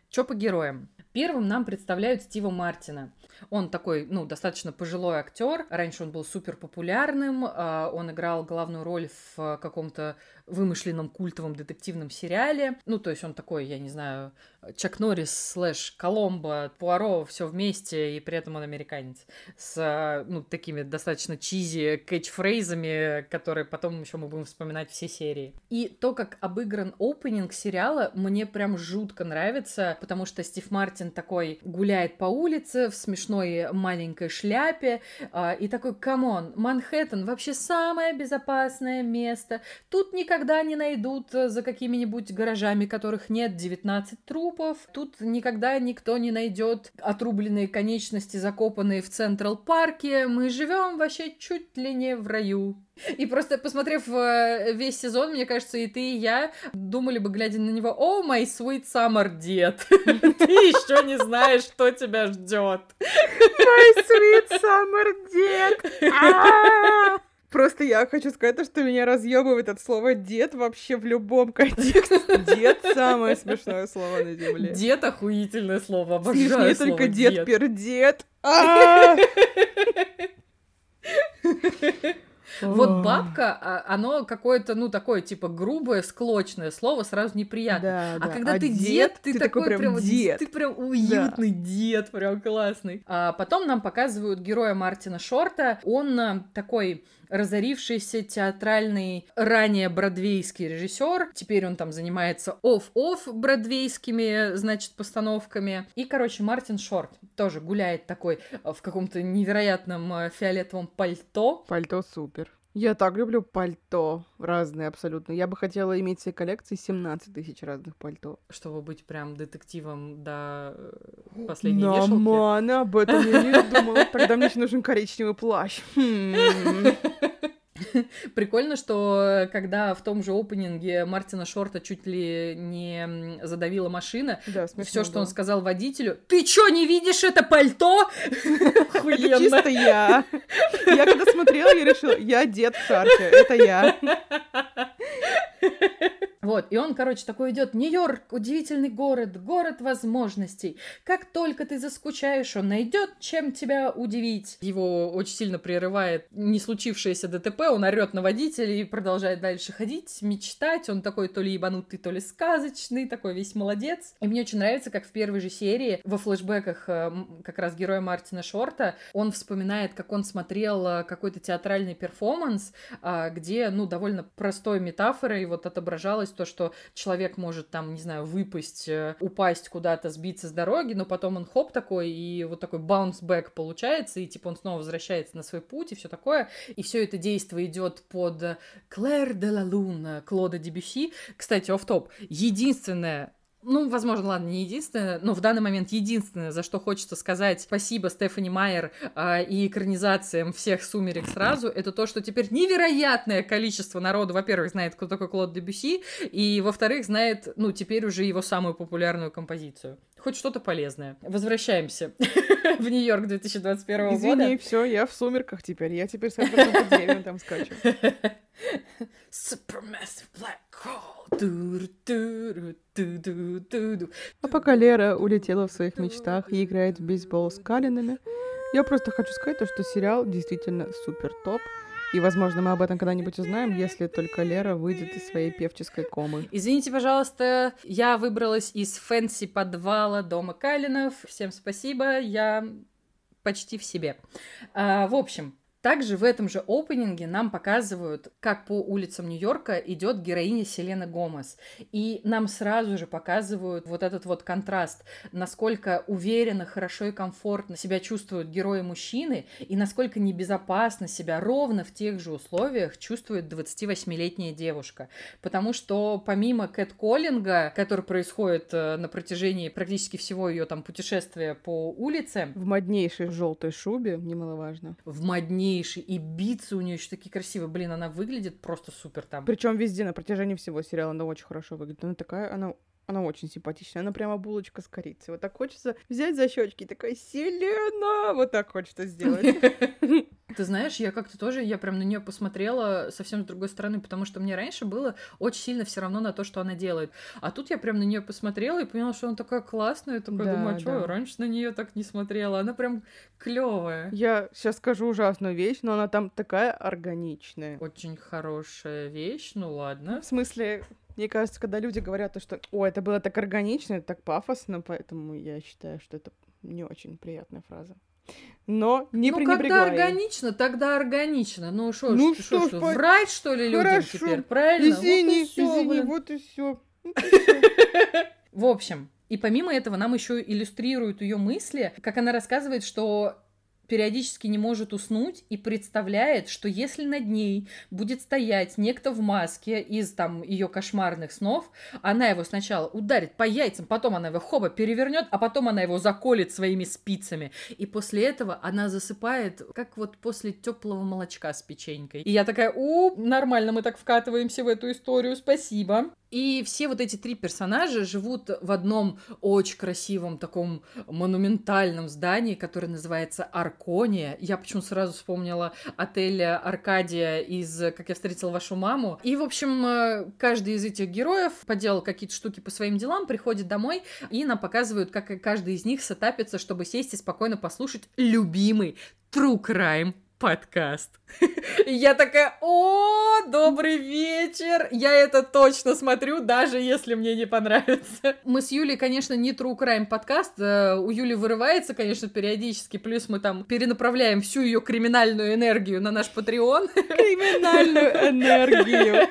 Чё по героям? Первым нам представляют Стива Мартина. Он такой, ну, достаточно пожилой актер. Раньше он был супер популярным. А, он играл главную роль в каком-то вымышленном культовом детективном сериале. Ну, то есть он такой, я не знаю, Чак Норрис слэш Коломбо, Пуаро, все вместе, и при этом он американец. С, ну, такими достаточно чизи кэтчфрейзами, которые потом еще мы будем вспоминать все серии. И то, как обыгран опенинг сериала, мне прям жутко нравится, потому что Стив Мартин такой гуляет по улице в смешной маленькой шляпе, э, и такой, come on, Манхэттен вообще самое безопасное место. Тут никогда не найдут за какими-нибудь гаражами, которых нет 19 трупов. Тут никогда никто не найдет отрубленные конечности, закопанные в Central Park е. Мы живем вообще чуть ли не в раю. И просто посмотрев э, весь сезон, мне кажется, и ты, и я думали бы, глядя на него, о, мой sweet summer дед, <laughs> ты еще не знаешь, что тебя ждет. My sweet summer дед. <laughs> Просто я хочу сказать, что меня разъебывает от слова дед вообще в любом контексте. Дед самое <laughs> смешное слово на земле. Дед охуительное слово, обожаю Смешнее только дед пердед. А! <laughs> Вот бабка, а, оно какое-то, ну, такое, типа, грубое, склочное слово, сразу неприятно. а когда а ты дед, ты, такой, прям дед. Ты прям уютный дед, прям классный. А потом нам показывают героя Мартина Шорта. Он а, такой разорившийся театральный ранее бродвейский режиссер. Теперь он там занимается оф-оф бродвейскими, значит, постановками. И, короче, Мартин Шорт тоже гуляет такой в каком-то невероятном э, фиолетовом пальто. Пальто супер. Я так люблю пальто. Разные абсолютно. Я бы хотела иметь все коллекции 17 тысяч разных пальто. Чтобы быть прям детективом до э, последней Но вешалки. Мана, об этом я не думала. Тогда мне еще нужен коричневый плащ. <laughs> <laughs> Прикольно, что когда в том же опенинге Мартина Шорта чуть ли не задавила машина, да, все, что он сказал водителю, ты чё, не видишь это пальто? <laughs> Это чисто я. Я когда смотрела, я решила, я дед в шарфе, это я. <laughs> Вот, и он, короче, такой идет, Нью-Йорк, удивительный город, город возможностей. Как только ты заскучаешь, он найдет, чем тебя удивить. Его очень сильно прерывает не случившееся ДТП, он орет на водителя и продолжает дальше ходить, мечтать. Он такой то ли ебанутый, то ли сказочный, такой весь молодец. И мне очень нравится, как в первой же серии, во флешбеках э, как раз героя Мартина Шорта, он вспоминает, как он смотрел э, какой-то театральный перформанс, а, где, ну, довольно простой метафорой вот отображалось то, что человек может там, не знаю, выпасть, э, упасть куда-то, сбиться с дороги, но потом он хоп такой, и вот такой bounce-back получается, и типа он снова возвращается на свой путь, и все такое. И все это действо идет под Клэр де ла Луна Клода Дебюси. Кстати, оф топ Единственное, ну, возможно, ладно, не единственное, но в данный момент единственное, за что хочется сказать спасибо Стефани Майер э, и экранизациям всех «Сумерек» сразу, это то, что теперь невероятное количество народу, во-первых, знает, кто такой Клод Дебюси, и, во-вторых, знает, ну, теперь уже его самую популярную композицию. Хоть что-то полезное. Возвращаемся <laughs> в Нью-Йорк 2021 года. Извини, все, я в «Сумерках» теперь, я теперь с деревом там скачу. <laughs> Supermassive black hole. А пока Лера улетела в своих мечтах и играет в бейсбол с Калленами, я просто хочу сказать то, что сериал действительно супер топ. И, возможно, мы об этом когда-нибудь узнаем, если только Лера выйдет из своей певческой комы. Извините, пожалуйста, я выбралась из fancy подвала дома Калленов. Всем спасибо, я почти в себе. А, в общем, также в этом же опенинге нам показывают, как по улицам Нью-Йорка идет героиня Селена Гомес. И нам сразу же показывают вот этот вот контраст, насколько уверенно, хорошо и комфортно себя чувствуют герои мужчины, и насколько небезопасно себя ровно в тех же условиях чувствует 28-летняя девушка. Потому что помимо кэт-коллинга, который происходит э, на протяжении практически всего ее там путешествия по улице... В моднейшей желтой шубе, немаловажно. В моднейшей сильнейший, и битсы у нее еще такие красивые. Блин, она выглядит просто супер там. Причем везде, на протяжении всего сериала она очень хорошо выглядит. Она такая, она она очень симпатичная, она прямо булочка с корицей. Вот так хочется взять за щечки, такая Селена, вот так хочется сделать. <laughs> Ты знаешь, я как-то тоже, я прям на нее посмотрела совсем с другой стороны, потому что мне раньше было очень сильно все равно на то, что она делает. А тут я прям на нее посмотрела и поняла, что она такая классная. Я такая Да, думаю, а что, да. раньше на нее так не смотрела. Она прям клевая. Я сейчас скажу ужасную вещь, но она там такая органичная. Очень хорошая вещь, ну ладно. В смысле, мне кажется, когда люди говорят, то, что «О, это было так органично, так пафосно», поэтому я считаю, что это не очень приятная фраза. Но не ну, пренебрегла когда органично, тогда органично. Ну, что Ну, ж, что что, ж, что, по- врать, что ли, людям Хорошо. теперь, правильно? Вот и Извини, всё, извини, блин. вот и все. В общем, и помимо этого нам еще иллюстрируют ее мысли, как она рассказывает, что периодически не может уснуть и представляет, что если над ней будет стоять некто в маске из там ее кошмарных снов, она его сначала ударит по яйцам, потом она его хоба перевернет, а потом она его заколет своими спицами. И после этого она засыпает, как вот после теплого молочка с печенькой. И я такая, у, нормально, мы так вкатываемся в эту историю, спасибо. И все вот эти три персонажа живут в одном очень красивом таком монументальном здании, которое называется Аркония. Я почему сразу вспомнила отель Аркадия из «Как я встретила вашу маму». И, в общем, э, каждый из этих героев поделал какие-то штуки по своим делам, приходит домой, и нам показывают, как каждый из них сетапится, чтобы сесть и спокойно послушать любимый True Crime подкаст. Я такая, о, добрый вечер, я это точно смотрю, даже если мне не понравится. Мы с Юлей, конечно, не True Crime подкаст, э, у Юли вырывается, конечно, периодически, плюс мы там перенаправляем всю ее криминальную энергию на наш Patreon. Криминальную энергию.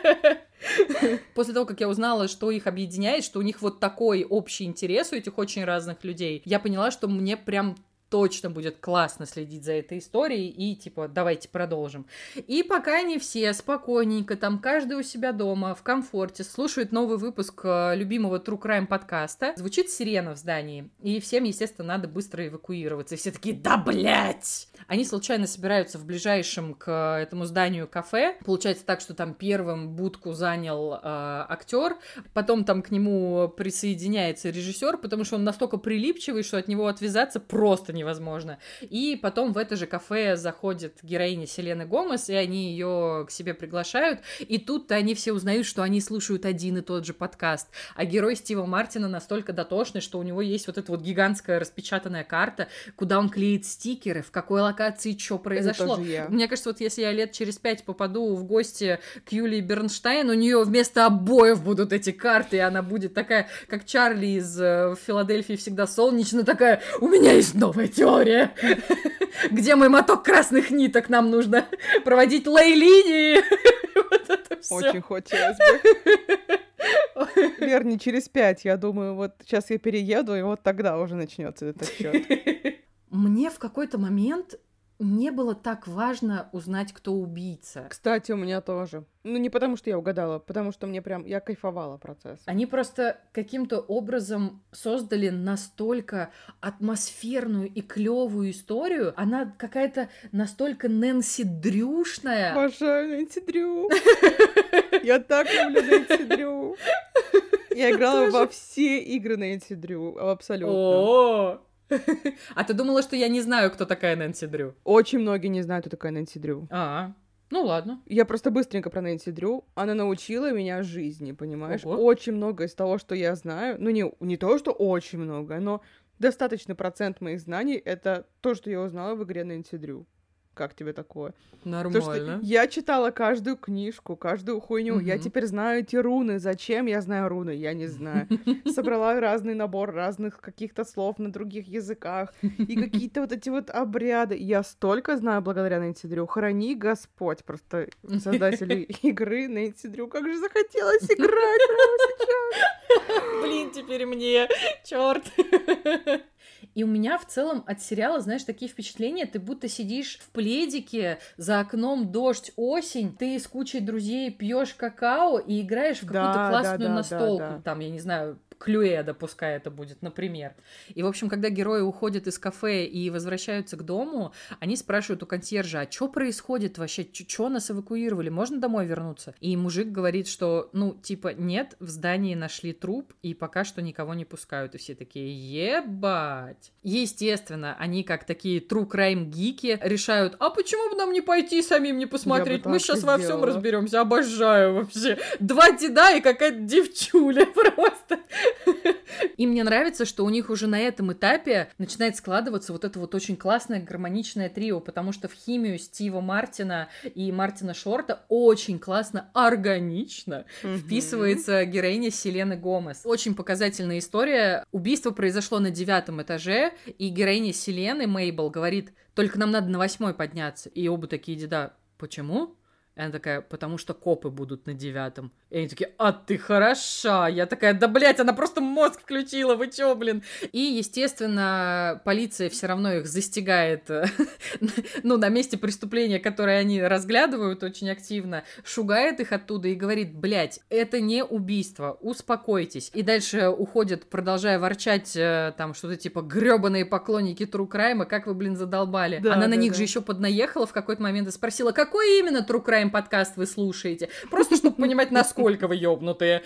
После того, как я узнала, что их объединяет, что у них вот такой общий интерес у этих очень разных людей, я поняла, что мне прям точно будет классно следить за этой историей и типа давайте продолжим. И пока они все спокойненько, там каждый у себя дома, в комфорте, слушают новый выпуск э, любимого True Crime подкаста, звучит сирена в здании, и всем, естественно, надо быстро эвакуироваться. И все такие, да блять! Они случайно собираются в ближайшем к этому зданию кафе. Получается так, что там первым будку занял э, актер, потом там к нему присоединяется режиссер, потому что он настолько прилипчивый, что от него отвязаться просто невозможно. И потом в это же кафе заходит героиня Селены Гомес, и они ее к себе приглашают. И тут-то они все узнают, что они слушают один и тот же подкаст. А герой Стива Мартина настолько дотошный, что у него есть вот эта вот гигантская распечатанная карта, куда он клеит стикеры, в какой локации что произошло. Мне кажется, вот если я лет через пять попаду в гости к Юлии Бернштейн, у нее вместо обоев будут эти карты, и она будет такая, как Чарли из э, Филадельфии всегда солнечно, такая, у меня есть новая теория, где мой моток красных ниток, нам нужно проводить лей-линии. Очень хотелось бы. Лер, не через пять, я думаю, вот сейчас я перееду, и вот тогда уже начнется этот счет. <laughs> Мне в какой-то момент не было так важно узнать, кто убийца. Кстати, у меня тоже. Ну, не потому, что я угадала, потому что мне прям... Я кайфовала процесс. Они просто каким-то образом создали настолько атмосферную и клевую историю. Она какая-то настолько Нэнси Дрюшная. Обожаю Нэнси Дрю. <laughs> Я так люблю Нэнси Дрю. Я играла во все игры Нэнси Дрю, абсолютно. А ты думала, что я не знаю, кто такая Нэнси Дрю? Очень многие не знают, кто такая Нэнси Дрю. А, ну ладно. Я просто быстренько про Нэнси Дрю. Она научила меня жизни, понимаешь? Ого. Очень много из того, что я знаю. Ну, не, не то, что очень много, но достаточный процент моих знаний — это то, что я узнала в игре Нэнси Дрю. Как тебе такое? Потому что Нормально. я читала каждую книжку, каждую хуйню. Я Мгм. теперь знаю эти руны. Зачем я знаю руны? Я не знаю. <laughs> Собрала разный набор разных каких-то слов на других языках. И какие-то вот эти вот обряды. Я столько знаю благодаря Нэнси Дрю. Храни Господь. Просто создатели <laughs> игры Нэнси Дрю. Как же захотелось играть прямо сейчас. Блин, теперь мне. Черт. И у меня в целом от сериала, знаешь, такие впечатления, ты будто сидишь в пледике, за окном дождь, осень, ты с кучей друзей пьешь какао и играешь в Да, какую-то да, классную да, да, настолку. да. Там, я не знаю, Клюэда, пускай это будет, например. И, в общем, когда герои уходят из кафе и возвращаются к дому, они спрашивают у консьержа, а что происходит вообще, что нас эвакуировали, можно домой вернуться? И мужик говорит, что, ну, типа, нет, в здании нашли труп, и пока что никого не пускают. И все такие, ебать! Естественно, они, как такие true crime гики, решают, а почему бы нам не пойти самим не посмотреть? Мы сейчас во всем разберемся, обожаю вообще. Два деда и какая-то девчуля <laughs> просто. И мне нравится, что у них уже на этом этапе начинает складываться вот это вот очень классное гармоничное трио, потому что в химию Стива Мартина и Мартина Шорта очень классно, органично mm-hmm. вписывается героиня Селены Гомес. Очень показательная история. Убийство произошло на девятом этаже, и героиня Селены, Мейбл, говорит, только нам надо на восьмой подняться. И оба такие деда, почему? И она такая, потому что копы будут на девятом. И они такие, а ты хороша. Я такая, да, блядь, она просто мозг включила, вы чё, блин? И, естественно, полиция все равно их застигает, <laughs> ну, на месте преступления, которое они разглядывают очень активно, шугает их оттуда и говорит, блядь, это не убийство, успокойтесь. И дальше уходит, продолжая ворчать, э, там, что-то типа, гребаные поклонники True Crime, как вы, блин, задолбали. Да, Она да, на них да. же еще поднаехала в какой-то момент и спросила, какой именно True Crime подкаст вы слушаете. Просто чтобы понимать, насколько <laughs> вы ёбнутые.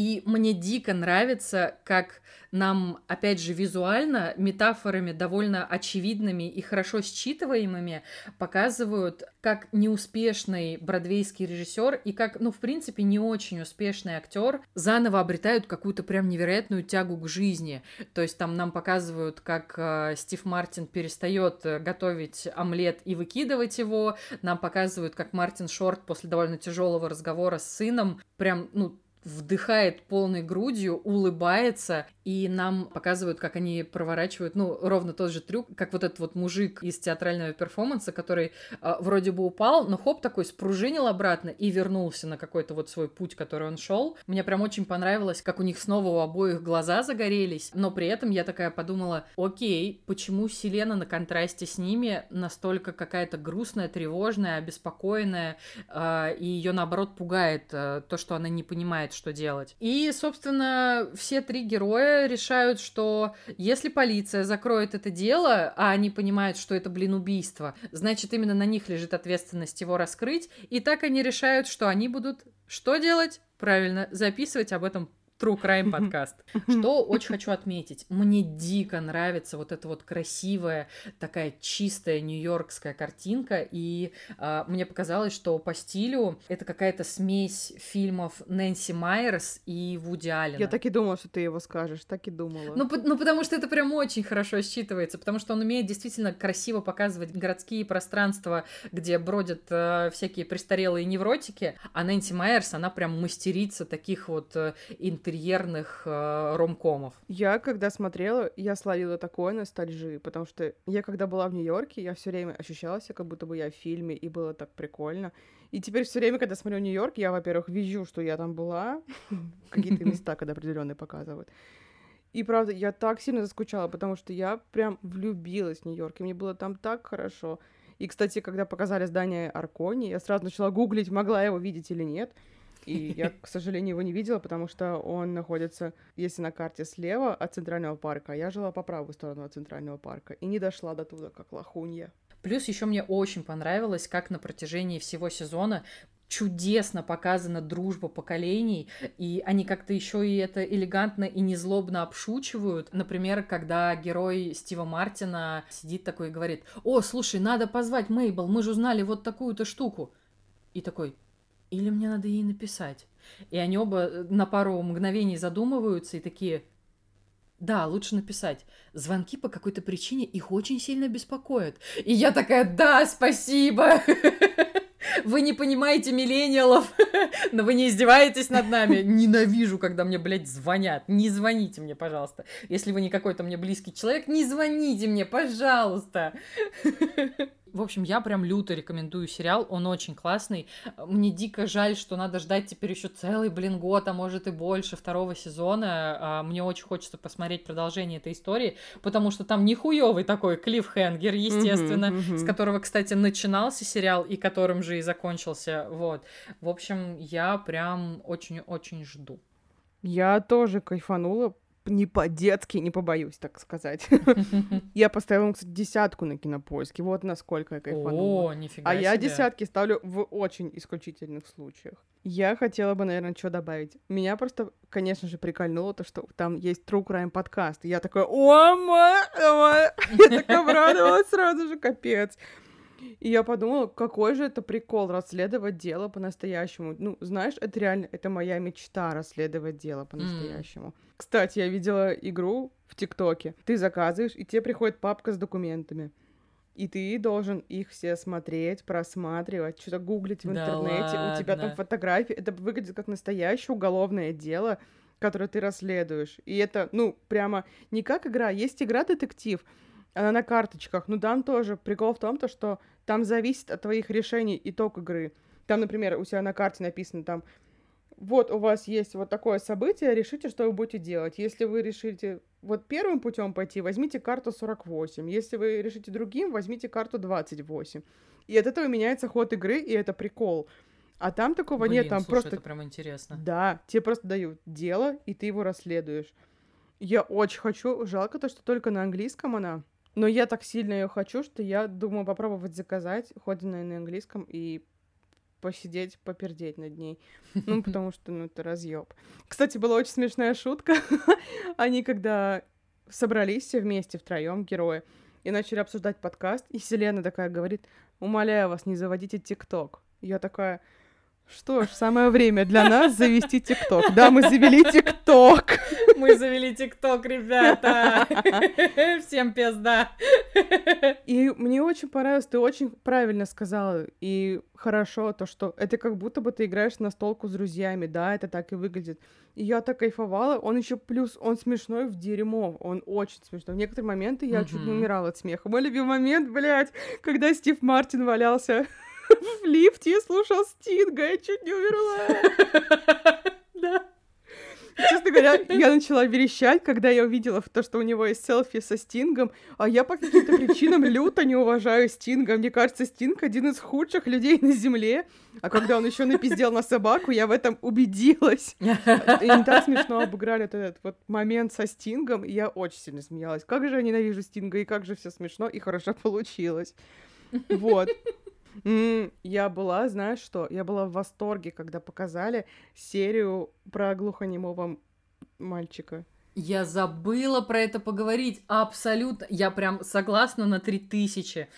И мне дико нравится, как нам, опять же, визуально, метафорами довольно очевидными и хорошо считываемыми показывают, как неуспешный бродвейский режиссер и как, ну, в принципе, не очень успешный актер заново обретают какую-то прям невероятную тягу к жизни. То есть там нам показывают, как э, Стив Мартин перестает э, готовить омлет и выкидывать его. Нам показывают, как Мартин Шорт после довольно тяжелого разговора с сыном прям, ну, вдыхает полной грудью, улыбается, и нам показывают, как они проворачивают, ну, ровно тот же трюк, как вот этот вот мужик из театрального перформанса, который э, вроде бы упал, но хоп, такой спружинил обратно и вернулся на какой-то вот свой путь, который он шел. Мне прям очень понравилось, как у них снова у обоих глаза загорелись, но при этом я такая подумала, окей, почему Селена на контрасте с ними настолько какая-то грустная, тревожная, обеспокоенная, э, и ее наоборот пугает э, то, что она не понимает, знает, что делать. И, собственно, все три героя решают, что если полиция закроет это дело, а они понимают, что это, блин, убийство, значит, именно на них лежит ответственность его раскрыть, и так они решают, что они будут что делать? Правильно, записывать об этом True Crime подкаст. Что очень хочу отметить. Мне дико нравится вот эта вот красивая, такая чистая нью-йоркская картинка. И э, мне показалось, что по стилю это какая-то смесь фильмов Нэнси Майерс и Вуди Аллена. Я так и думала, что ты его скажешь. Так и думала. Ну, по- ну потому что это прям очень хорошо считывается. Потому что он умеет действительно красиво показывать городские пространства, где бродят э, всякие престарелые невротики. А Нэнси Майерс, она прям мастерица таких вот э, интерьерных э, ромкомов. Я, когда смотрела, я словила такой ностальжи, потому что я, когда была в Нью-Йорке, я все время ощущала себя, как будто бы я в фильме, и было так прикольно. И теперь все время, когда смотрю Нью-Йорк, я, во-первых, вижу, что я там была, <laughs> какие-то <laughs> места, когда определенные показывают. И правда, я так сильно заскучала, потому что я прям влюбилась в Нью-Йорк, и мне было там так хорошо. И, кстати, когда показали здание Аркони, я сразу начала гуглить, могла я его видеть или нет. И я, к сожалению, его не видела, потому что он находится, если на карте слева от Центрального парка, а я жила по правую сторону от Центрального парка и не дошла до туда, как лохунья. Плюс еще мне очень понравилось, как на протяжении всего сезона чудесно показана дружба поколений, и они как-то еще и это элегантно и незлобно обшучивают. Например, когда герой Стива Мартина сидит такой и говорит, «О, слушай, надо позвать Мейбл, мы же узнали вот такую-то штуку». И такой, или мне надо ей написать? И они оба э, на пару мгновений задумываются и такие, да, лучше написать. Звонки по какой-то причине их очень сильно беспокоят. И я такая, да, спасибо. <laughs> Вы не понимаете миллениалов, <laughs> но вы не издеваетесь над нами. <laughs> Ненавижу, когда мне, блядь, звонят. Не звоните мне, пожалуйста. Если вы не какой-то мне близкий человек, не звоните мне, пожалуйста. В общем, я прям люто рекомендую сериал, он очень классный. Мне дико жаль, что надо ждать теперь еще целый, блин, год, а может и больше второго сезона. А, мне очень хочется посмотреть продолжение этой истории, потому что там нихуевый такой клиффхенгер, естественно, mm-hmm, mm-hmm. с которого, кстати, начинался сериал и которым же и закончился. Вот. В общем, я прям очень-очень жду. Я тоже кайфанула не по-детски, не побоюсь так сказать. <laughs> Я поставила, ему, кстати, десятку на кинопоиске. Вот насколько я кайфанула. О, нифига А я десятки ставлю в очень исключительных случаях. Я хотела бы, наверное, что добавить. Меня просто, конечно же, прикольнуло то, что там есть True Crime подкаст. И я такая, о, ма, ма». я такая обрадовалась сразу же, капец. И я подумала, какой же это прикол расследовать дело по-настоящему. Ну, знаешь, это реально, это моя мечта расследовать дело по-настоящему. Кстати, я видела игру в ТикТоке. Ты заказываешь, и тебе приходит папка с документами. И ты должен их все смотреть, просматривать, что-то гуглить в Да интернете. У тебя там ладно? фотографии. Это выглядит как настоящее уголовное дело, которое ты расследуешь. И это, ну, прямо не как игра. Есть игра детектив, она на карточках. Ну, там тоже прикол в том, то, что там зависит от твоих решений итог игры. Там, например, у тебя на карте написано там, вот у вас есть вот такое событие, решите, что вы будете делать. Если вы решите вот первым путем пойти, возьмите карту 48. Если вы решите другим, возьмите карту 28. И от этого меняется ход игры, и это прикол. А там такого Блин, нет, там слушай, просто... это прям интересно. Да, тебе просто дают дело, и ты его расследуешь. Я очень хочу, жалко то, что только на английском она. Но я так сильно ее хочу, что я думаю попробовать заказать, хоть она и на английском, и посидеть, попердеть над ней. Ну, <laughs> потому что, ну, это разъеб. Кстати, была очень смешная шутка. <laughs> Они, когда собрались все вместе, втроем герои, и начали обсуждать подкаст, и Селена такая говорит, умоляю вас, не заводите ТикТок. Я такая, что ж, самое время для нас завести ТикТок. Да, мы завели ТикТок. Мы завели ТикТок, ребята! <laughs> Всем пизда! И мне очень понравилось, ты очень правильно сказала, и хорошо то, что это как будто бы ты играешь на столку с друзьями, да, это так и выглядит. И я так кайфовала, он еще плюс, он смешной в дерьмо, он очень смешной. В некоторые моменты я чуть не умирала от смеха. Мой любимый момент, блядь, когда Стив Мартин валялся в лифте и слушал Стинга, я чуть не умерла. <laughs> Да. Честно говоря, я начала верещать, когда я увидела то, что у него есть селфи со Стингом, а я по каким-то причинам люто не уважаю Стинга. Мне кажется, Стинг один из худших людей на Земле. А когда он еще напиздел на собаку, я в этом убедилась. И не так смешно обыграли вот этот вот момент со Стингом, и я очень сильно смеялась. Как же я ненавижу Стинга, и как же все смешно и хорошо получилось. Вот. Я была, знаешь что, я была в восторге, когда показали серию про глухонемого мальчика. Я забыла про это поговорить. Абсолютно. Я прям согласна на 3000.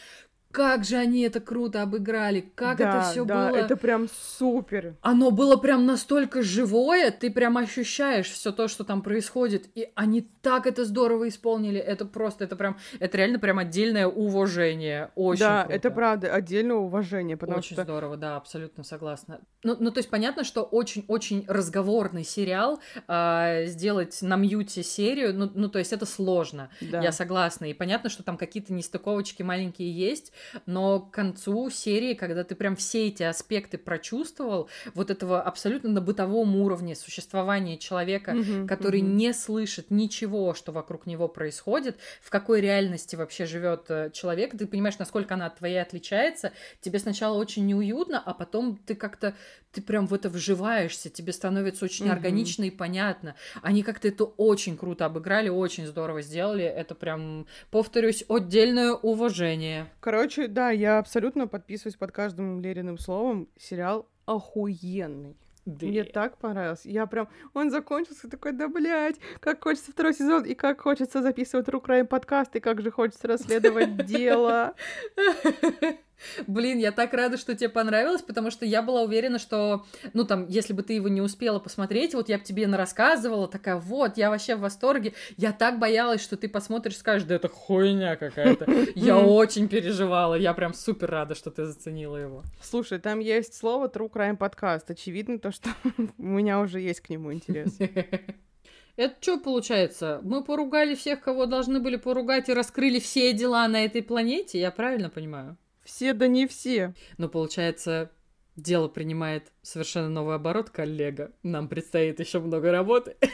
Как же они это круто обыграли. Как да, это все да, было. это прям супер. Оно было прям настолько живое, ты прям ощущаешь все то, что там происходит. И они так это здорово исполнили. Это просто, это прям, это реально прям отдельное уважение. Очень да, круто. это правда, отдельное уважение, потому Очень что... здорово, да, абсолютно согласна. Ну, ну, то есть понятно, что очень-очень разговорный сериал а, сделать на мьюте серию, ну, ну, то есть это сложно, Да. я согласна. И понятно, что там какие-то нестыковочки маленькие есть, но к концу серии, когда ты прям все эти аспекты прочувствовал, вот этого абсолютно на бытовом уровне существования человека, Мгм, который мгм. не слышит ничего, что вокруг него происходит, в какой реальности вообще живет э, человек, ты понимаешь, насколько она от твоей отличается, тебе сначала очень неуютно, а потом ты как-то, ты прям в это вживаешься, тебе становится очень Мгм. органично и понятно. Они как-то это очень круто обыграли, очень здорово сделали, это прям, повторюсь, отдельное уважение. Короче, да, я абсолютно подписываюсь под каждым Лериным словом. Сериал охуенный. Мне так понравился. Я прям... Он закончился, такой, да, блядь, как хочется второй сезон, и как хочется записывать True Crime подкаст, и как же хочется расследовать <laughs> дело. <laughs> Блин, я так рада, что тебе понравилось, потому что я была уверена, что, ну, там, если бы ты его не успела посмотреть, вот я бы тебе рассказывала, такая, вот, я вообще в восторге. Я так боялась, что ты посмотришь и скажешь, да это хуйня какая-то. Я очень переживала, я прям супер рада, что ты заценила его. Слушай, там есть слово True Crime подкаст. Очевидно то, что <laughs> у меня уже есть к нему интерес. <laughs> Это что получается? Мы поругали всех, кого должны были поругать, и раскрыли все дела на этой планете, я правильно понимаю? Все да не все. Но получается, дело принимает совершенно новый оборот, коллега. Нам предстоит еще много работы. <laughs>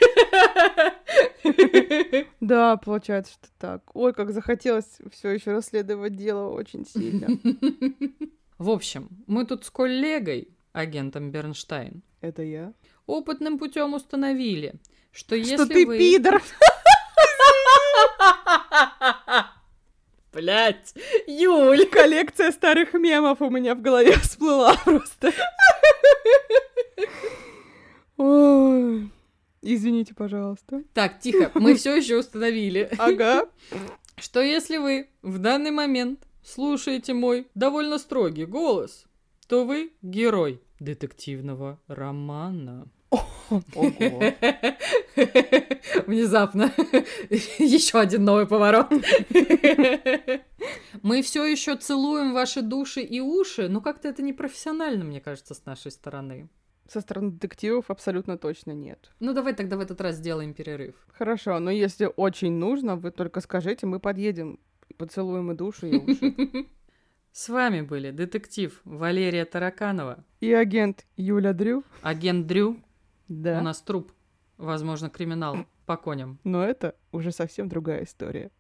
Да, получается, что так. Ой, как захотелось все еще расследовать дело очень сильно. <laughs> В общем, мы тут с коллегой, агентом Бернштайн, Это я? опытным путем установили, что если Что ты вы... пидор! <laughs> Блять, Юль! Коллекция старых мемов у меня в голове <laughs> всплыла просто. Ой. Извините, пожалуйста. Так, тихо, мы все еще установили, <laughs> Ага. что если вы в данный момент слушаете мой довольно строгий голос, то вы герой детективного романа. Ого. <laughs> Внезапно. <laughs> Еще один новый поворот. <laughs> Мы все еще целуем ваши души и уши, но как-то это непрофессионально, мне кажется, с нашей стороны. Со стороны детективов абсолютно точно нет. Ну, давай тогда в этот раз сделаем перерыв. Хорошо, но если очень нужно, вы только скажите, мы подъедем, поцелуем и души, и уши. С вами были детектив Валерия Тараканова, И агент Юля Дрю. агент Дрю, Да. у нас труп, возможно, криминал по коням. Но это уже совсем другая история.